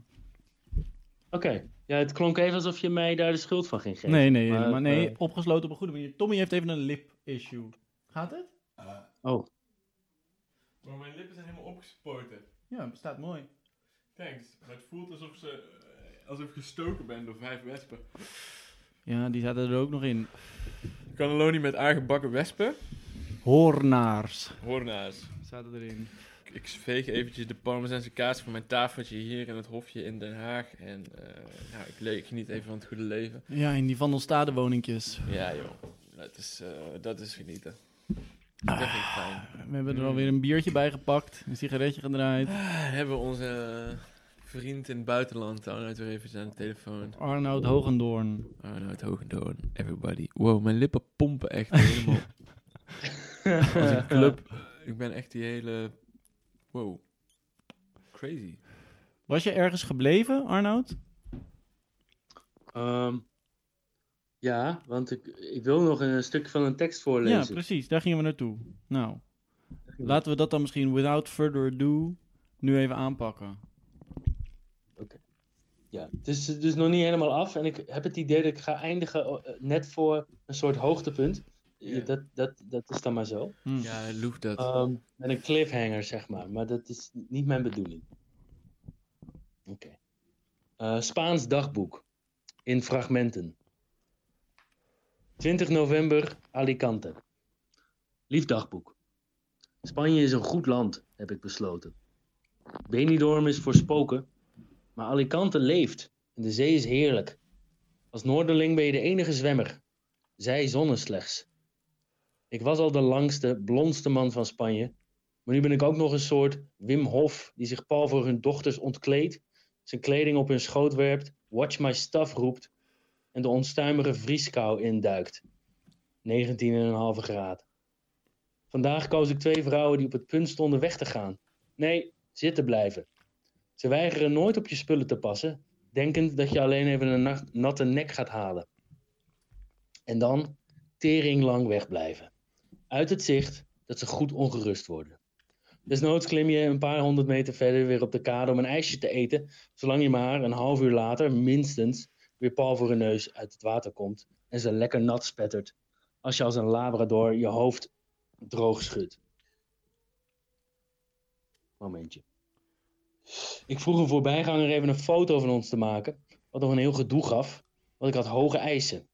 Oké. Ja, het klonk even alsof je mij daar de schuld van ging geven. Nee, nee, Maar, maar, nee, eh, opgesloten op een goede manier. Tommy heeft even een lip-issue. Gaat het? Oh, Maar mijn lippen zijn helemaal opgespoten. Ja, het staat mooi. Thanks. Maar het voelt alsof, ze, eh, alsof ik gestoken ben door vijf wespen. Ja, die zaten er ook nog in. Cannelloni met aangebakken wespen. Hoornaars Hoornaars. zaten erin. Ik, ik veeg eventjes de parmezaanse kaas van mijn tafeltje hier in het hofje in Den Haag. En eh, nou, ik, le- ik geniet even van het goede leven. Ja, in die Van Ostade woningjes. Ja joh, dat is, eh, dat is genieten. Dat vind ik fijn. We hebben er alweer een biertje bij gepakt, een sigaretje gedraaid. Ah, hebben we onze vriend in het buitenland, Arnoud weer even aan de telefoon. Arnoud Hogendoorn. Arnoud Hogendoorn, everybody. Wow, mijn lippen pompen echt helemaal. Als een club. Ik ben echt die hele... Wow. Crazy. Was je ergens gebleven, Arnoud? Ehm, ja, want ik, ik wil nog een stukje van een tekst Ja, voorlezen. precies. Daar gingen we naartoe. Nou, laten we dat dan misschien without further ado nu even aanpakken. Ja, het is dus nog niet helemaal af. En ik heb het idee dat ik ga eindigen eh, net voor een soort hoogtepunt. Ja. Dat, dat, dat is dan maar zo. Hm. Ja, loef dat. Ehm, met een cliffhanger, zeg maar. Maar dat is niet mijn bedoeling. Oké. Eh, Spaans dagboek. In fragmenten. 20 november, Alicante. Lief dagboek. Spanje is een goed land, heb ik besloten. Benidorm is voor spoken, maar Alicante leeft en de zee is heerlijk. Als Noorderling ben je de enige zwemmer. Zij zonnen slechts. Ik was al de langste, blondste man van Spanje. Maar nu ben ik ook nog een soort Wim Hof die zich pal voor hun dochters ontkleedt, zijn kleding op hun schoot werpt, watch my stuff roept en de onstuimige vrieskou induikt. 19,5 graad. Vandaag koos ik twee vrouwen die op het punt stonden weg te gaan. Nee, zitten blijven. Ze weigeren nooit op je spullen te passen, denkend dat je alleen even een natte nek gaat halen. En dan tering lang wegblijven. Uit het zicht dat ze goed ongerust worden. Desnoods klim je een paar honderd meter verder weer op de kade om een ijsje te eten, zolang je maar een half uur later, minstens, weer pal voor hun neus uit het water komt en ze lekker nat spettert, als je als een labrador je hoofd droog schudt. Momentje. Ik vroeg een voorbijganger even een foto van ons te maken, wat nog een heel gedoe gaf, want ik had hoge eisen.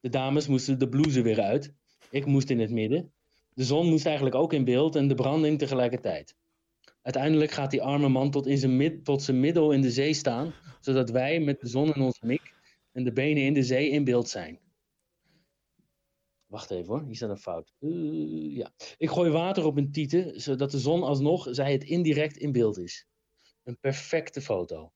De dames moesten de blouse weer uit, ik moest in het midden. De zon moest eigenlijk ook in beeld en de branding tegelijkertijd. Uiteindelijk gaat die arme man tot, in zijn mid, tot zijn middel in de zee staan, zodat wij met de zon in onze mik en de benen in de zee in beeld zijn. Wacht even hoor, hier staat een fout. Eh, ja. Ik gooi water op een tieten, zodat de zon alsnog, zij het indirect in beeld is. Een perfecte foto.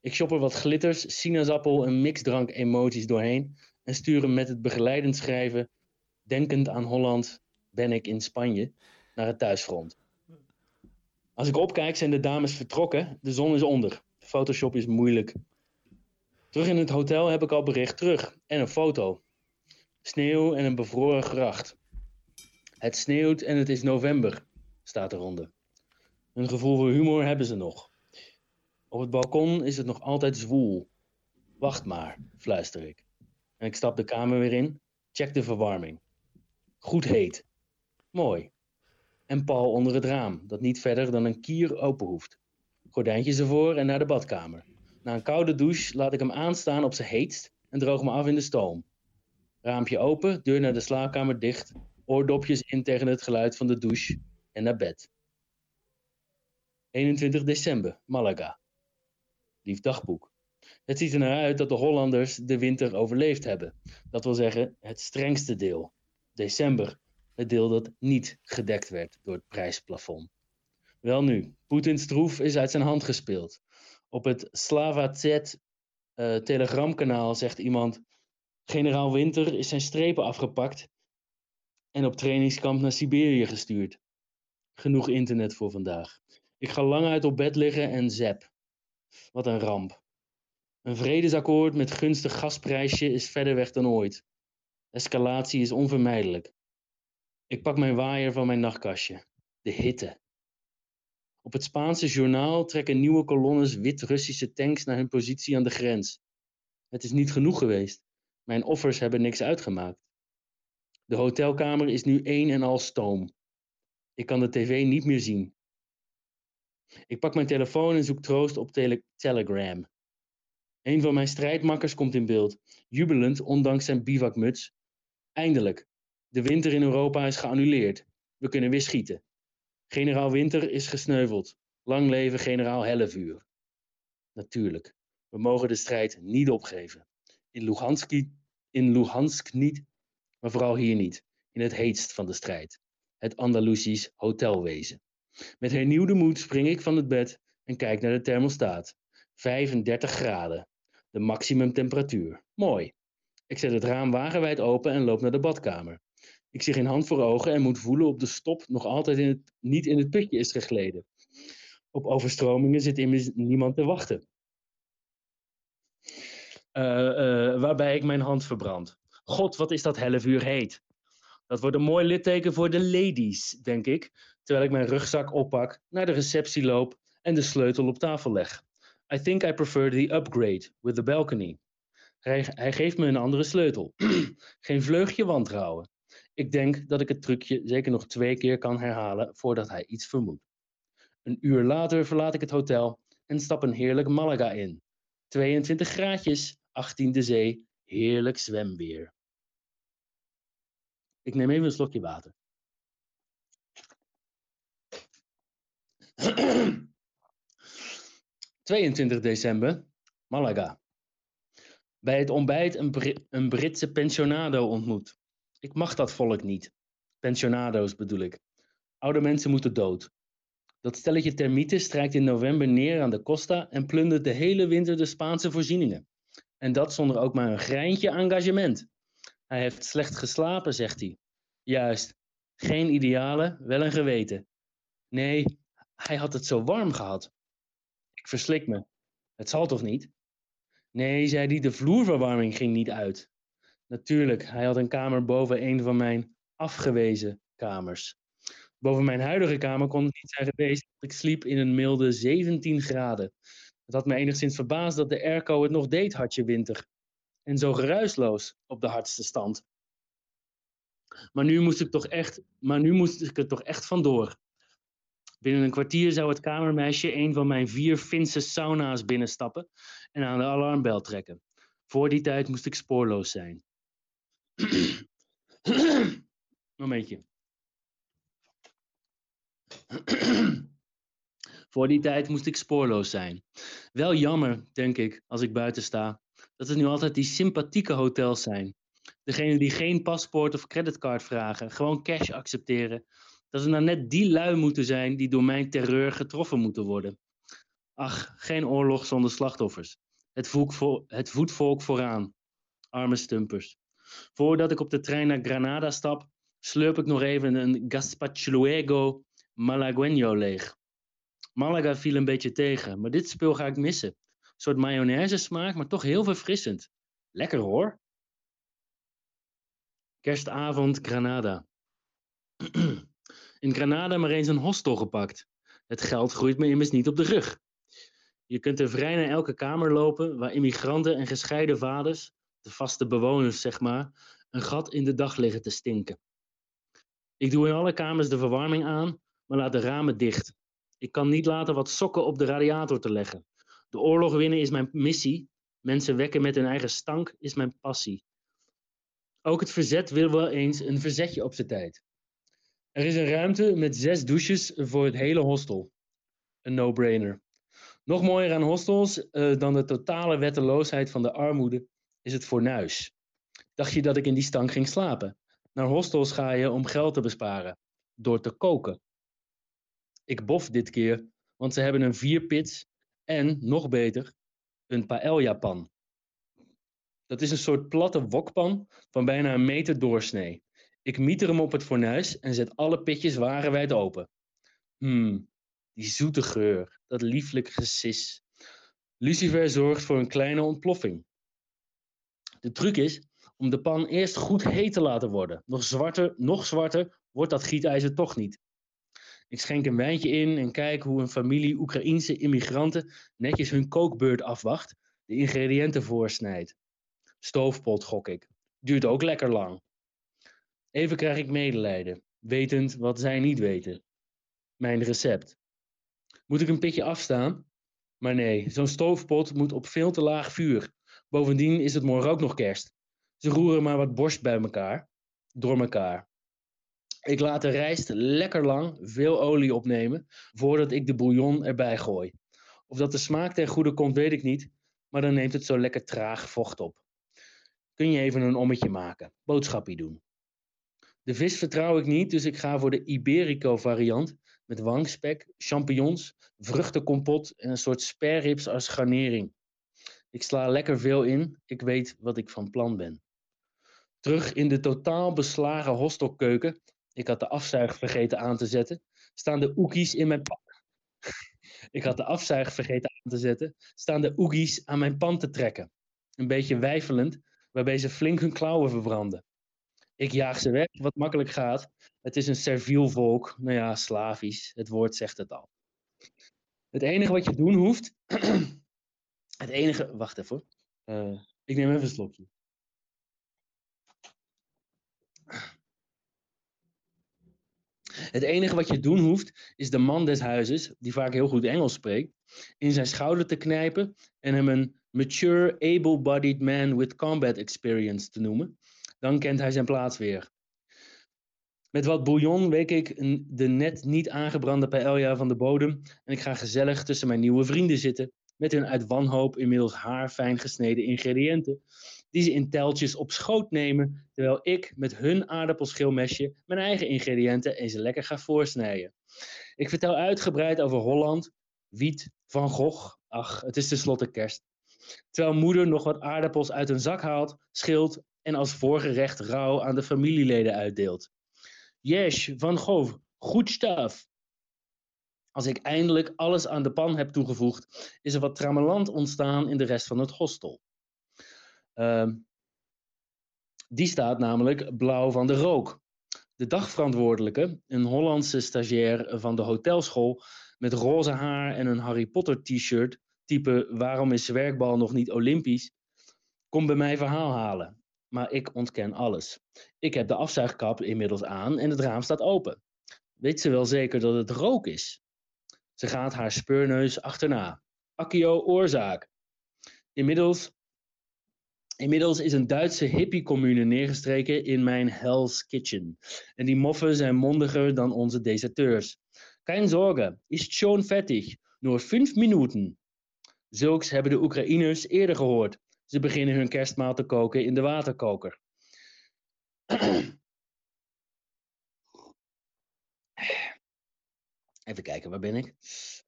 Ik shop er wat glitters, sinaasappel en mixdrank emoties doorheen en stuur hem met het begeleidend schrijven, denkend aan Holland, ben ik in Spanje, naar het thuisfront. Als ik opkijk zijn de dames vertrokken, de zon is onder. Photoshop is moeilijk. Terug in het hotel heb ik al bericht terug en een foto. Sneeuw en een bevroren gracht. Het sneeuwt en het is november, staat eronder. Een gevoel voor humor hebben ze nog. Op het balkon is het nog altijd zwoel. Wacht maar, fluister ik. En ik stap de kamer weer in, check de verwarming. Goed heet. Mooi. En Paul onder het raam, dat niet verder dan een kier open hoeft. Gordijntjes ervoor en naar de badkamer. Na een koude douche laat ik hem aanstaan op zijn heetst en droog me af in de stoom. Raampje open, deur naar de slaapkamer dicht, oordopjes in tegen het geluid van de douche en naar bed. 21 december, Malaga. Lief dagboek. Het ziet er naar uit dat de Hollanders de winter overleefd hebben. Dat wil zeggen, het strengste deel. December, het deel dat niet gedekt werd door het prijsplafond. Wel nu, Poetins troef is uit zijn hand gespeeld. Op het Slava Z eh, telegramkanaal zegt iemand... Generaal Winter is zijn strepen afgepakt en op trainingskamp naar Siberië gestuurd. Genoeg internet voor vandaag. Ik ga lang uit op bed liggen en zap. Wat een ramp. Een vredesakkoord met gunstig gasprijsje is verder weg dan ooit. Escalatie is onvermijdelijk. Ik pak mijn waaier van mijn nachtkastje. De hitte. Op het Spaanse journaal trekken nieuwe kolonnes wit-Russische tanks naar hun positie aan de grens. Het is niet genoeg geweest. Mijn offers hebben niks uitgemaakt. De hotelkamer is nu één en al stoom. Ik kan de tv niet meer zien. Ik pak mijn telefoon en zoek troost op tele- Telegram. Een van mijn strijdmakkers komt in beeld, jubelend ondanks zijn bivakmuts. Eindelijk, de winter in Europa is geannuleerd. We kunnen weer schieten. Generaal Winter is gesneuveld. Lang leven generaal Hellevuur. Natuurlijk, we mogen de strijd niet opgeven. In Lugansk, in Luhansk niet, maar vooral hier niet. In het heetst van de strijd. Het Andalusisch hotelwezen. Met hernieuwde moed spring ik van het bed en kijk naar de thermostaat. 35 graden. De maximumtemperatuur. Mooi. Ik zet het raam wagenwijd open en loop naar de badkamer. Ik zie geen hand voor ogen en moet voelen op de stop nog altijd in het, niet in het putje is gegleden. Op overstromingen zit immers niemand te wachten. Eh, eh, waarbij ik mijn hand verbrand. God, wat is dat hellevuur heet. Dat wordt een mooi litteken voor de ladies, denk ik, terwijl ik mijn rugzak oppak, naar de receptie loop en de sleutel op tafel leg. I think I prefer the upgrade with the balcony. Hij, geeft me een andere sleutel. Geen vleugje wantrouwen. Ik denk dat ik het trucje zeker nog twee keer kan herhalen voordat hij iets vermoedt. Een uur later verlaat ik het hotel en stap een heerlijk Malaga in. 22 graadjes, 18 zee, heerlijk zwemweer. Ik neem even een slokje water. 22 december, Malaga. Bij het ontbijt een, een Britse pensionado ontmoet. Ik mag dat volk niet. Pensionado's bedoel ik. Oude mensen moeten dood. Dat stelletje termieten strijkt in november neer aan de Costa en plundert de hele winter de Spaanse voorzieningen. En dat zonder ook maar een greintje engagement. Hij heeft slecht geslapen, zegt hij. Juist. Geen idealen, wel een geweten. Nee, hij had het zo warm gehad. Ik verslik me. Het zal toch niet? Nee, zei hij, de vloerverwarming ging niet uit. Natuurlijk, hij had een kamer boven een van mijn afgewezen kamers. Boven mijn huidige kamer kon het niet zijn geweest, want ik sliep in een milde 17 graden. Het had me enigszins verbaasd dat de airco het nog deed, hartje winter. En zo geruisloos op de hardste stand. Maar nu moest ik toch echt, maar nu moest ik er toch echt vandoor. Binnen een kwartier zou het kamermeisje een van mijn vier Finse sauna's binnenstappen en aan de alarmbel trekken. Voor die tijd moest ik spoorloos zijn. Momentje. Voor die tijd moest ik spoorloos zijn. Wel jammer, denk ik, als ik buiten sta, dat het nu altijd die sympathieke hotels zijn. Degene die geen paspoort of creditcard vragen, gewoon cash accepteren. Dat het nou net die lui moeten zijn die door mijn terreur getroffen moeten worden. Ach, geen oorlog zonder slachtoffers. Het, voetvolk, het voetvolk vooraan. Arme stumpers. Voordat ik op de trein naar Granada stap, slurp ik nog even een gazpachuego malagueño leeg. Malaga viel een beetje tegen, maar dit spul ga ik missen. Een soort mayonaise smaak, maar toch heel verfrissend. Lekker hoor. Kerstavond Granada. In Granada maar eens een hostel gepakt. Het geld groeit me immers niet op de rug. Je kunt er vrij naar elke kamer lopen waar immigranten en gescheiden vaders, de vaste bewoners zeg maar, een gat in de dag liggen te stinken. Ik doe in alle kamers de verwarming aan, maar laat de ramen dicht. Ik kan niet laten wat sokken op de radiator te leggen. De oorlog winnen is mijn missie. Mensen wekken met hun eigen stank is mijn passie. Ook het verzet wil wel eens een verzetje op zijn tijd. Er is een ruimte met zes douches voor het hele hostel. Een no-brainer. Nog mooier aan hostels eh, dan de totale wetteloosheid van de armoede is het fornuis. Dacht je dat ik in die stank ging slapen? Naar hostels ga je om geld te besparen. Door te koken. Ik bof dit keer, want ze hebben een vierpits en, nog beter, een paella-pan. Dat is een soort platte wokpan van bijna een meter doorsnee. Ik mieter hem op het fornuis en zet alle pitjes wagenwijd open. Hmm, die zoete geur, dat lieflijk gesis. Lucifer zorgt voor een kleine ontploffing. De truc is om de pan eerst goed heet te laten worden. Nog zwarter, nog zwarter wordt dat gietijzer toch niet. Ik schenk een wijntje in en kijk hoe een familie Oekraïense immigranten netjes hun kookbeurt afwacht, de ingrediënten voorsnijdt. Stoofpot gok ik. Duurt ook lekker lang. Even krijg ik medelijden, wetend wat zij niet weten. Mijn recept. Moet ik een pitje afstaan? Maar nee, zo'n stoofpot moet op veel te laag vuur. Bovendien is het morgen ook nog kerst. Ze roeren maar wat borst bij elkaar. Door elkaar. Ik laat de rijst lekker lang veel olie opnemen voordat ik de bouillon erbij gooi. Of dat de smaak ten goede komt, weet ik niet, maar dan neemt het zo lekker traag vocht op. Kun je even een ommetje maken, boodschappie doen. De vis vertrouw ik niet, dus ik ga voor de Iberico variant met wangspek, champignons, vruchtenkompot en een soort spareribs als garnering. Ik sla lekker veel in, ik weet wat ik van plan ben. Terug in de totaal beslagen hostelkeuken, ik had de afzuig vergeten aan te zetten, staan de oekies in mijn pan. ik had de afzuig vergeten aan te zetten, staan de oekies aan mijn pan te trekken. Een beetje wijfelend, waarbij ze flink hun klauwen verbranden. Ik jaag ze weg, wat makkelijk gaat. Het is een serviel volk, nou ja, Slavisch, het woord zegt het al. Het enige wat je doen hoeft, het enige, wacht even. Eh, ik neem even een slokje. Het enige wat je doen hoeft, is de man des huizes, die vaak heel goed Engels spreekt, in zijn schouder te knijpen en hem een mature, able-bodied man with combat experience te noemen. Dan kent hij zijn plaats weer. Met wat bouillon week ik de net niet aangebrande paella van de bodem en ik ga gezellig tussen mijn nieuwe vrienden zitten met hun uit wanhoop inmiddels haarfijn gesneden ingrediënten, die ze in teltjes op schoot nemen, terwijl ik met hun aardappelschilmesje mijn eigen ingrediënten eens lekker ga voorsnijden. Ik vertel uitgebreid over Holland, wiet, Van Gogh, ach, het is tenslotte kerst. Terwijl moeder nog wat aardappels uit een zak haalt, schilt en als voorgerecht rauw aan de familieleden uitdeelt. Yes, Van Gogh, goed stuff. Als ik eindelijk alles aan de pan heb toegevoegd, is er wat trammeland ontstaan in de rest van het hostel. Ehm, die staat namelijk blauw van de rook. De dagverantwoordelijke, een Hollandse stagiair van de hotelschool met roze haar en een Harry Potter t-shirt, type waarom is werkbal nog niet olympisch, komt bij mij verhaal halen. Maar ik ontken alles. Ik heb de afzuigkap inmiddels aan en het raam staat open. Weet ze wel zeker dat het rook is? Ze gaat haar speurneus achterna. Accio oorzaak. Inmiddels, inmiddels is een Duitse hippie-commune neergestreken in mijn Hell's Kitchen. En die moffen zijn mondiger dan onze deserteurs. Geen zorgen, is schon fertig. Nur vijf minuten. Zulks hebben de Oekraïners eerder gehoord. Ze beginnen hun kerstmaal te koken in de waterkoker. Even kijken, waar ben ik?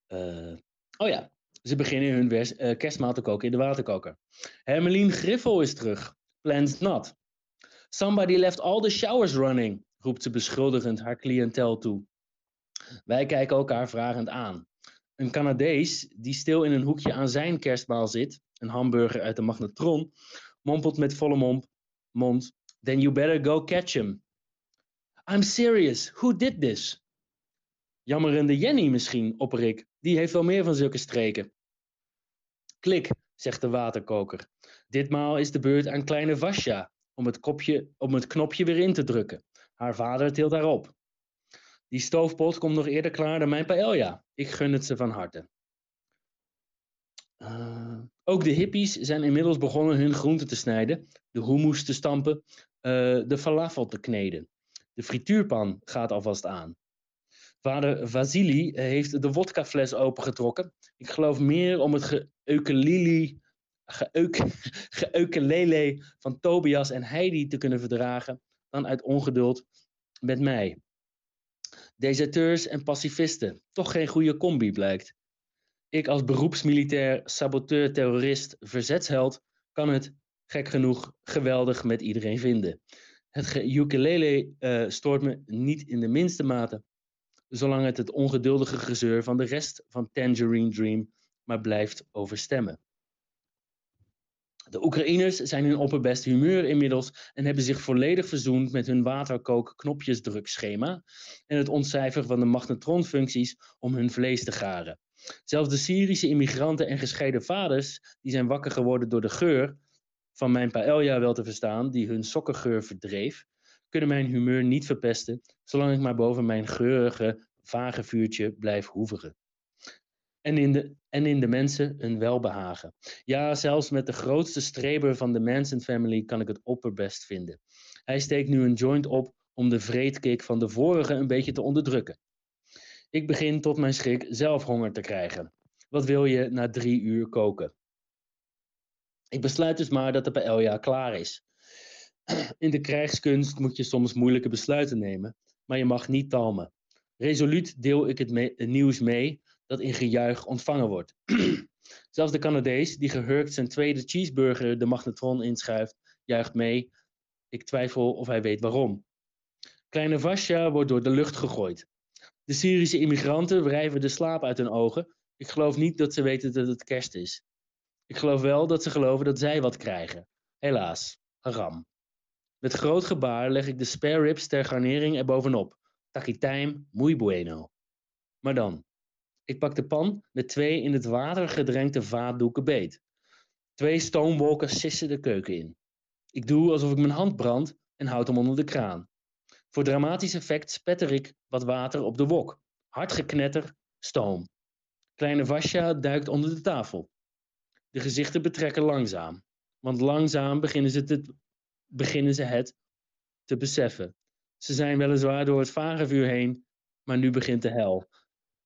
Eh, oh ja, ze beginnen hun eh, kerstmaal te koken in de waterkoker. Hermelien Griffel is terug. Plans not. Somebody left all the showers running, roept ze beschuldigend haar cliëntel toe. Wij kijken elkaar vragend aan. Een Canadees, die stil in een hoekje aan zijn kerstmaal zit, een hamburger uit de magnetron, mompelt met volle mond, mond Then you better go catch him. I'm serious, who did this? Jammerende Jenny misschien, opper ik. Die heeft wel meer van zulke streken. Klik, zegt de waterkoker. Ditmaal is de beurt aan kleine Vasja om het, kopje, om het knopje weer in te drukken. Haar vader tilt haar op. Die stoofpot komt nog eerder klaar dan mijn paella. Ik gun het ze van harte. Uh, ook de hippies zijn inmiddels begonnen hun groenten te snijden, de hummus te stampen, uh, de falafel te kneden. De frituurpan gaat alvast aan. Vader Vasili heeft de wodkafles opengetrokken. Ik geloof meer om het geukelele van Tobias en Heidi te kunnen verdragen dan uit ongeduld met mij. Deserteurs en pacifisten. Toch geen goede combi blijkt. Ik als beroepsmilitair, saboteur, terrorist, verzetsheld kan het, gek genoeg, geweldig met iedereen vinden. Het ukulele eh, stoort me niet in de minste mate, zolang het het ongeduldige gezeur van de rest van Tangerine Dream maar blijft overstemmen. De Oekraïners zijn in opperbest humeur inmiddels en hebben zich volledig verzoend met hun waterkook-knopjesdrukschema en het ontcijferen van de magnetronfuncties om hun vlees te garen. Zelfs de Syrische immigranten en gescheiden vaders, die zijn wakker geworden door de geur, van mijn paella wel te verstaan, die hun sokkengeur verdreef, kunnen mijn humeur niet verpesten, zolang ik maar boven mijn geurige, vage vuurtje blijf hoeveren. En in, de, en in de mensen een welbehagen. Ja, zelfs met de grootste streber van de Manson family kan ik het opperbest vinden. Hij steekt nu een joint op om de vreedkick van de vorige een beetje te onderdrukken. Ik begin tot mijn schrik zelf honger te krijgen. Wat wil je na drie uur koken? Ik besluit dus maar dat de paella klaar is. In de krijgskunst moet je soms moeilijke besluiten nemen, maar je mag niet talmen. Resoluut deel ik het, nieuws mee dat in gejuich ontvangen wordt. Zelfs de Canadees, die gehurkt zijn tweede cheeseburger de magnetron inschuift, juicht mee. Ik twijfel of hij weet waarom. Kleine Vasja wordt door de lucht gegooid. De Syrische immigranten wrijven de slaap uit hun ogen. Ik geloof niet dat ze weten dat het kerst is. Ik geloof wel dat ze geloven dat zij wat krijgen. Helaas, haram. Met groot gebaar leg ik de spare ribs ter garnering erbovenop. Takitaim, muy bueno. Maar dan, ik pak de pan met twee in het water gedrenkte vaatdoeken beet. Twee stoomwolken sissen de keuken in. Ik doe alsof ik mijn hand brand en houd hem onder de kraan. Voor dramatisch effect spetter ik wat water op de wok. Hard geknetter, stoom. Kleine Vasja duikt onder de tafel. De gezichten betrekken langzaam. Want langzaam beginnen ze, beginnen ze het te beseffen. Ze zijn weliswaar door het vagevuur heen, maar nu begint de hel.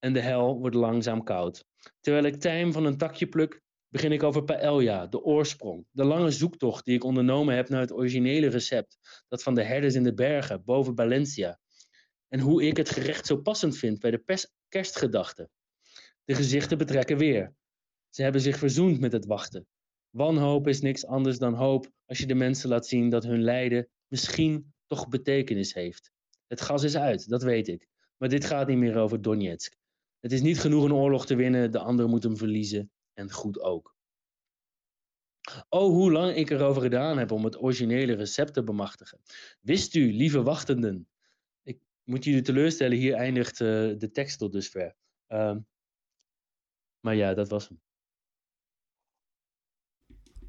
En de hel wordt langzaam koud. Terwijl ik tijm van een takje pluk, begin ik over paella, de oorsprong. De lange zoektocht die ik ondernomen heb naar het originele recept. Dat van de herders in de bergen, boven Valencia. En hoe ik het gerecht zo passend vind bij de pers- kerstgedachte. De gezichten betrekken weer. Ze hebben zich verzoend met het wachten. Wanhoop is niks anders dan hoop als je de mensen laat zien dat hun lijden misschien toch betekenis heeft. Het gas is uit, dat weet ik. Maar dit gaat niet meer over Donetsk. Het is niet genoeg een oorlog te winnen, de ander moet hem verliezen. En goed ook. Oh, hoe lang ik erover gedaan heb om het originele recept te bemachtigen. Wist u, lieve wachtenden. Ik moet jullie teleurstellen, hier eindigt eh, de tekst tot dusver. Ehm, maar ja, dat was hem.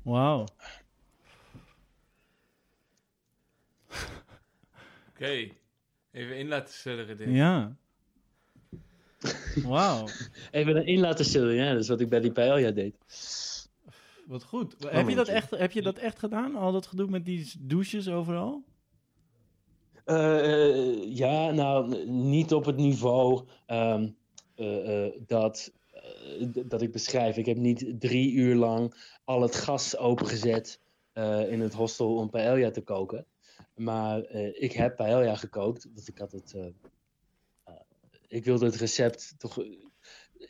Wauw. Oké, even in laten sudderen dit. Ja. Wauw. Even erin laten zullen, ja, dat is wat ik bij die paella deed. Wat goed. Heb je, dat echt, heb je dat echt gedaan? Al dat gedoe met die douches overal? Eh, eh, ja, nou, niet op het niveau ehm, eh, dat, dat ik beschrijf. Ik heb niet drie uur lang al het gas opengezet in het hostel om paella te koken. Maar ik heb paella gekookt, want ik had het... eh, eh, ik wilde het recept toch... eh,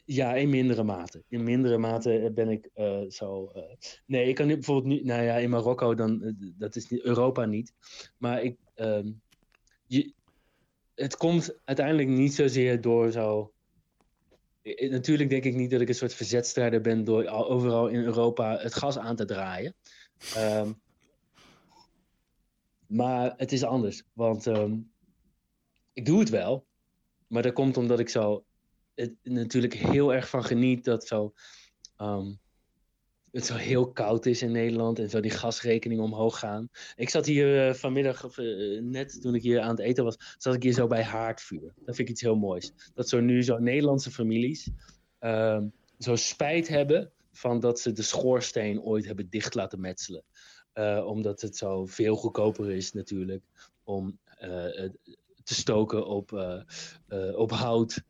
ja, in mindere mate. In mindere mate ben ik eh, zo... eh, nee, ik kan nu bijvoorbeeld nu... Nou ja, in Marokko, dan, eh, dat is Europa niet. Maar ik... ehm, je, het komt uiteindelijk niet zozeer door zo. Eh, Natuurlijk denk ik niet dat ik een soort verzetstrijder ben door al- overal in Europa het gas aan te draaien. Ehm, maar het is anders, want ehm, ik doe het wel, maar dat komt omdat ik zo natuurlijk heel erg van geniet dat zo ehm, het zo heel koud is in Nederland en zo die gasrekeningen omhoog gaan. Ik zat hier eh, vanmiddag, eh, net toen ik hier aan het eten was, zat ik hier zo bij haardvuur. Dat vind ik iets heel moois. Dat zo nu zo Nederlandse families ehm, zo spijt hebben van dat ze de schoorsteen ooit hebben dicht laten metselen. Eh, omdat het zo veel goedkoper is natuurlijk om het te stoken op, eh, eh, op hout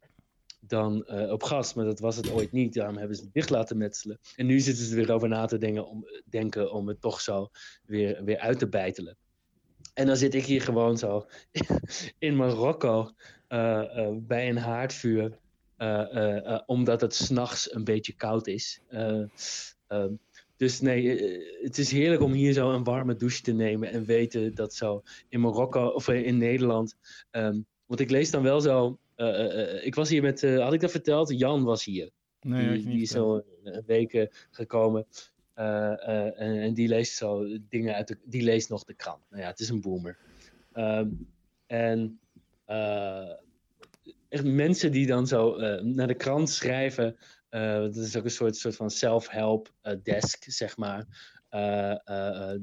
dan eh, op gas. Maar dat was het ooit niet. Daarom hebben ze het dicht laten metselen. En nu zitten ze er weer over na te denken om, denken om het toch zo weer, weer uit te bijtelen. En dan zit ik hier gewoon zo in Marokko bij een haardvuur. omdat het s'nachts een beetje koud is. Eh, ehm, dus nee, eh, het is heerlijk om hier zo een warme douche te nemen. En weten dat zo in Marokko of eh, in Nederland. ehm, want ik lees dan wel zo. eh, ik was hier met. had ik dat verteld? Jan was hier. Nee, die, die is zo een week gekomen. En, en die leest zo dingen uit de, die leest nog de krant. Nou ja, het is een boomer. Ehm, en echt mensen die dan zo naar de krant schrijven. Eh, dat is ook een soort, soort van self-help eh, desk, zeg maar. Eh, eh, eh,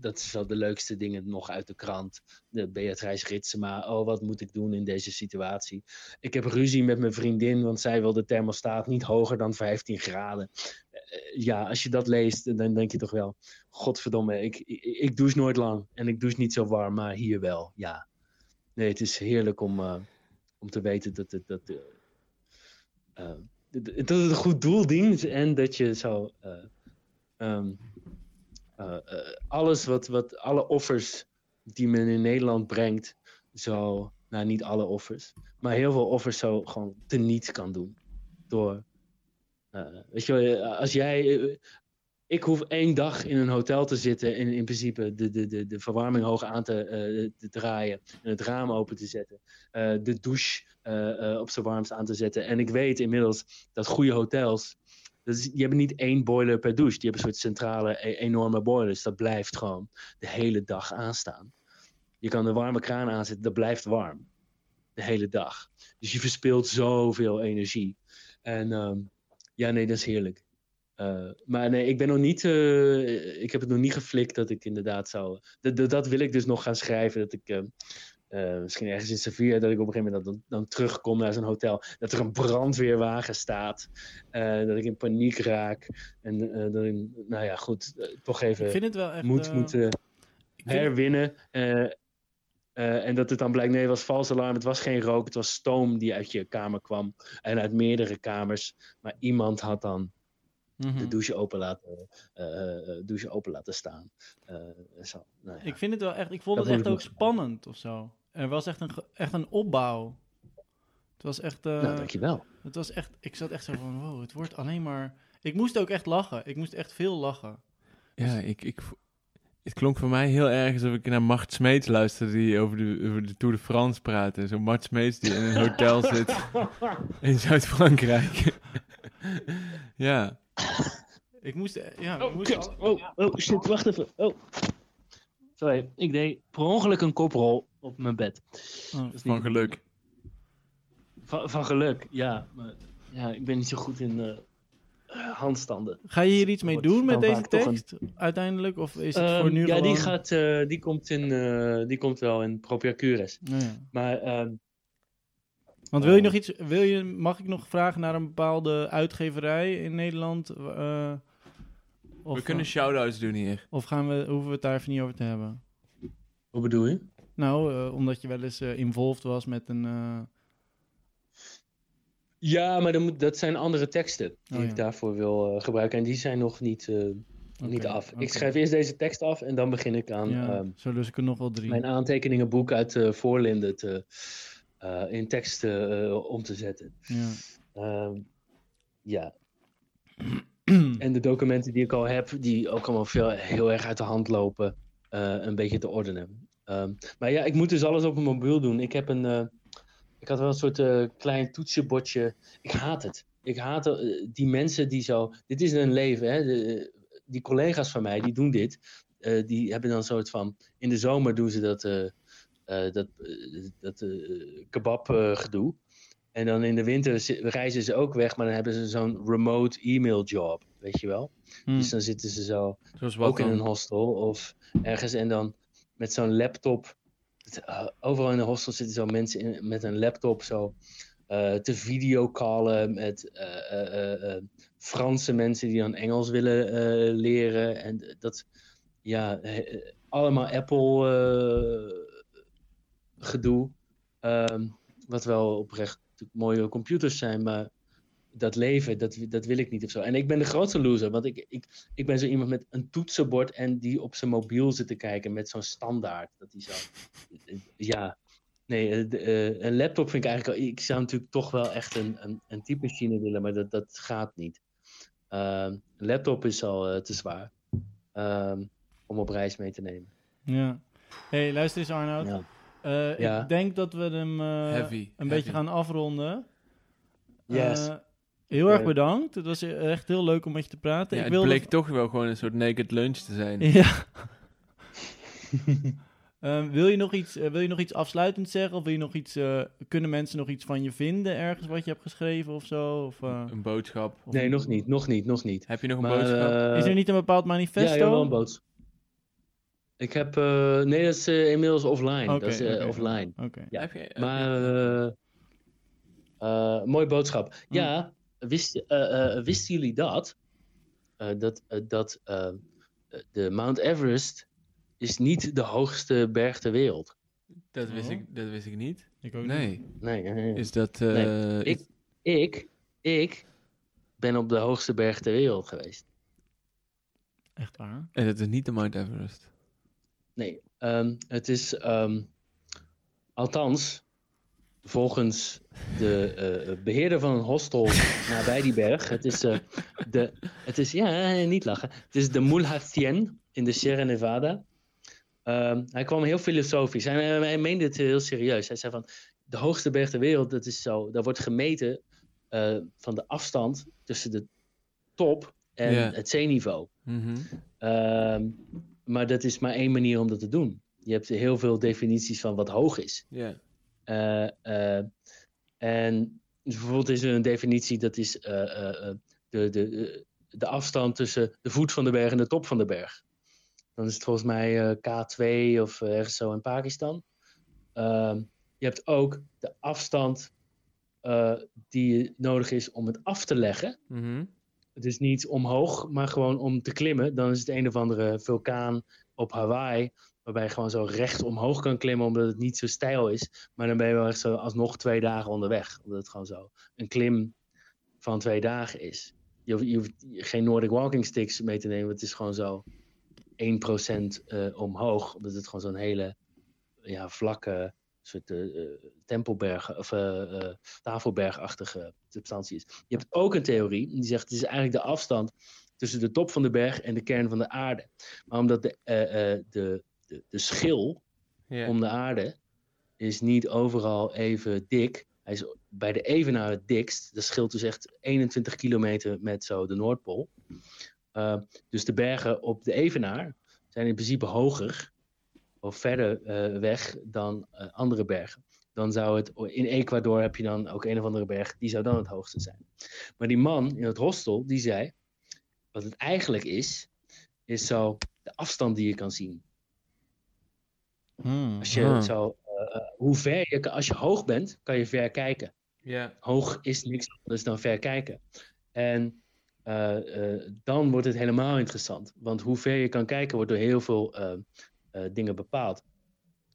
dat is wel de leukste dingen nog uit de krant. De Beatrice Ritsema. Oh, wat moet ik doen in deze situatie? Ik heb ruzie met mijn vriendin, want zij wil de thermostaat niet hoger dan 15 graden. Eh, ja, als je dat leest, dan denk je toch wel: Godverdomme, ik, ik, ik douche nooit lang en ik douche niet zo warm, maar hier wel. Ja. Nee, het is heerlijk om, eh, om te weten dat het, dat, eh, eh, dat het een goed doel dient en dat je zo. eh, ehm, eh, eh, alles wat, wat, alle offers die men in Nederland brengt, zo, nou niet alle offers, maar heel veel offers zo gewoon teniet kan doen. Door, weet je als jij, ik hoef één dag in een hotel te zitten en in principe de, de, de, de verwarming hoog aan te, eh, te draaien en het raam open te zetten, eh, de douche eh, op zijn warmst aan te zetten. En ik weet inmiddels dat goede hotels, dat is, die niet één boiler per douche, die hebben een soort centrale e- enorme boilers. Dat blijft gewoon de hele dag aanstaan. Je kan de warme kraan aanzetten, dat blijft warm. De hele dag. Dus je verspilt zoveel energie. En ehm, ja, nee, dat is heerlijk. Eh, maar nee, ik ben nog niet. eh, ik heb het nog niet geflikt dat ik inderdaad zou. Dat, wil ik dus nog gaan schrijven. Dat ik. eh, eh, misschien ergens in Sevilla, dat ik op een gegeven moment dan, dan terugkom naar zo'n hotel. Dat er een brandweerwagen staat. dat ik in paniek raak. En dat ik, nou ja, goed, toch even Ik vind het wel echt... moet, moet ik vind- herwinnen. en dat het dan blijkt, nee, het was vals alarm. Het was geen rook, het was stoom die uit je kamer kwam. En uit meerdere kamers. Maar iemand had dan Mhm. de douche open laten, eh, eh, douche open laten staan. Eh, zo, nou ja. Ik vind het wel echt... Ik vond Dat het echt ik ook spannend of zo. Er was echt een, echt een opbouw. Het was echt... eh, nou, dankjewel. Het was echt... Ik zat echt zo van, wow, het wordt alleen maar... Ik moest ook echt lachen. Ik moest echt veel lachen. Ja, ik, ik, vo- het klonk voor mij heel erg alsof ik naar Mart Smeets luisterde die over de, over de Tour de France praatte. Zo Mart Smeets die in een hotel zit in Zuid-Frankrijk. ja. Ik moest... eh, Ja, ik Oh, moest kut. oh, oh, shit, wacht even. Oh. Sorry, ik deed per ongeluk een koprol op mijn bed. Oh, Dat is Van niet- geluk. Van, van geluk, ja. Maar, ja, ik ben niet zo goed in eh, handstanden. Ga je hier iets mee doen met deze een- tekst uiteindelijk? Of is het Ehm, voor nu ja, die, gaat, eh, die, komt in, eh, die komt wel in Propiacures. Nou ja. Maar ehm, Want wil je Eh. nog iets... Wil je, mag ik nog vragen naar een bepaalde uitgeverij in Nederland? eh, of, We kunnen eh, shout-outs doen hier. of gaan we, hoeven we het daar even niet over te hebben? hoe bedoel je? Nou, eh, omdat je wel eens eh, involved was met een... eh, Ja, maar moet, dat zijn andere teksten die Oh, ik daarvoor wil eh, gebruiken. En die zijn nog niet, eh, niet af. Ik schrijf eerst deze tekst af en dan begin ik aan ja, ehm, zo lus ik er nog wel drie. mijn aantekeningenboek uit uh, Voorlinden te, eh, in tekst eh, om te zetten. Ja. Ehm, ja. en de documenten die ik al heb, die ook allemaal veel, heel erg uit de hand lopen, eh, een beetje te ordenen. Ehm, maar ja, ik moet dus alles op mijn mobiel doen. Ik heb een, ik had wel een soort klein toetsenbordje. Ik haat het. Ik haat die mensen die zo, dit is een leven, hè. De- die collega's van mij, die doen dit. Die hebben dan een soort van, in de zomer doen ze dat, dat, eh, dat eh, kebab eh, gedoe. En dan in de winter reizen ze ook weg, maar dan hebben ze zo'n remote e-mail job, weet je wel. Hm. Dus dan zitten ze zo ook in een hostel of ergens en dan met zo'n laptop. Eh, overal in de hostel zitten zo mensen in, met een laptop zo eh, te videocallen met eh, eh, eh, eh, Franse mensen die dan Engels willen eh, leren. En dat, ja, eh, eh, allemaal Apple eh, gedoe. Ehm, wat wel oprecht mooie computers zijn, maar dat leven, dat, dat wil ik niet of zo. En ik ben de grootste loser, want ik, ik, ik ben zo iemand met een toetsenbord en die op zijn mobiel zit te kijken met zo'n standaard. Dat die zo, ja, nee, eh, eh, een laptop vind ik eigenlijk, al- ik zou natuurlijk toch wel echt een, een, een typemachine willen, maar dat, dat gaat niet. Ehm, een laptop is al eh, te zwaar ehm, om op reis mee te nemen. Ja. hey, luister eens Arnoud. Ja. Eh, Ja. Ik denk dat we hem eh, Heavy, een heavy. beetje gaan afronden. Yes. Eh, heel erg bedankt. Het was echt heel leuk om met je te praten. Ja, ik het wilde... bleek toch wel gewoon een soort naked lunch te zijn. Ja. Ehm, wil, je nog iets, wil je nog iets afsluitend zeggen? Of wil je nog iets, eh, kunnen mensen nog iets van je vinden ergens wat je hebt geschreven of zo? Of, eh, Een boodschap. of Nee, nog niet, nog niet, nog niet. Heb je nog een Maar, boodschap? Is er niet een bepaald manifesto? Ja, wel een boot. Ik heb, eh, nee, dat is eh, inmiddels offline. Oké, dat is eh, offline. Oké. ja. Heb je, heb Maar, eh eh, mooie boodschap. Ja, wist, wisten jullie dat? Eh, dat dat eh, de Mount Everest is niet de hoogste berg ter wereld. dat, wist Oh. ik, dat wist ik niet. Ik ook niet. Nee. Nee, nee, nee. Is dat... eh, Nee, ik- ik, ik ben op de hoogste berg ter wereld geweest. Echt waar? En dat is niet de Mount Everest. Nee, ehm, het is ehm, althans volgens de eh, beheerder van een hostel nabij die berg. Het is, eh, de, het is ja, niet lachen. Het is de Mulhatien in de Sierra Nevada. Ehm, hij kwam heel filosofisch en hij, hij meende het heel serieus. Hij zei van de hoogste berg ter wereld, dat is zo, daar wordt gemeten van de afstand tussen de top en het zeeniveau. Ehm, maar dat is maar één manier om dat te doen. Je hebt heel veel definities van wat hoog is. Ja. Eh, eh, en dus bijvoorbeeld is er een definitie dat is eh, de, de, de afstand tussen de voet van de berg en de top van de berg. Dan is het volgens mij eh, K2 of ergens zo in Pakistan. Ehm, je hebt ook de afstand die nodig is om het af te leggen. Mhm. Dus niet omhoog, maar gewoon om te klimmen. Dan is het een of andere vulkaan op Hawaii. Waarbij je gewoon zo recht omhoog kan klimmen, omdat het niet zo steil is. Maar dan ben je wel echt zo alsnog twee dagen onderweg. Omdat het gewoon zo een klim van twee dagen is. Je hoeft, je geen Nordic walking sticks mee te nemen. Het is gewoon zo 1% eh omhoog. Omdat het gewoon zo'n hele ja, vlakke soort eh, tempelberg of eh, tafelbergachtige substantie is. Je hebt ook een theorie die zegt het is eigenlijk de afstand tussen de top van de berg en de kern van de aarde. Maar omdat de, de, de, de schil om de aarde is niet overal even dik. Hij is bij de evenaar het dikst. Dat scheelt dus echt 21 kilometer met zo de Noordpool. Uh, dus de bergen op de evenaar zijn in principe hoger of verder uh, weg dan uh, andere bergen. Dan zou het, in Ecuador heb je dan ook een of andere berg, die zou dan het hoogste zijn. Maar die man in het hostel, die zei, wat het eigenlijk is, is zo de afstand die je kan zien. Hmm. Als je Ah. zo, uh, hoe ver je, als je hoog bent, kan je ver kijken. Hoog is niks anders dan ver kijken. En uh, dan wordt het helemaal interessant. Want hoe ver je kan kijken, wordt door heel veel dingen bepaald.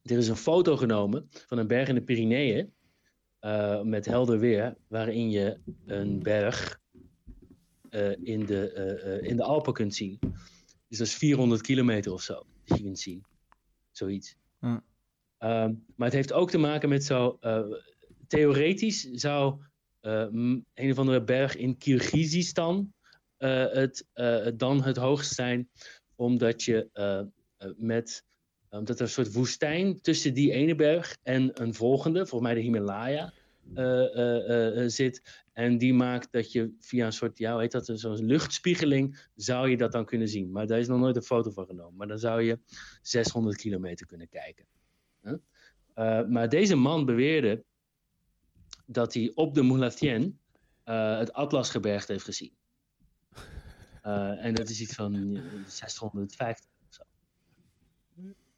Er is een foto genomen van een berg in de Pyreneeën. Uh, met helder weer, waarin je een berg uh, in, de, uh, in de Alpen kunt zien. Dus dat is 400 kilometer of zo, dat je kunt zien. Zoiets. Hm. Um, maar het heeft ook te maken met zo. theoretisch zou een of andere berg in Kirgizistan het, dan het hoogst zijn, omdat je met omdat er een soort woestijn tussen die ene berg en een volgende, volgens mij de Himalaya, uh, uh, uh, zit. En die maakt dat je via een soort, ja, heet dat, zo'n luchtspiegeling, zou je dat dan kunnen zien. Maar daar is nog nooit een foto van genomen. Maar dan zou je 600 kilometer kunnen kijken. maar deze man beweerde dat hij op de Moulatien het Atlasgebergte heeft gezien. en dat is iets van 650.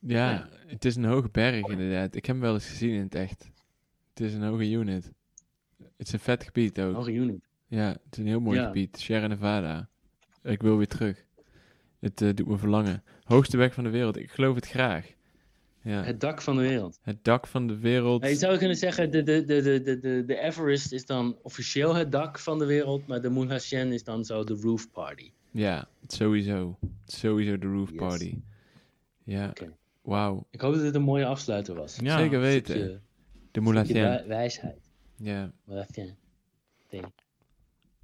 Ja, het is een hoge berg inderdaad. Ik heb hem wel eens gezien in het echt. Het is een hoge unit. Het is een vet gebied ook. Hoge unit. Ja, het is een heel mooi Ja. gebied. Sierra Nevada. Ik wil weer terug. Het eh, doet me verlangen. Hoogste berg van de wereld. Ik geloof het graag. Ja. Het dak van de wereld. Het dak van de wereld. Nou, je zou kunnen zeggen, de, de, de, de, de, de, Everest is dan officieel het dak van de wereld, maar de Munhashen is dan zo de roof party. Ja, sowieso. Sowieso de roof Yes. party. Ja. Wauw. Ik hoop dat dit een mooie afsluiter was. Ja. Zeker weten. stukje- De wij- wijsheid. Ja. Moulin.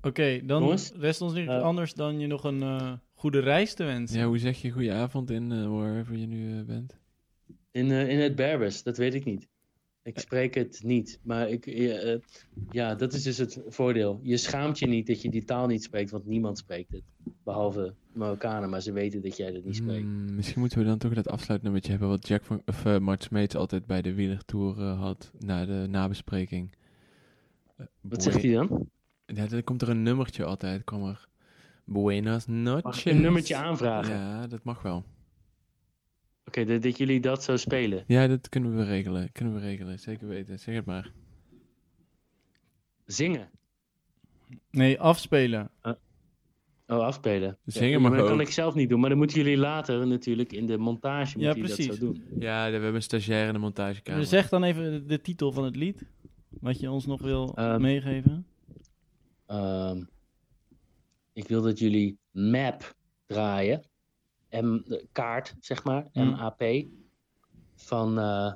Oké, dan Jongens, rest ons niks eh, anders dan je nog een eh, goede reis te wensen. ja, hoe zeg je goeie avond in eh, wherever je nu bent? In, eh, in het Berbers, dat weet ik niet. Ik spreek het niet. Maar ik, eh, eh, ja, dat is dus het voordeel. Je schaamt je niet dat je die taal niet spreekt, want niemand spreekt het. Behalve Marokkanen, maar ze weten dat jij dat niet spreekt. Hmm, misschien moeten we dan toch dat afsluitnummertje hebben wat Jack van, of, Mart Smeets altijd bij de wielertour eh, had na de nabespreking. Wat zegt hij dan? Ja, dan komt er een nummertje altijd, kwam er. Buenas noches. Mag ik een nummertje aanvragen? Ja, dat mag wel. Oké, dat, dat jullie dat zo spelen. Ja, dat kunnen we regelen. Kunnen we regelen, zeker weten. Zeg het maar. Zingen. Nee, afspelen. Oh, afspelen. Zingen ja, mag maar dat kan ik zelf niet doen. Maar dan moeten jullie later natuurlijk in de montage Ja, precies. dat zo doen. Ja, we hebben een stagiair in de montagekamer. Zeg dan even de, de titel van het lied. Wat je ons nog wil Ehm, meegeven. Ehm, ik wil dat jullie map draaien. M, kaart, zeg maar. M-A-P. Van eh,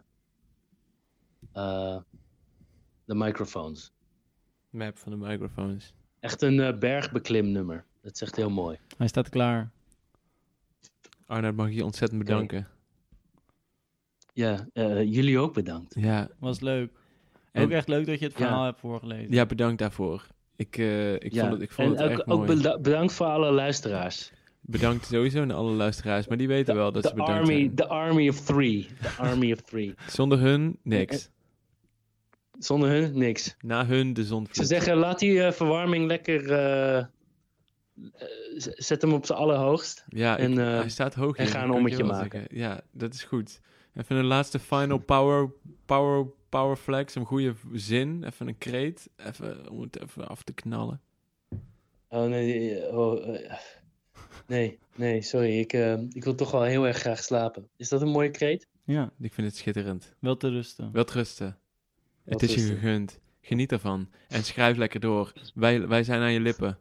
eh, de microfoons. Map van de microfoons. Echt een eh, bergbeklimnummer. Dat is echt heel mooi. Hij staat klaar. Arnoud, mag ik je ontzettend bedanken. Ja, eh, jullie ook bedankt. Ja, Was leuk. En- Ook echt leuk dat je het Ja. verhaal hebt voorgelezen. ja, bedankt daarvoor. Ik, eh, ik Ja, vond het, ik vond en het ook, echt ook mooi. bedankt voor alle luisteraars. Bedankt sowieso aan alle luisteraars, maar die weten wel dat ze bedankt army, zijn. the army of three. The army of three. Zonder hun, niks. Zonder hun, niks. Na hun, de zon. Ze zeggen, laat die eh, verwarming lekker... eh, eh, zet hem op zijn allerhoogst. Ja, ik- en, eh, hij staat hoog en ga een ommetje maken. zeggen. Ja, dat is goed. Even een laatste final power, power, power flex. Een goede zin. Even een kreet. Even, om het even af te knallen. Oh nee, eh, oh, eh, nee, nee, sorry. Ik, eh, ik wil toch wel heel erg graag slapen. Is dat een mooie kreet? Ja, Ik vind het schitterend. wel te rusten. Wel rusten. Het is je gegund. Geniet ervan. En schrijf lekker door. Wij, wij zijn aan je lippen.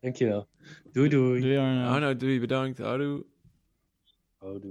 Dankjewel. Doei doei. Doei Arno. Arno, doei, bedankt. Houdoe. Oh,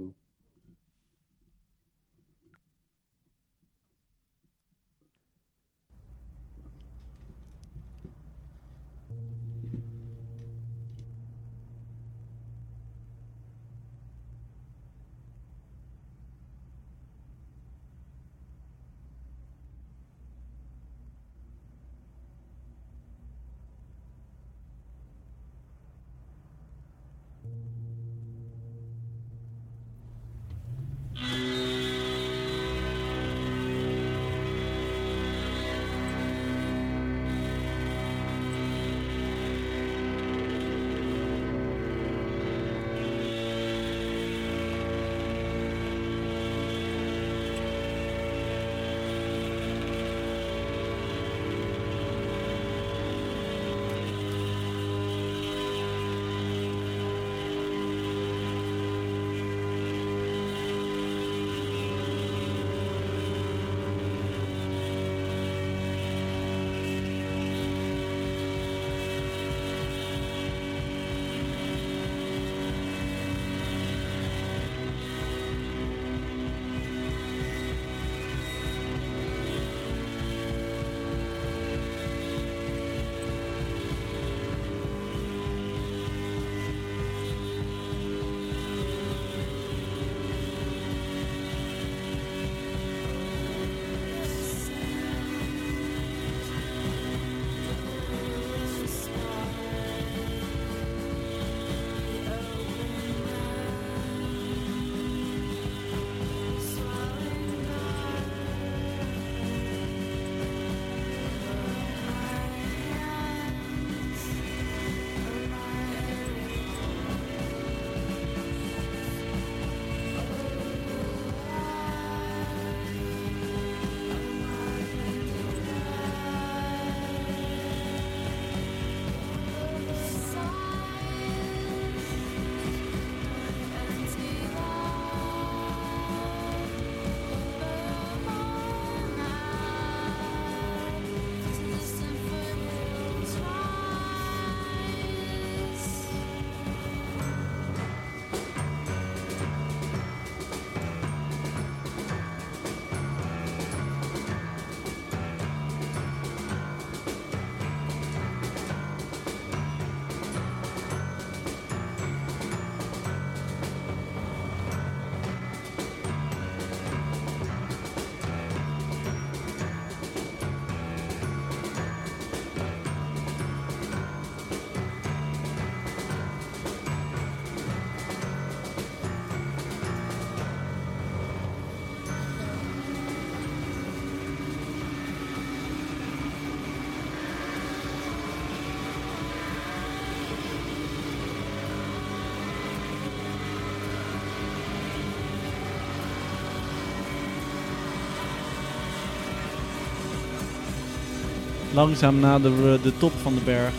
Langzaam naderen we de top van de berg.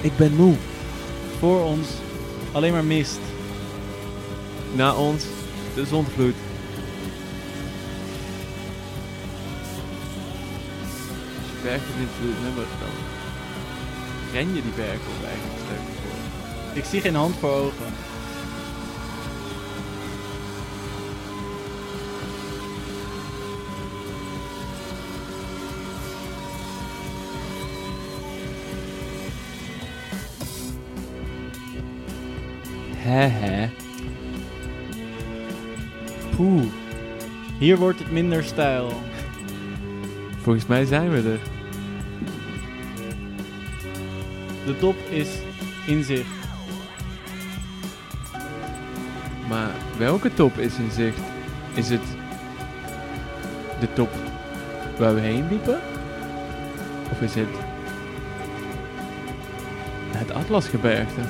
Ik ben moe. Voor ons alleen maar mist. Na ons de zondvloed. Als je berg niet het nummer, dan ren je die berg op eigenlijk me voor. Ik zie geen hand voor ogen. Hier wordt het minder stijl. Volgens mij zijn we er. De top is in zicht. Maar welke top is in zicht? Is het de top waar we heen liepen? Of is het het Atlasgebergte?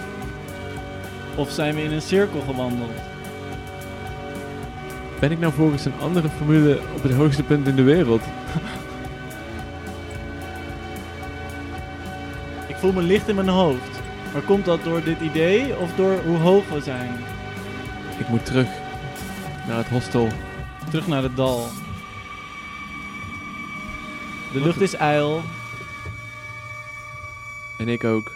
Of zijn we in een cirkel gewandeld? Ben ik nou volgens een andere formule op het hoogste punt in de wereld? Ik voel me licht in mijn hoofd. Maar komt dat door dit idee of door hoe hoog we zijn? Ik moet terug naar het hostel. Terug naar het dal. De lucht is ijl. En ik ook.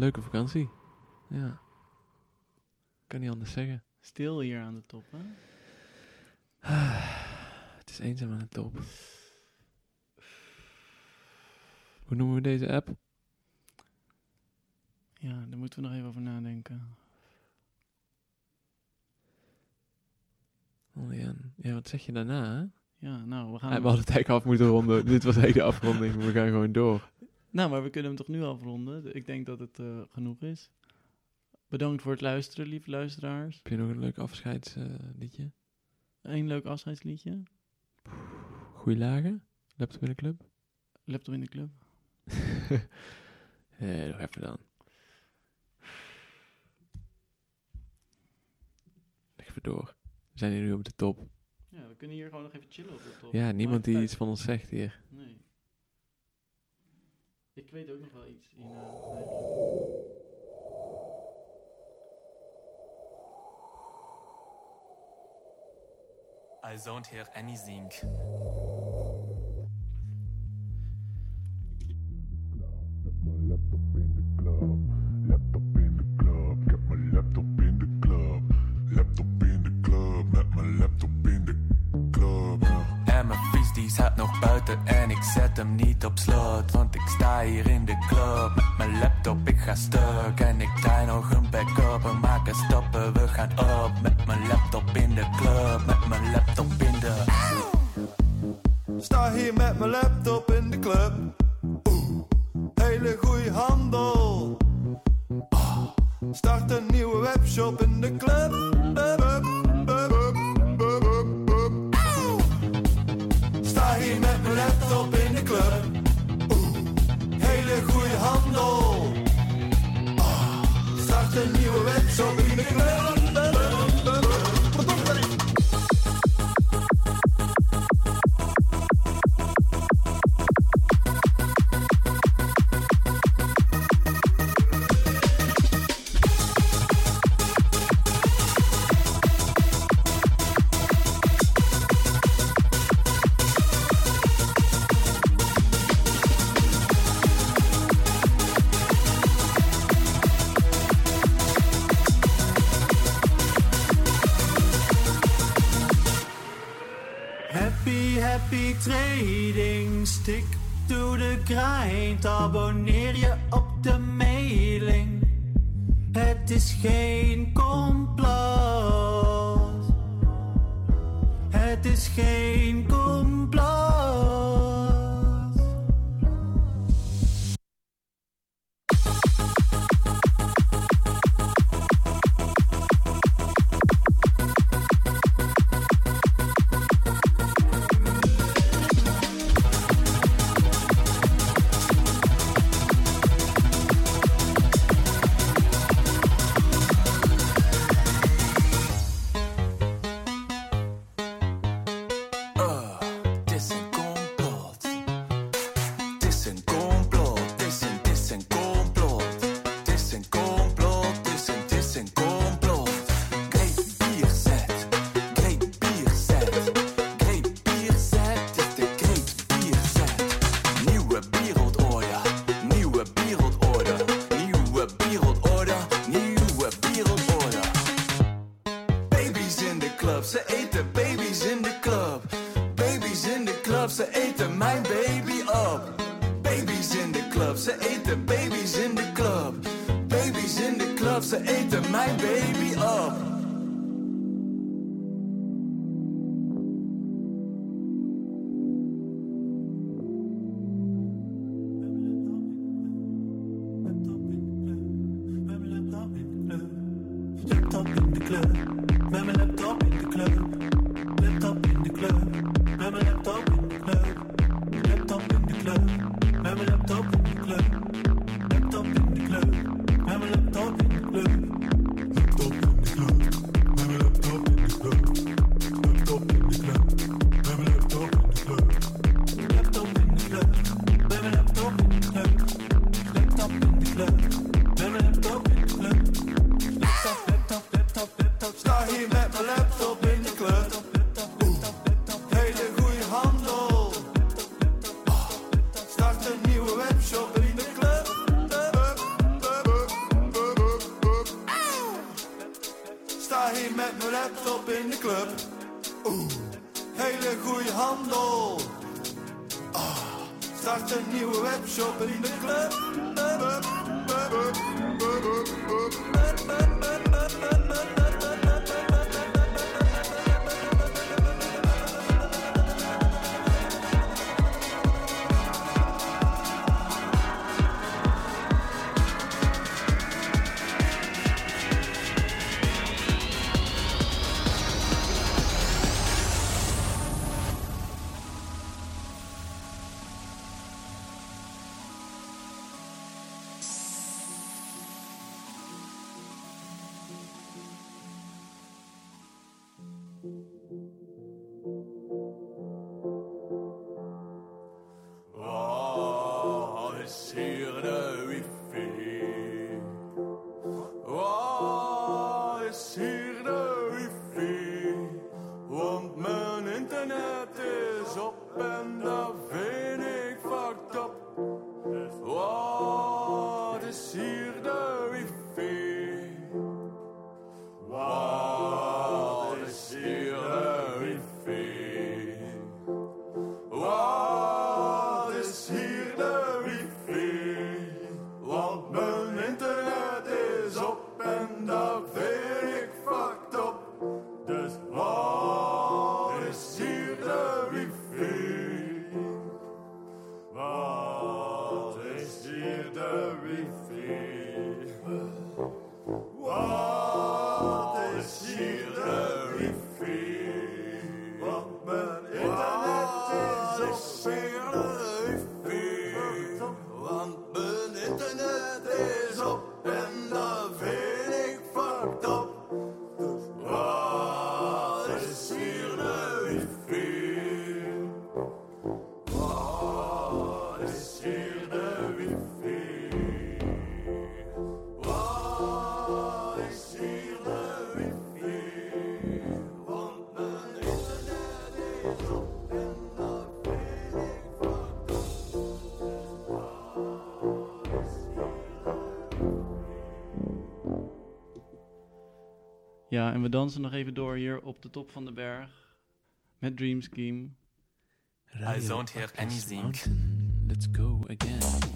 Leuke vakantie. Ja. Kan niet anders zeggen. Stil hier aan de top, hè? Het is eenzaam aan de top. Hoe noemen we deze app? Ja, daar moeten we nog even over nadenken. Oh, ja. ja, wat zeg je daarna? Hè? Ja, nou, we gaan... We hadden het eigenlijk af moeten ronden. Dit was eigenlijk de afronding. We gaan gewoon door. Nou, maar we kunnen hem toch nu afronden? Ik denk dat het eh, genoeg is. Bedankt voor het luisteren, lieve luisteraars. Heb je nog een leuk afscheidsliedje? Eén leuk afscheidsliedje. Goeie lagen? Laptop in de club? Laptop in de club. Eh, nog even dan. Even door. We zijn hier nu op de top. Ja, we kunnen hier gewoon nog even chillen op de top. Ja, niemand die iets van ons zegt hier. Nee. Ik weet ook nog wel iets. Ina, eigenlijk. I don't hear anything. Zet hem niet op slot. Want ik sta hier in de club met mijn laptop, ik ga stuk. En ik draai nog een backup en maken stappen, we gaan op. Met mijn laptop in de club, met mijn laptop in de... Sta hier met mijn laptop in de club. Oeh, hele goeie handel. Start een nieuwe webshop in de club. Mijn laptop in de club. Ja, en we dansen nog even door hier op de top van de berg met Dream Scheme. I don't hear anything. Let's go again.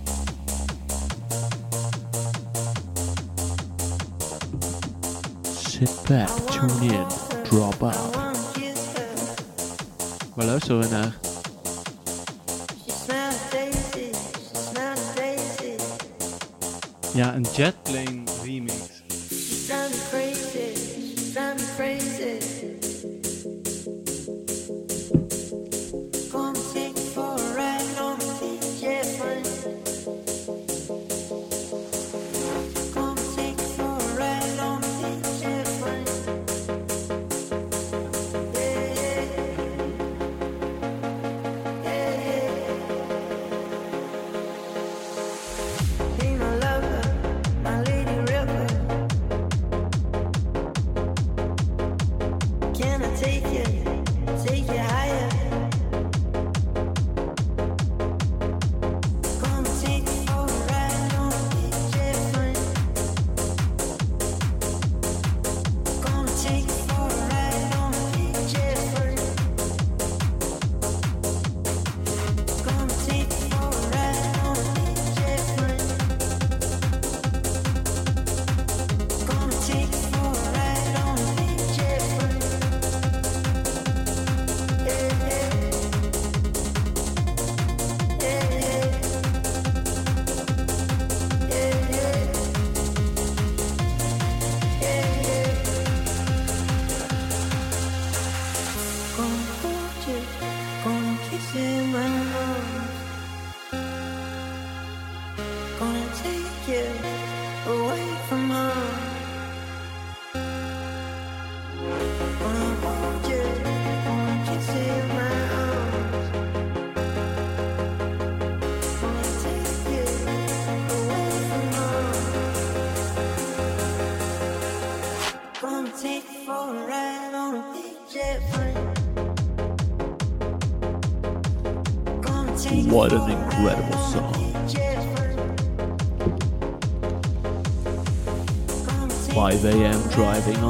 sit back, tune in, drop out. Waar zo we naar? Ja, een jetplane remix.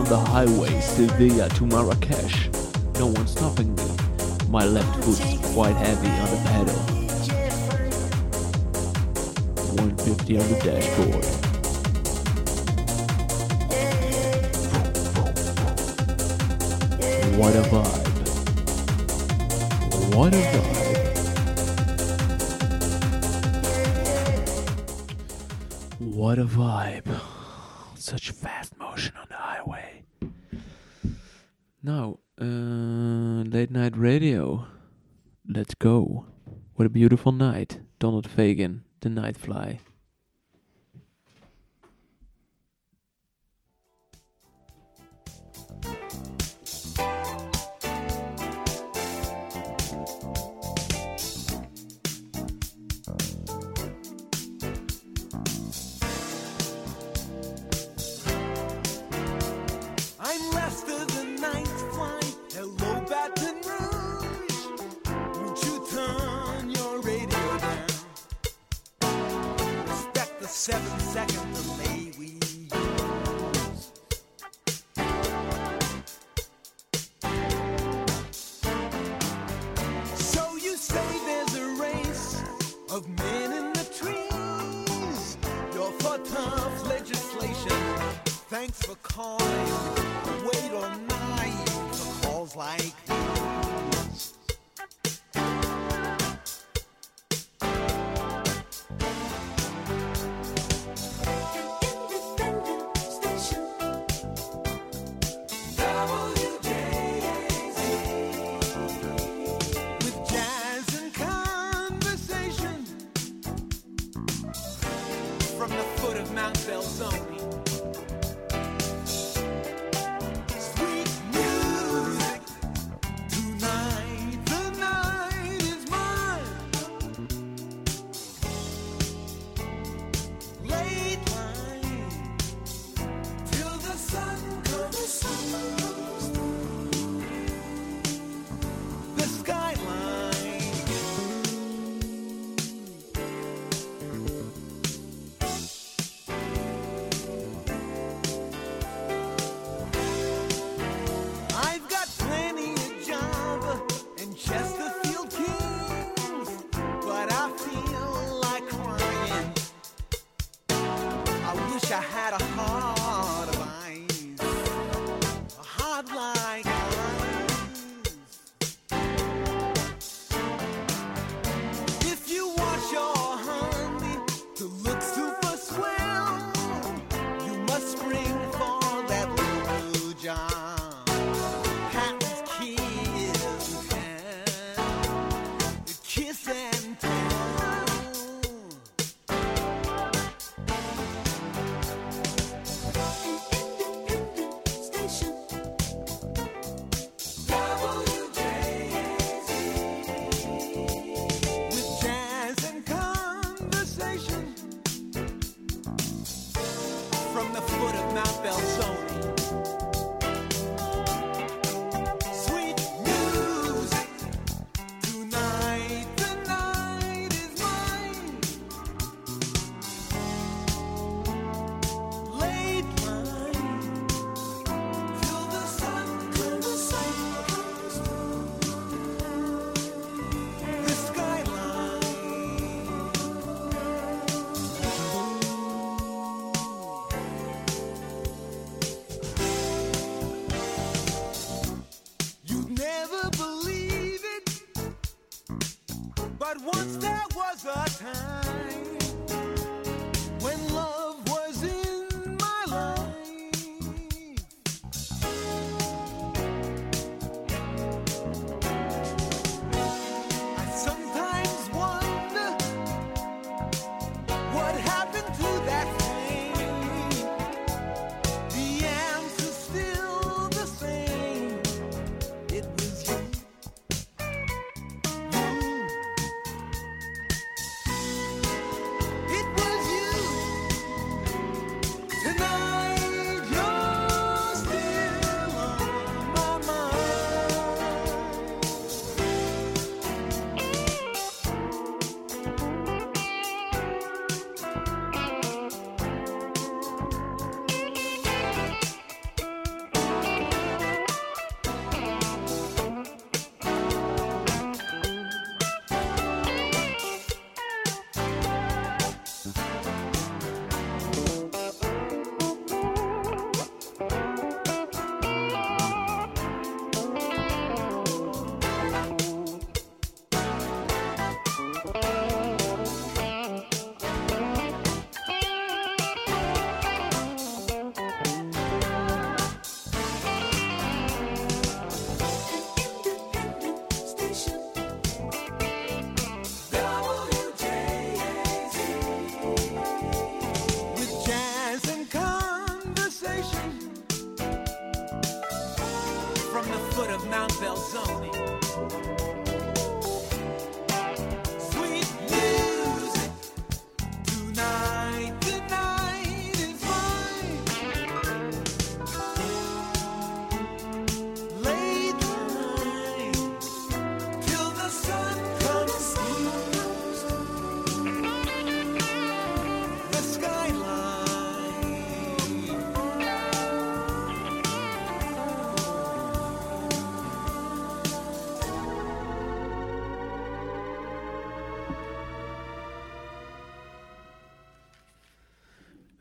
down the highway Sevilla to Marrakesh. No one stopping me. My left foot is quite heavy on the pedal. 150 on the dashboard. What a vibe. What a vibe. for Night, Donald Fagen, The Nightfly.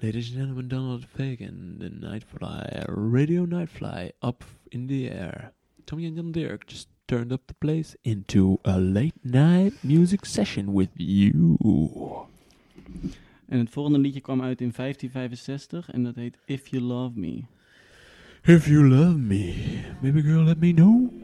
Ladies and gentlemen, Donald Fagan, the Nightfly, Radio Nightfly, up in the air. Tommy and Jan Dirk just turned up the place into a late night music session with you. En het volgende liedje kwam uit in 1565 en dat heet If You Love Me. If you love me, baby girl, let me know.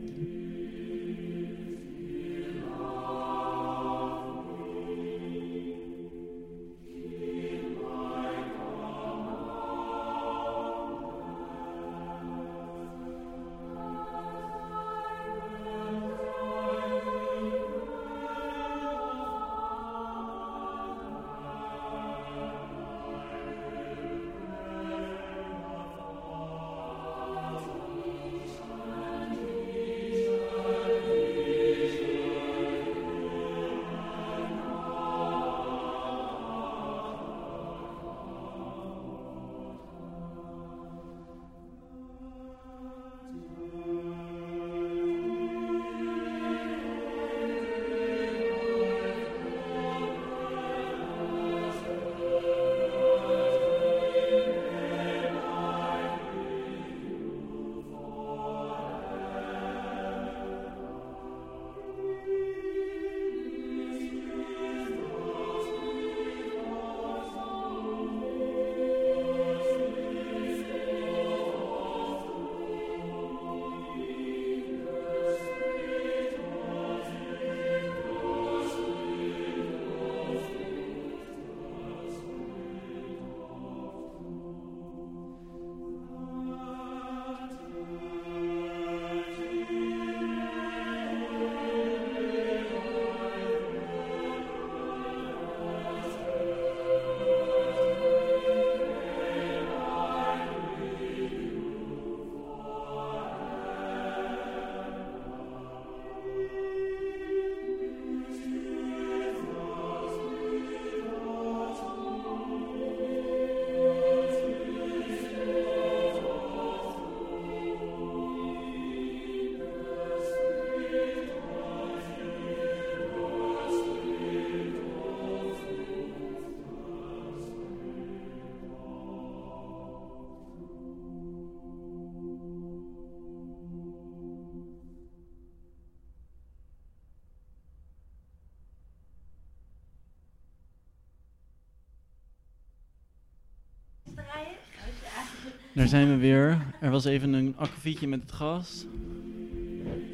Zijn we weer. Er was even een akkefietje met het gas.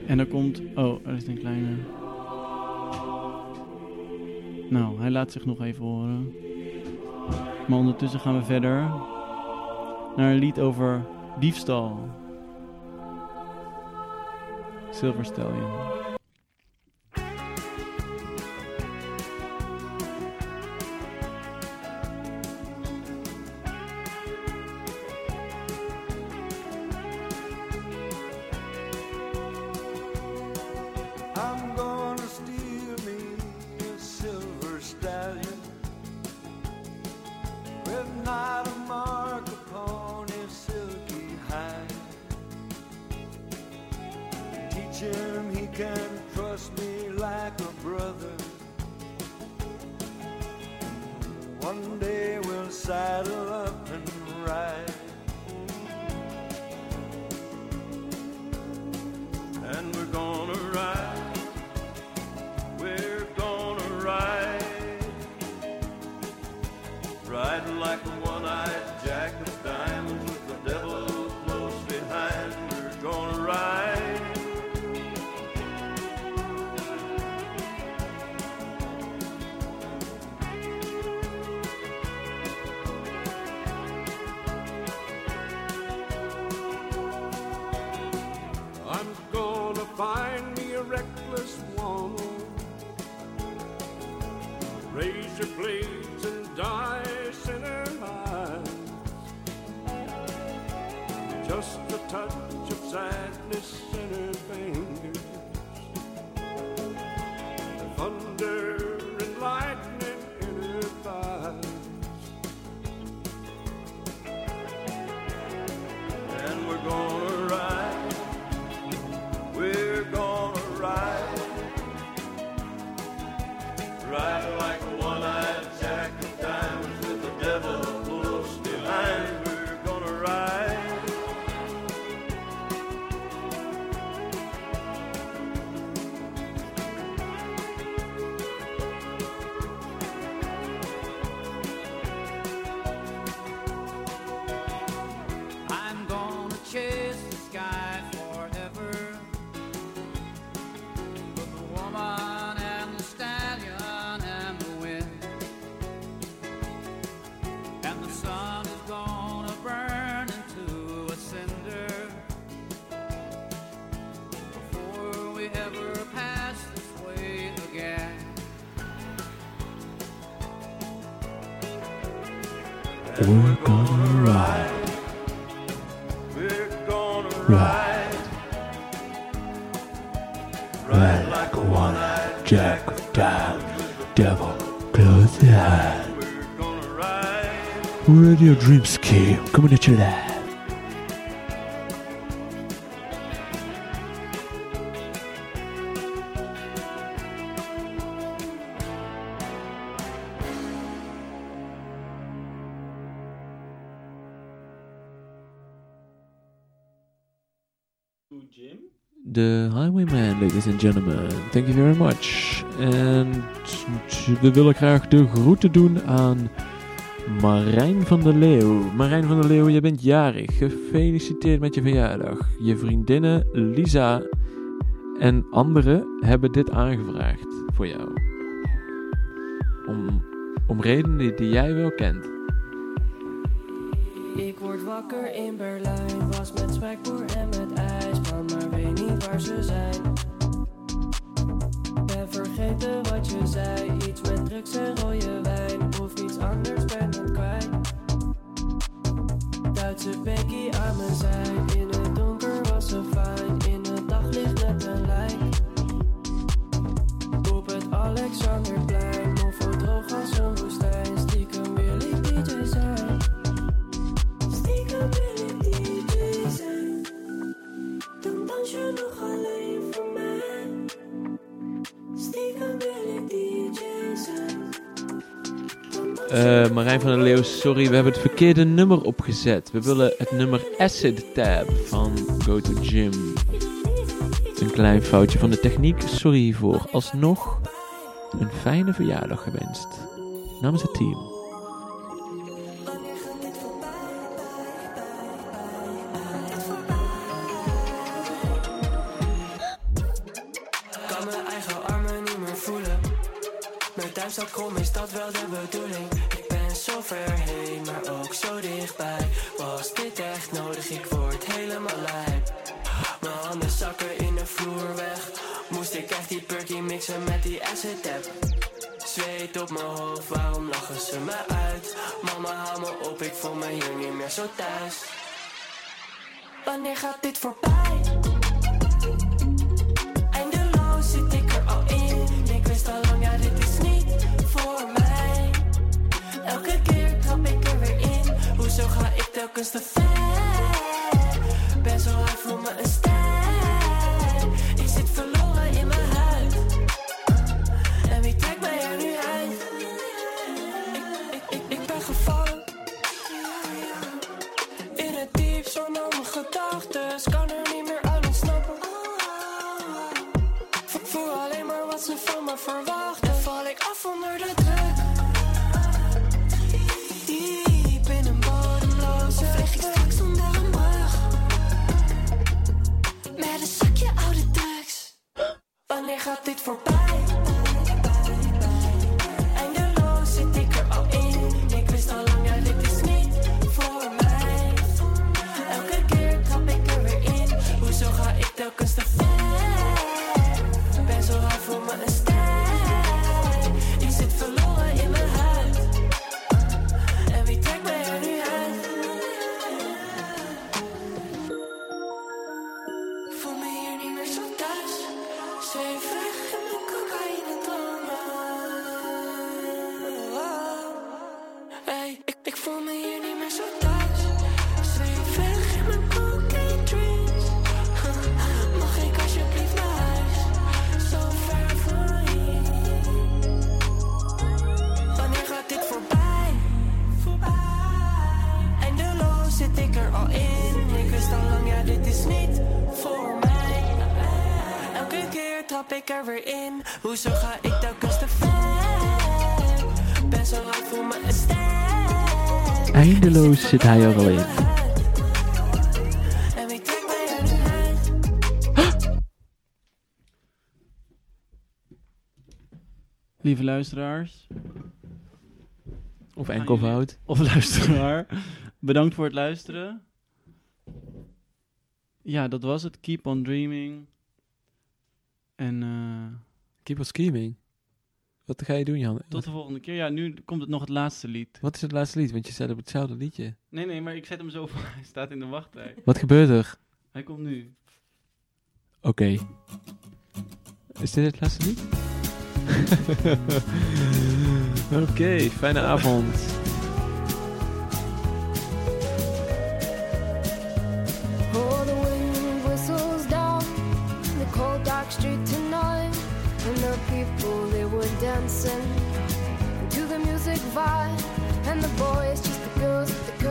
En er komt... Oh, er is een kleine... Nou, hij laat zich nog even horen. Maar ondertussen gaan we verder. Naar een lied over diefstal. Silver Stallion. Radio at live. The Highwayman, ladies and gentlemen. Thank you very much. En we willen de groeten doen aan Marijn van der Leeuw. Marijn van der Leeuw, je bent jarig. Gefeliciteerd met je verjaardag. Je vriendinnen Lisa en anderen hebben dit aangevraagd voor jou. Om, om redenen die jij wel kent. Ik word wakker in Berlijn, was met spijkboer en met ijsman, maar weet niet waar ze zijn. Vergeten wat je zei, iets met drugs en rode wijn, of iets anders ben het kwijt. Duitse Becky aan mijn zij, in het donker was ze fijn, in het daglicht net een lijk. Op het Alexanderplein, Eh, Marijn van der Leeuw, sorry, we hebben het verkeerde nummer opgezet. We willen het nummer Acid Tab van Go to Gym. Een klein foutje van de techniek, sorry hiervoor. Alsnog een fijne verjaardag gewenst. Namens het team. Mijn thuisstad kom is dat wel de bedoeling. Ik ben zo ver heen, maar ook zo dichtbij. Was dit echt nodig? Ik word helemaal lijp. Mijn handen zakken in de vloer weg. Moest ik echt die perky mixen met die acid tap. Zweet op mijn hoofd, waarom lachen ze me uit? Mama, haal me op, ik voel me hier niet meer zo thuis. Wanneer gaat dit voorbij? Telkens te ver? Ben zo hard voor me een ster. Ik zit verloren in mijn huid. En wie trekt mij er nu uit? Ik, ik, ik, ben gevangen. In het diep van al mijn gedachten. Kan er niet meer uit ontsnappen. Vo- Voel alleen maar wat ze van me verwachten. En val ik af onder de gaat dit voorbij? Zit hij er al in. Lieve luisteraars. Of enkelvoud. Of luisteraar. Bedankt voor het luisteren. Ja, dat was het. Keep on dreaming. En eh Keep on scheming. Wat ga je doen, Jan? Tot de volgende keer. Ja, nu komt het nog het laatste lied. Wat is het laatste lied? Want je zet op hetzelfde liedje. Nee, nee, maar ik zet hem zo voor. Hij staat in de wachtrij. Wat gebeurt er? Hij komt nu. Oké. Is dit het laatste lied? Oké, fijne avond.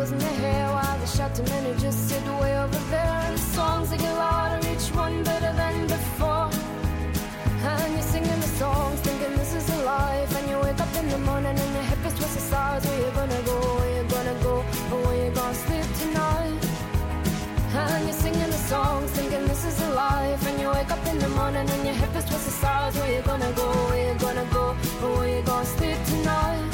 The in their hair, while the who just sit way over there. And the songs they get louder, each one better than before. And you're singing the songs, thinking this is a life. And you wake up in the morning and your hip is twisted sides. Where you gonna go? Where you gonna go? Or where you gonna sleep tonight? And you're singing the songs, thinking this is a life. And you wake up in the morning and your hip is twisted sides. Where you gonna go? Where you gonna go? Or where you gonna sleep tonight?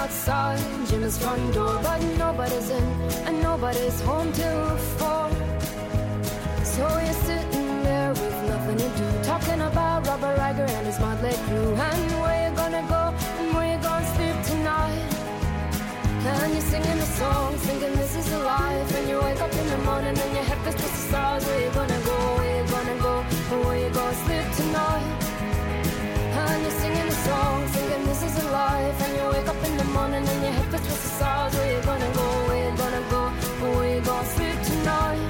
Outside. Jim's front door But nobody's in and nobody's home till four. So you're sitting there with nothing to do Talking about Robert Riger and his motley crew. And where you gonna go? And where you gonna sleep tonight? And you're singing the song, thinking this is a life? And you wake up in the morning and your head is twisted stars Where you gonna go, where you gonna go? And where you gonna sleep tonight? And you're singing a song, thinking a life. And you wake up in the morning and your head is twisted sides. Where you gonna go? Where you gonna go? Where you gonna sleep tonight?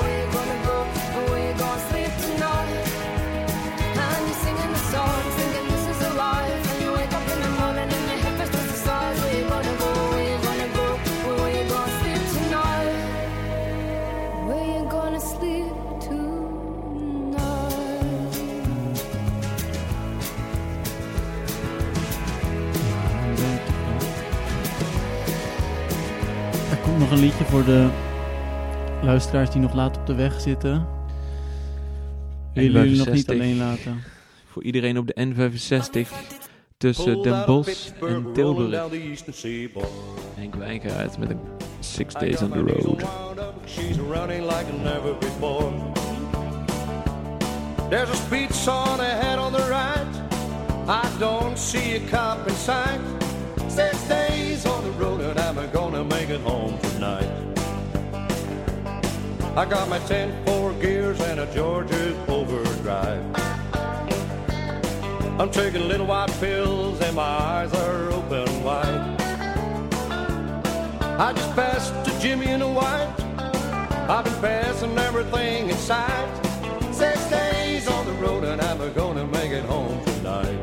Nog een liedje voor de luisteraars die nog laat op de weg zitten. Willen jullie nog niet N65. alleen laten? Voor iedereen op de N65 tussen Den Bosch en Tilburg. Henk Wijngaard met een Six Days on the Road. She's running like never before. There's a speed sign ahead on the right. I don't see a cop in sight. Six days on the road and I'm gonna make it home tonight. I got my 10 four gears and a Georgia overdrive. I'm taking little white pills and my eyes are open wide. I just passed to Jimmy in the white. I've been passing everything in sight. Six days on the road and I'm gonna make it home tonight.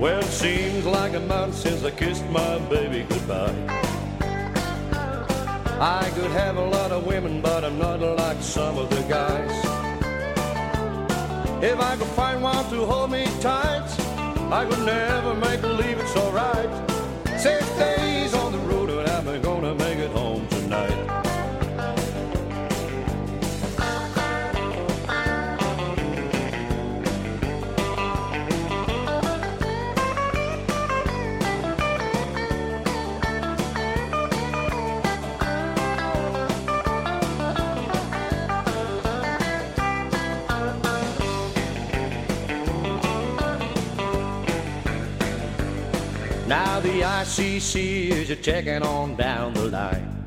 Well, it seems like a month since I kissed my baby goodbye. I could have a lot of women, but I'm not like some of the guys. If I could find one to hold me tight, I could never make believe it's alright. Six days ICC is a checking on down the line.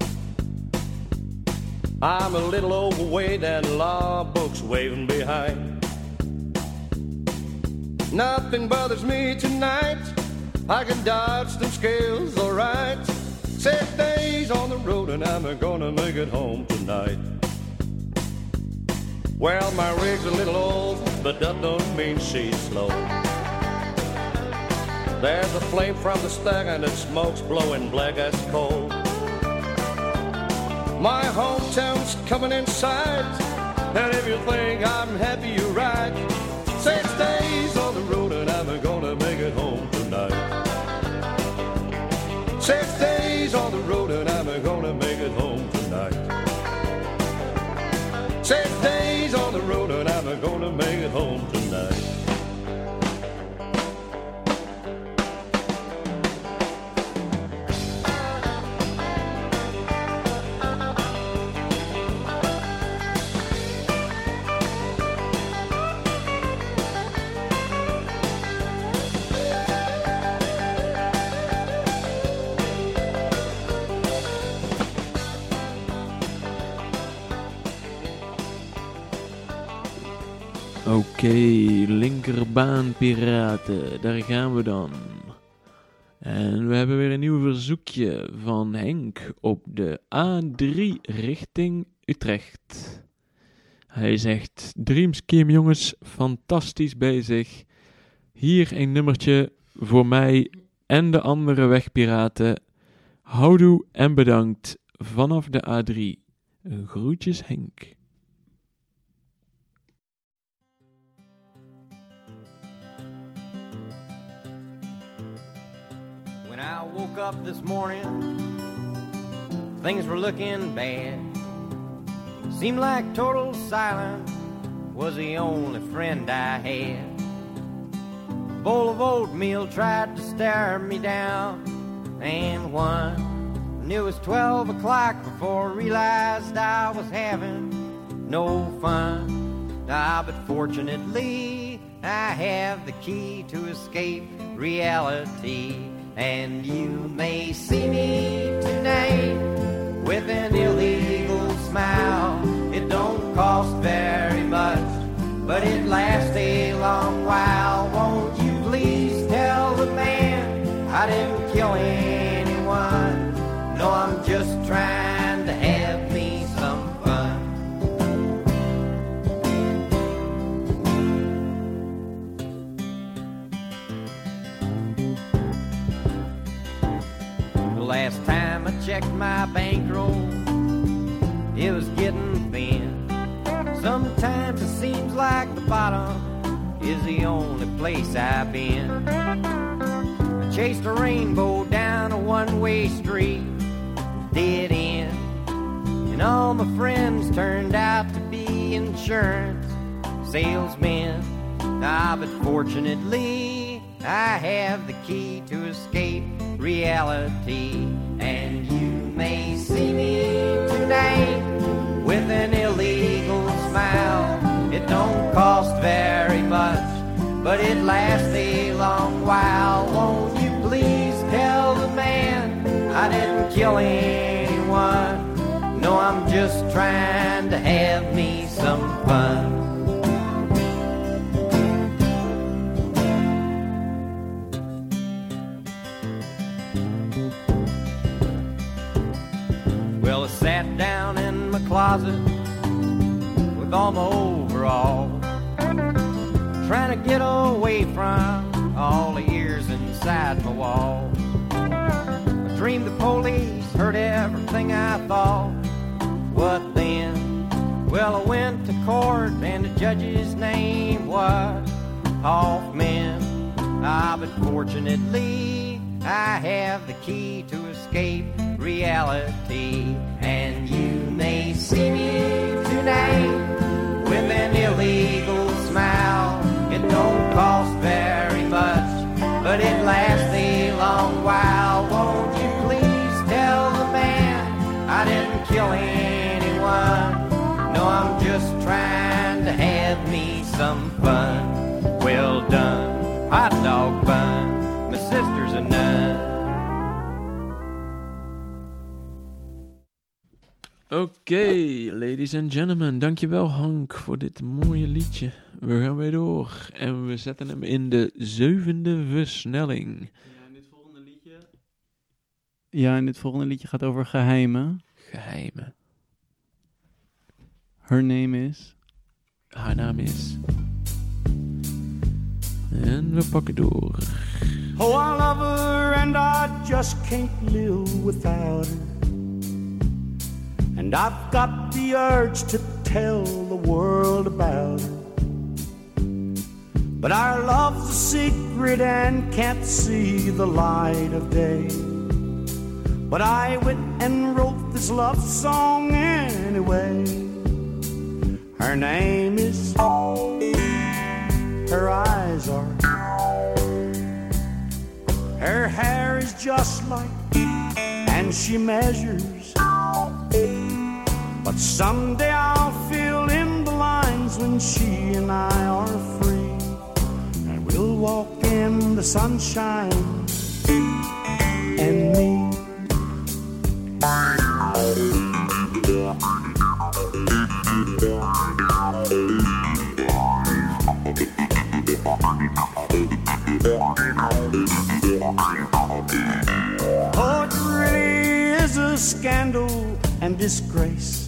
I'm a little overweight and law books waving behind. Nothing bothers me tonight. I can dodge them scales, alright. Six days on the road and I'm gonna make it home tonight. Well, my rig's a little old, but that don't mean she's slow. There's a flame from the stack and the smoke's blowing black as coal. My hometown's coming inside, and if you think I'm happy, you're right. Six days on the road and I'm gonna make it home tonight. Six days on the road and I'm gonna make it home tonight. Six days on the road and I'm gonna make it home tonight. Oké, linkerbaanpiraten, daar gaan we dan. En we hebben weer een nieuw verzoekje van Henk op de A3 richting Utrecht. Hij zegt: Dream Scheme jongens, fantastisch bezig. Hier een nummertje voor mij en de andere wegpiraten. Houdoe en bedankt vanaf de A3. Groetjes Henk. Woke up this morning, things were looking bad. Seemed like total silence was the only friend I had. Bowl of oatmeal tried to stare me down, and one. And it was 12 o'clock before I realized I was having no fun. Ah, but fortunately, I have the key to escape reality. And you may see me tonight with an illegal smile. It don't cost very much, but it lasts a long while. Won't you please tell the man I didn't kill anyone? No, I'm just trying to have last time I checked my bankroll, it was getting thin. Sometimes it seems like the bottom is the only place I've been. I chased a rainbow down a one way street, dead end. And all my friends turned out to be insurance salesmen. Ah, but fortunately, I have the key to escape reality. And you may see me tonight with an illegal smile. It don't cost very much, but it lasts a long while. Won't you please tell the man I didn't kill anyone? No, I'm just trying to have me some fun. Closet with all my overalls, trying to get away from all the ears inside my wall. I dreamed the police heard everything I thought. What then? Well, I went to court and the judge's name was Hoffman. Ah, but fortunately, I have the key to escape reality. And you may see me tonight with an illegal smile. It don't cost very much, but it lasts a long while. Won't you please tell the man I didn't kill anyone? No, I'm just trying to have me some fun. Well done, hot dog Oké, ladies and gentlemen, dankjewel Hank voor dit mooie liedje We gaan weer door. En we zetten hem in de zevende versnelling. Ja, en dit volgende liedje gaat over geheimen. Geheimen. Her name is... Haar naam is... En we pakken door. Oh, I love her and I just can't live without her. And I've got the urge to tell the world about her. But our love's a secret and can't see the light of day. But I went and wrote this love song anyway. Her name is. Her eyes are. Her hair is just like. And she measures. But someday I'll fill in the lines when she and I are free. And we'll walk in the sunshine and me. Oh, it really is a scandal and disgrace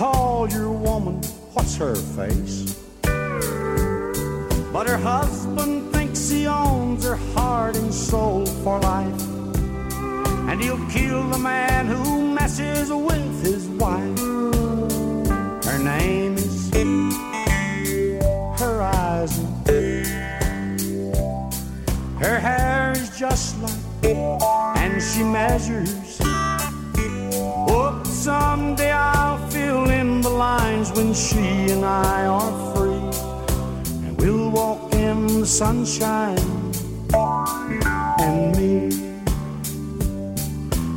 call your woman what's her face. But her husband thinks he owns her heart and soul for life. And he'll kill the man who messes with his wife. Her name is Horizon. Her hair is just like, and she measures. Someday I'll fill in the lines when she and I are free. And we'll walk in the sunshine and me.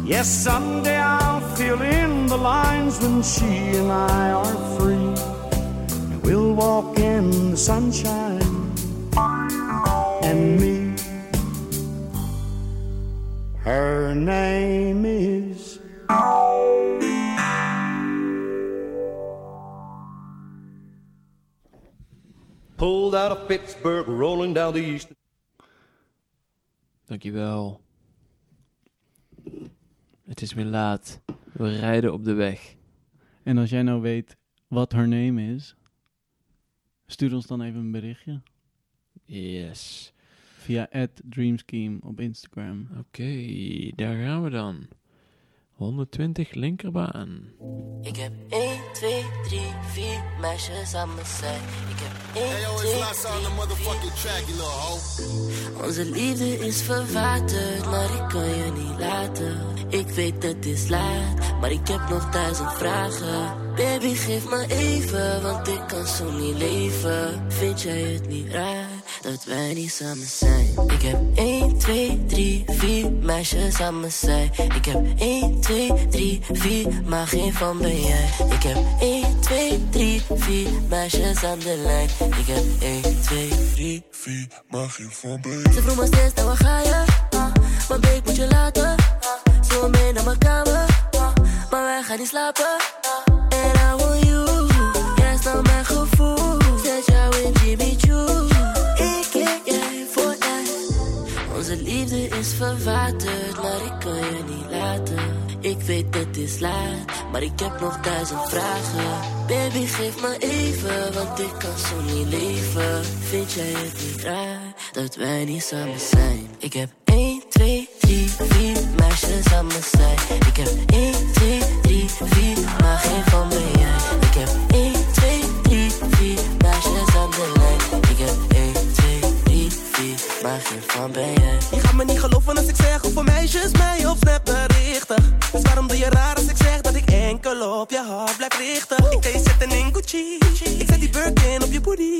Yes, someday I'll fill in the lines when she and I are free. And we'll walk in the sunshine and me. Her name is. Pulled out of Pittsburgh, rolling down the east. Dankjewel. Het is weer laat. We rijden op de weg. En als jij nou weet wat haar name is, stuur ons dan even een berichtje. Yes. Via @dreamscheme op Instagram. Oké, daar gaan we dan. 120 linkerbaan. Ik heb 1, 2, 3, 4 meisjes aan mijn zij. Ik heb 1, 2, 3, 4. Onze liefde is verwaterd, maar ik kan je niet laten. Ik weet het is laat, maar ik heb nog duizend vragen. Baby, geef me even, want ik kan zo niet leven. Vind jij het niet raar dat wij niet samen zijn? Ik heb 1, 2, 3, 4 meisjes aan mijn zij. Ik heb 1, 2, 3, 4, maar geen van ben jij. Ik heb 1, 2, 3, 4 meisjes aan de lijn. Ik heb 1, 2, 3, 4, maar geen van ben jij. Ze vroeg me steeds, nou waar ga je? Ah, maar ik moet je laten. Ah, mee naar mijn kamer. Ah, maar wij gaan niet slapen. Is verwaterd, maar ik kan je niet laten. Ik weet het is laat, maar ik heb nog duizend vragen. Baby, geef me even, want ik kan zo niet leven. Vind jij het niet raar dat wij niet samen zijn? Ik heb 1, 2, 3, 4 meisjes aan mijn zij. Ik heb 1, 2, 3, 4, maar geen van jij. Ik maar geen van ben jij. Je gaat me niet geloven als ik zeg hoeveel meisjes mij op snap berichten. Dus waarom doe je raar als ik zeg dat ik enkel op je hart blijf richten? Ik kan je in Gucci. Ik zet die Birkin op je booty.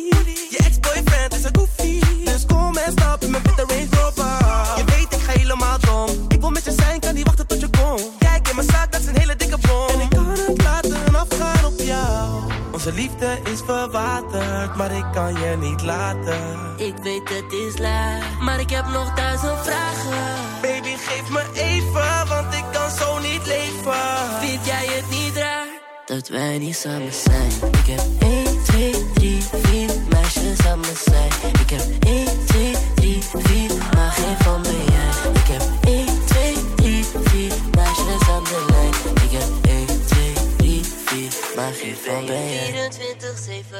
Je ex-boyfriend is een goofy. Dus kom en stap in mijn witte Range Rover. Je weet ik ga helemaal dom. Ik wil met je zijn, kan niet wachten tot je komt. Kijk in mijn zak, dat is een hele dikke bom. En ik kan het Onze liefde is verwaterd, maar ik kan je niet laten. Ik weet het is laat, maar ik heb nog duizend vragen. Baby, geef me even, want ik kan zo niet leven. Vind jij het niet raar? dat wij niet samen zijn. Ik heb 1, 2, 3, 4 meisjes aan mijn zij. Ik heb 1, 2, 3, 4, maar geen van ben jij. Ik heb maar geen van ben jij.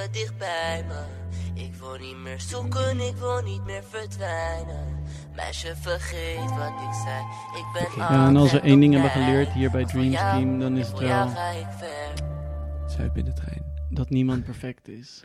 24-7 dicht bij me. Ik wil niet meer zoeken, ik wil niet meer verdwijnen. Meisje, vergeet wat ik zei. Ik ben Ja, en als we één ding hebben geleerd hier bij Dream Scheme, dan is het wel ga ik ver. Zuid binnen trein. dat niemand perfect is.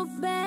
no better.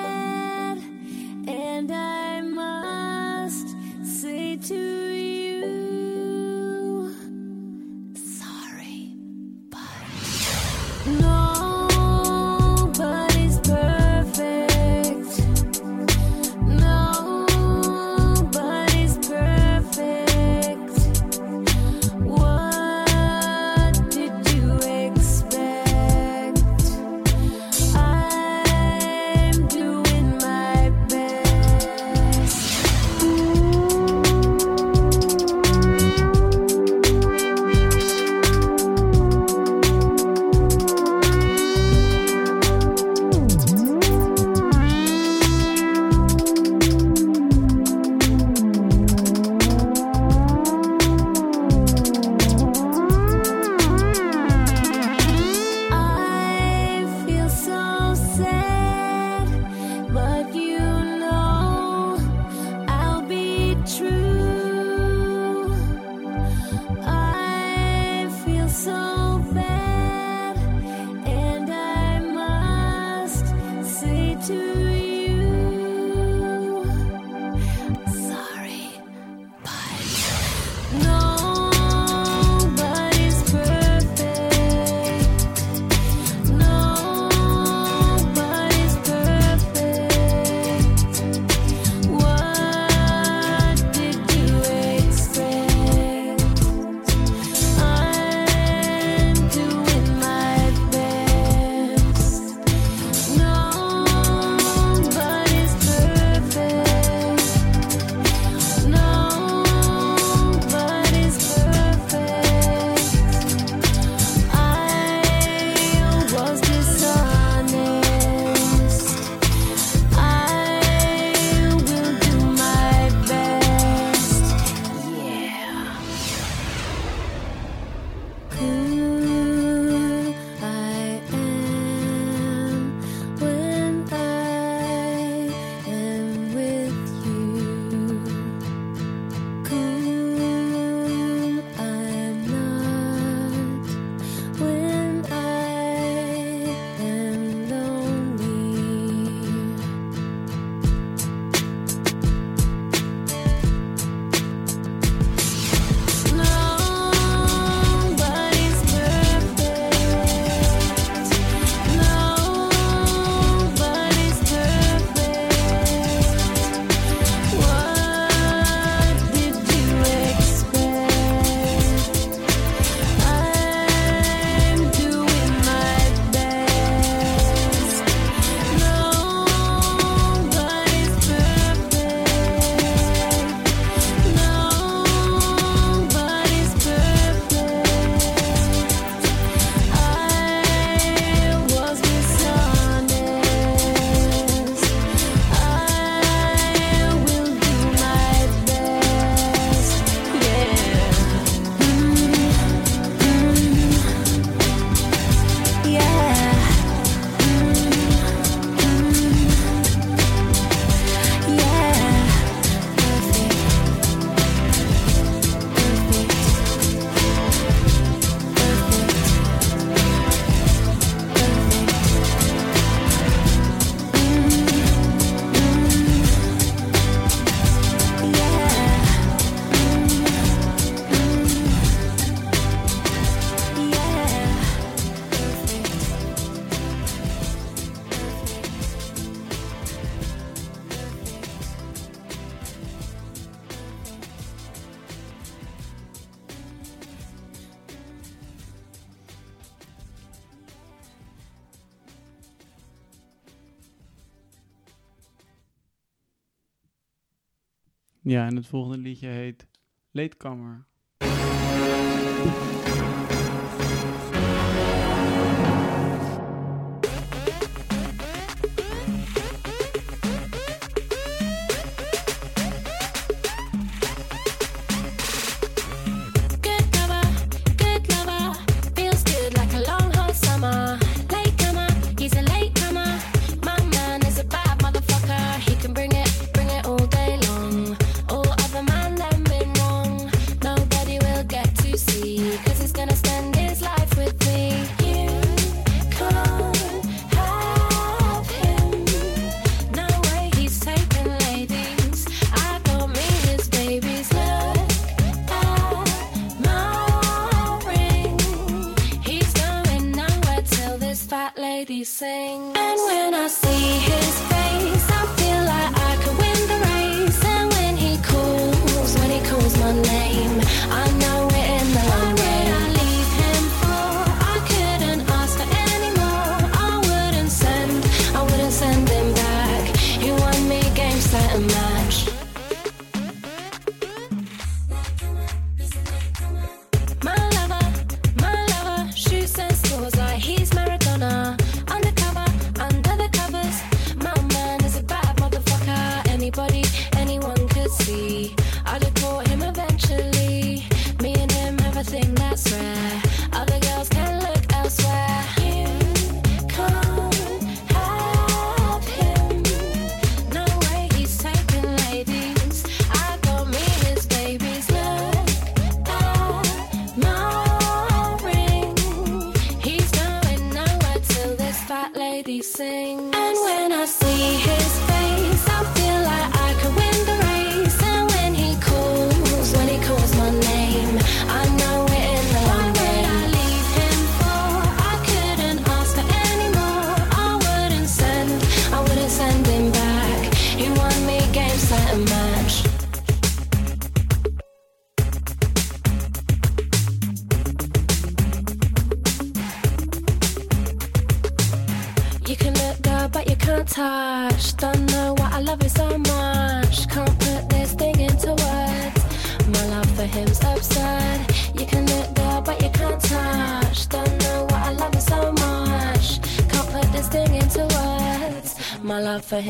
en het volgende liedje heet Leedkamer.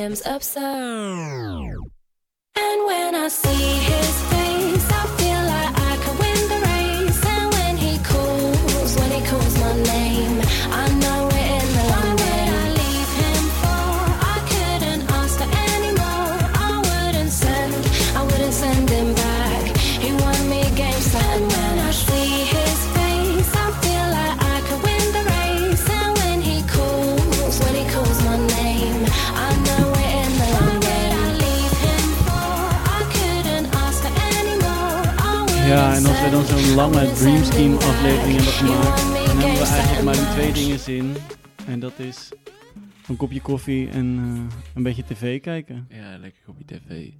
Tim's absurd. Dream Team aflevering hebben gemaakt. En hebben we eigenlijk maar die twee dingen zin. En dat is een kopje koffie en eh, een beetje tv kijken. Ja, lekker kopje tv.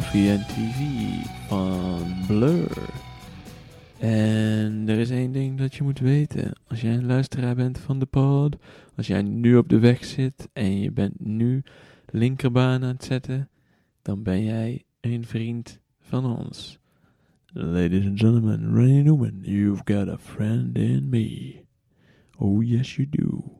Coffee and TV van Blur. En er is één ding dat je moet weten. Als jij een luisteraar bent van de pod, als jij nu op de weg zit en je bent nu linkerbaan aan het zetten, dan ben jij een vriend van ons. Ladies and gentlemen, Ray Newman, you've got a friend in me. Oh yes you do.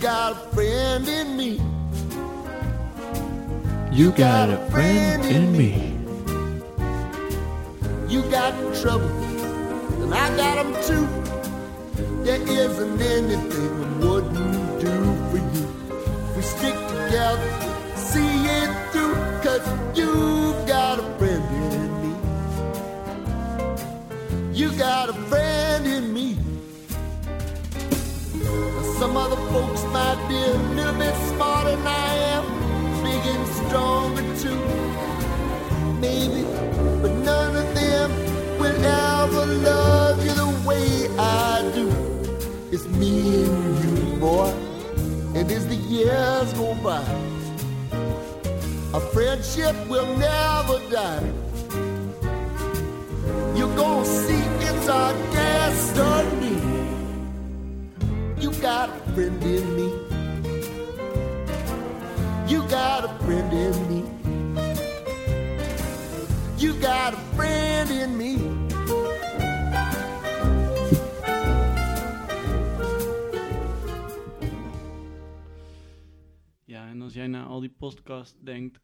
Got a friend in me. You got a friend in me. You got trouble, and I got them too. There isn't anything I wouldn't do for you. We stick together, see it through, cause you got a friend in me. You got a friend in me. Some other folks might be a little bit smarter than I am, big and stronger too. Maybe, but none of them will ever love you the way I do. It's me and you, boy, and as the years go by, our friendship will never die. You're gonna see it's our destiny. You got a friend in me. You got a friend in me. You got a friend in me. Ja, en als jij na al die podcast denkt,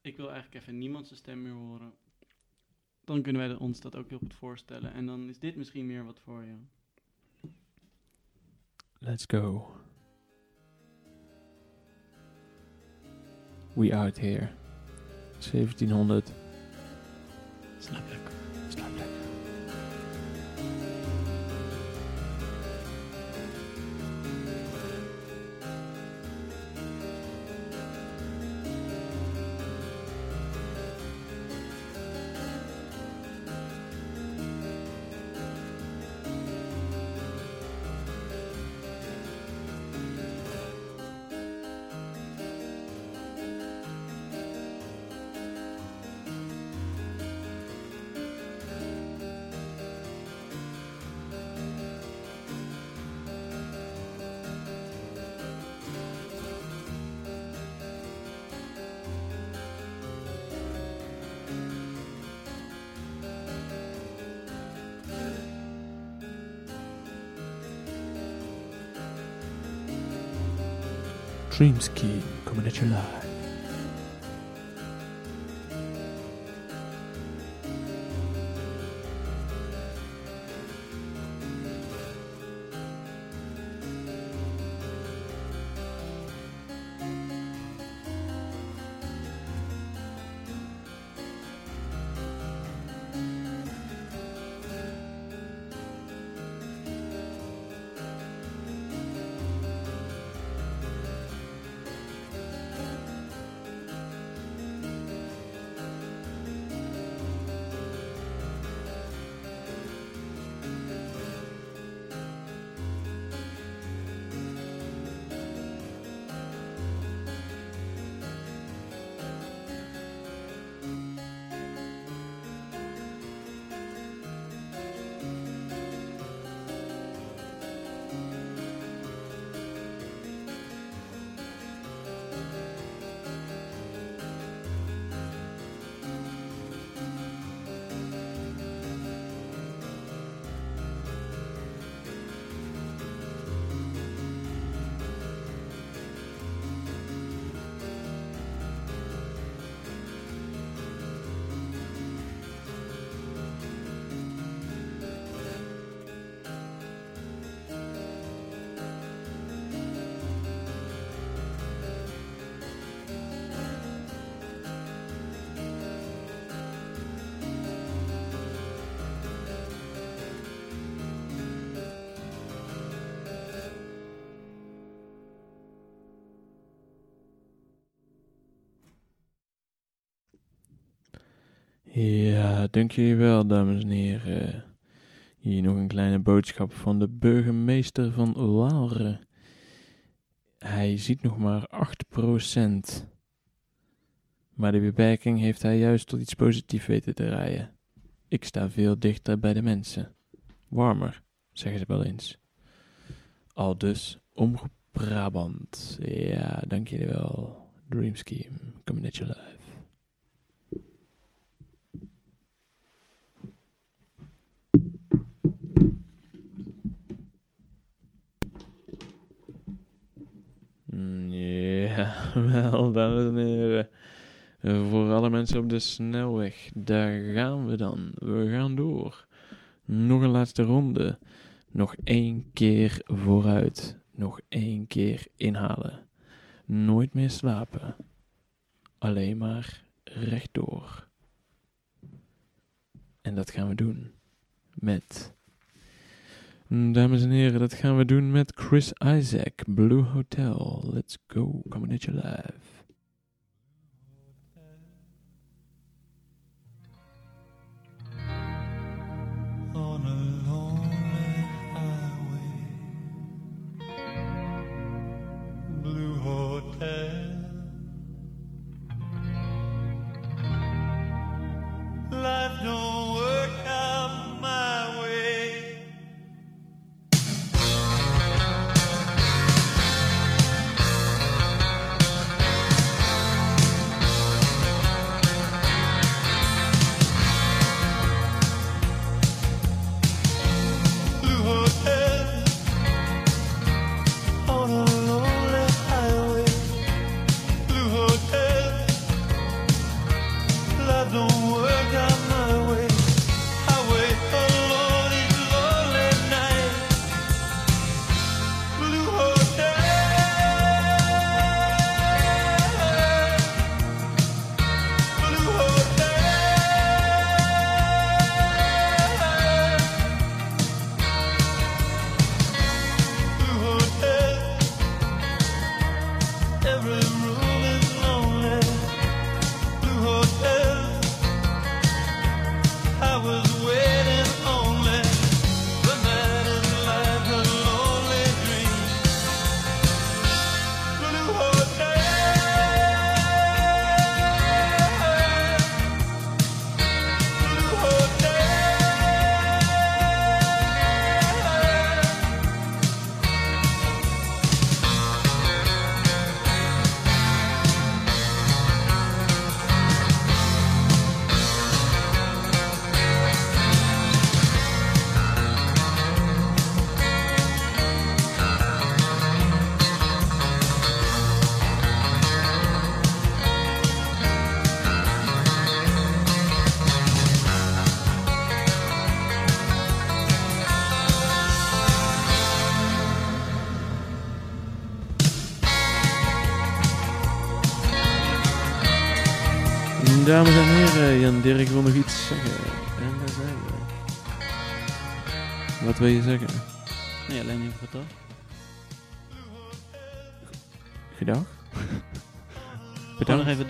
ik wil eigenlijk even niemand zijn stem meer horen, dan kunnen wij ons dat ook heel goed voorstellen. En dan is dit misschien meer wat voor je. Let's go. We out here. 1700. Slaap lekker. Slaap lekker. Dream Scheme coming at you live. Ja, dank jullie wel, dames en heren. Hier nog een kleine boodschap van de burgemeester van Waalre. Hij ziet nog maar 8%. Maar de beperking heeft hij juist tot iets positiefs weten te draaien. Ik sta veel dichter bij de mensen. Warmer, zeggen ze wel eens. Al dus. Ja, dank jullie wel. Dream Scheme, coming at you live. Wel, dames en heren. Voor alle mensen op de snelweg, daar gaan we dan. We gaan door. Nog een laatste ronde. Nog één keer vooruit. Nog één keer inhalen. Nooit meer slapen. Alleen maar rechtdoor. En dat gaan we doen met. Dames en heren, dat gaan we doen met Chris Isaac, Blue Hotel. Let's go, coming at you live.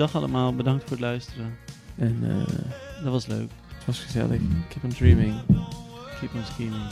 Dag allemaal. Bedankt voor het luisteren. En eh, Dat was leuk. het was gezellig. Keep on dreaming. Keep on scheming.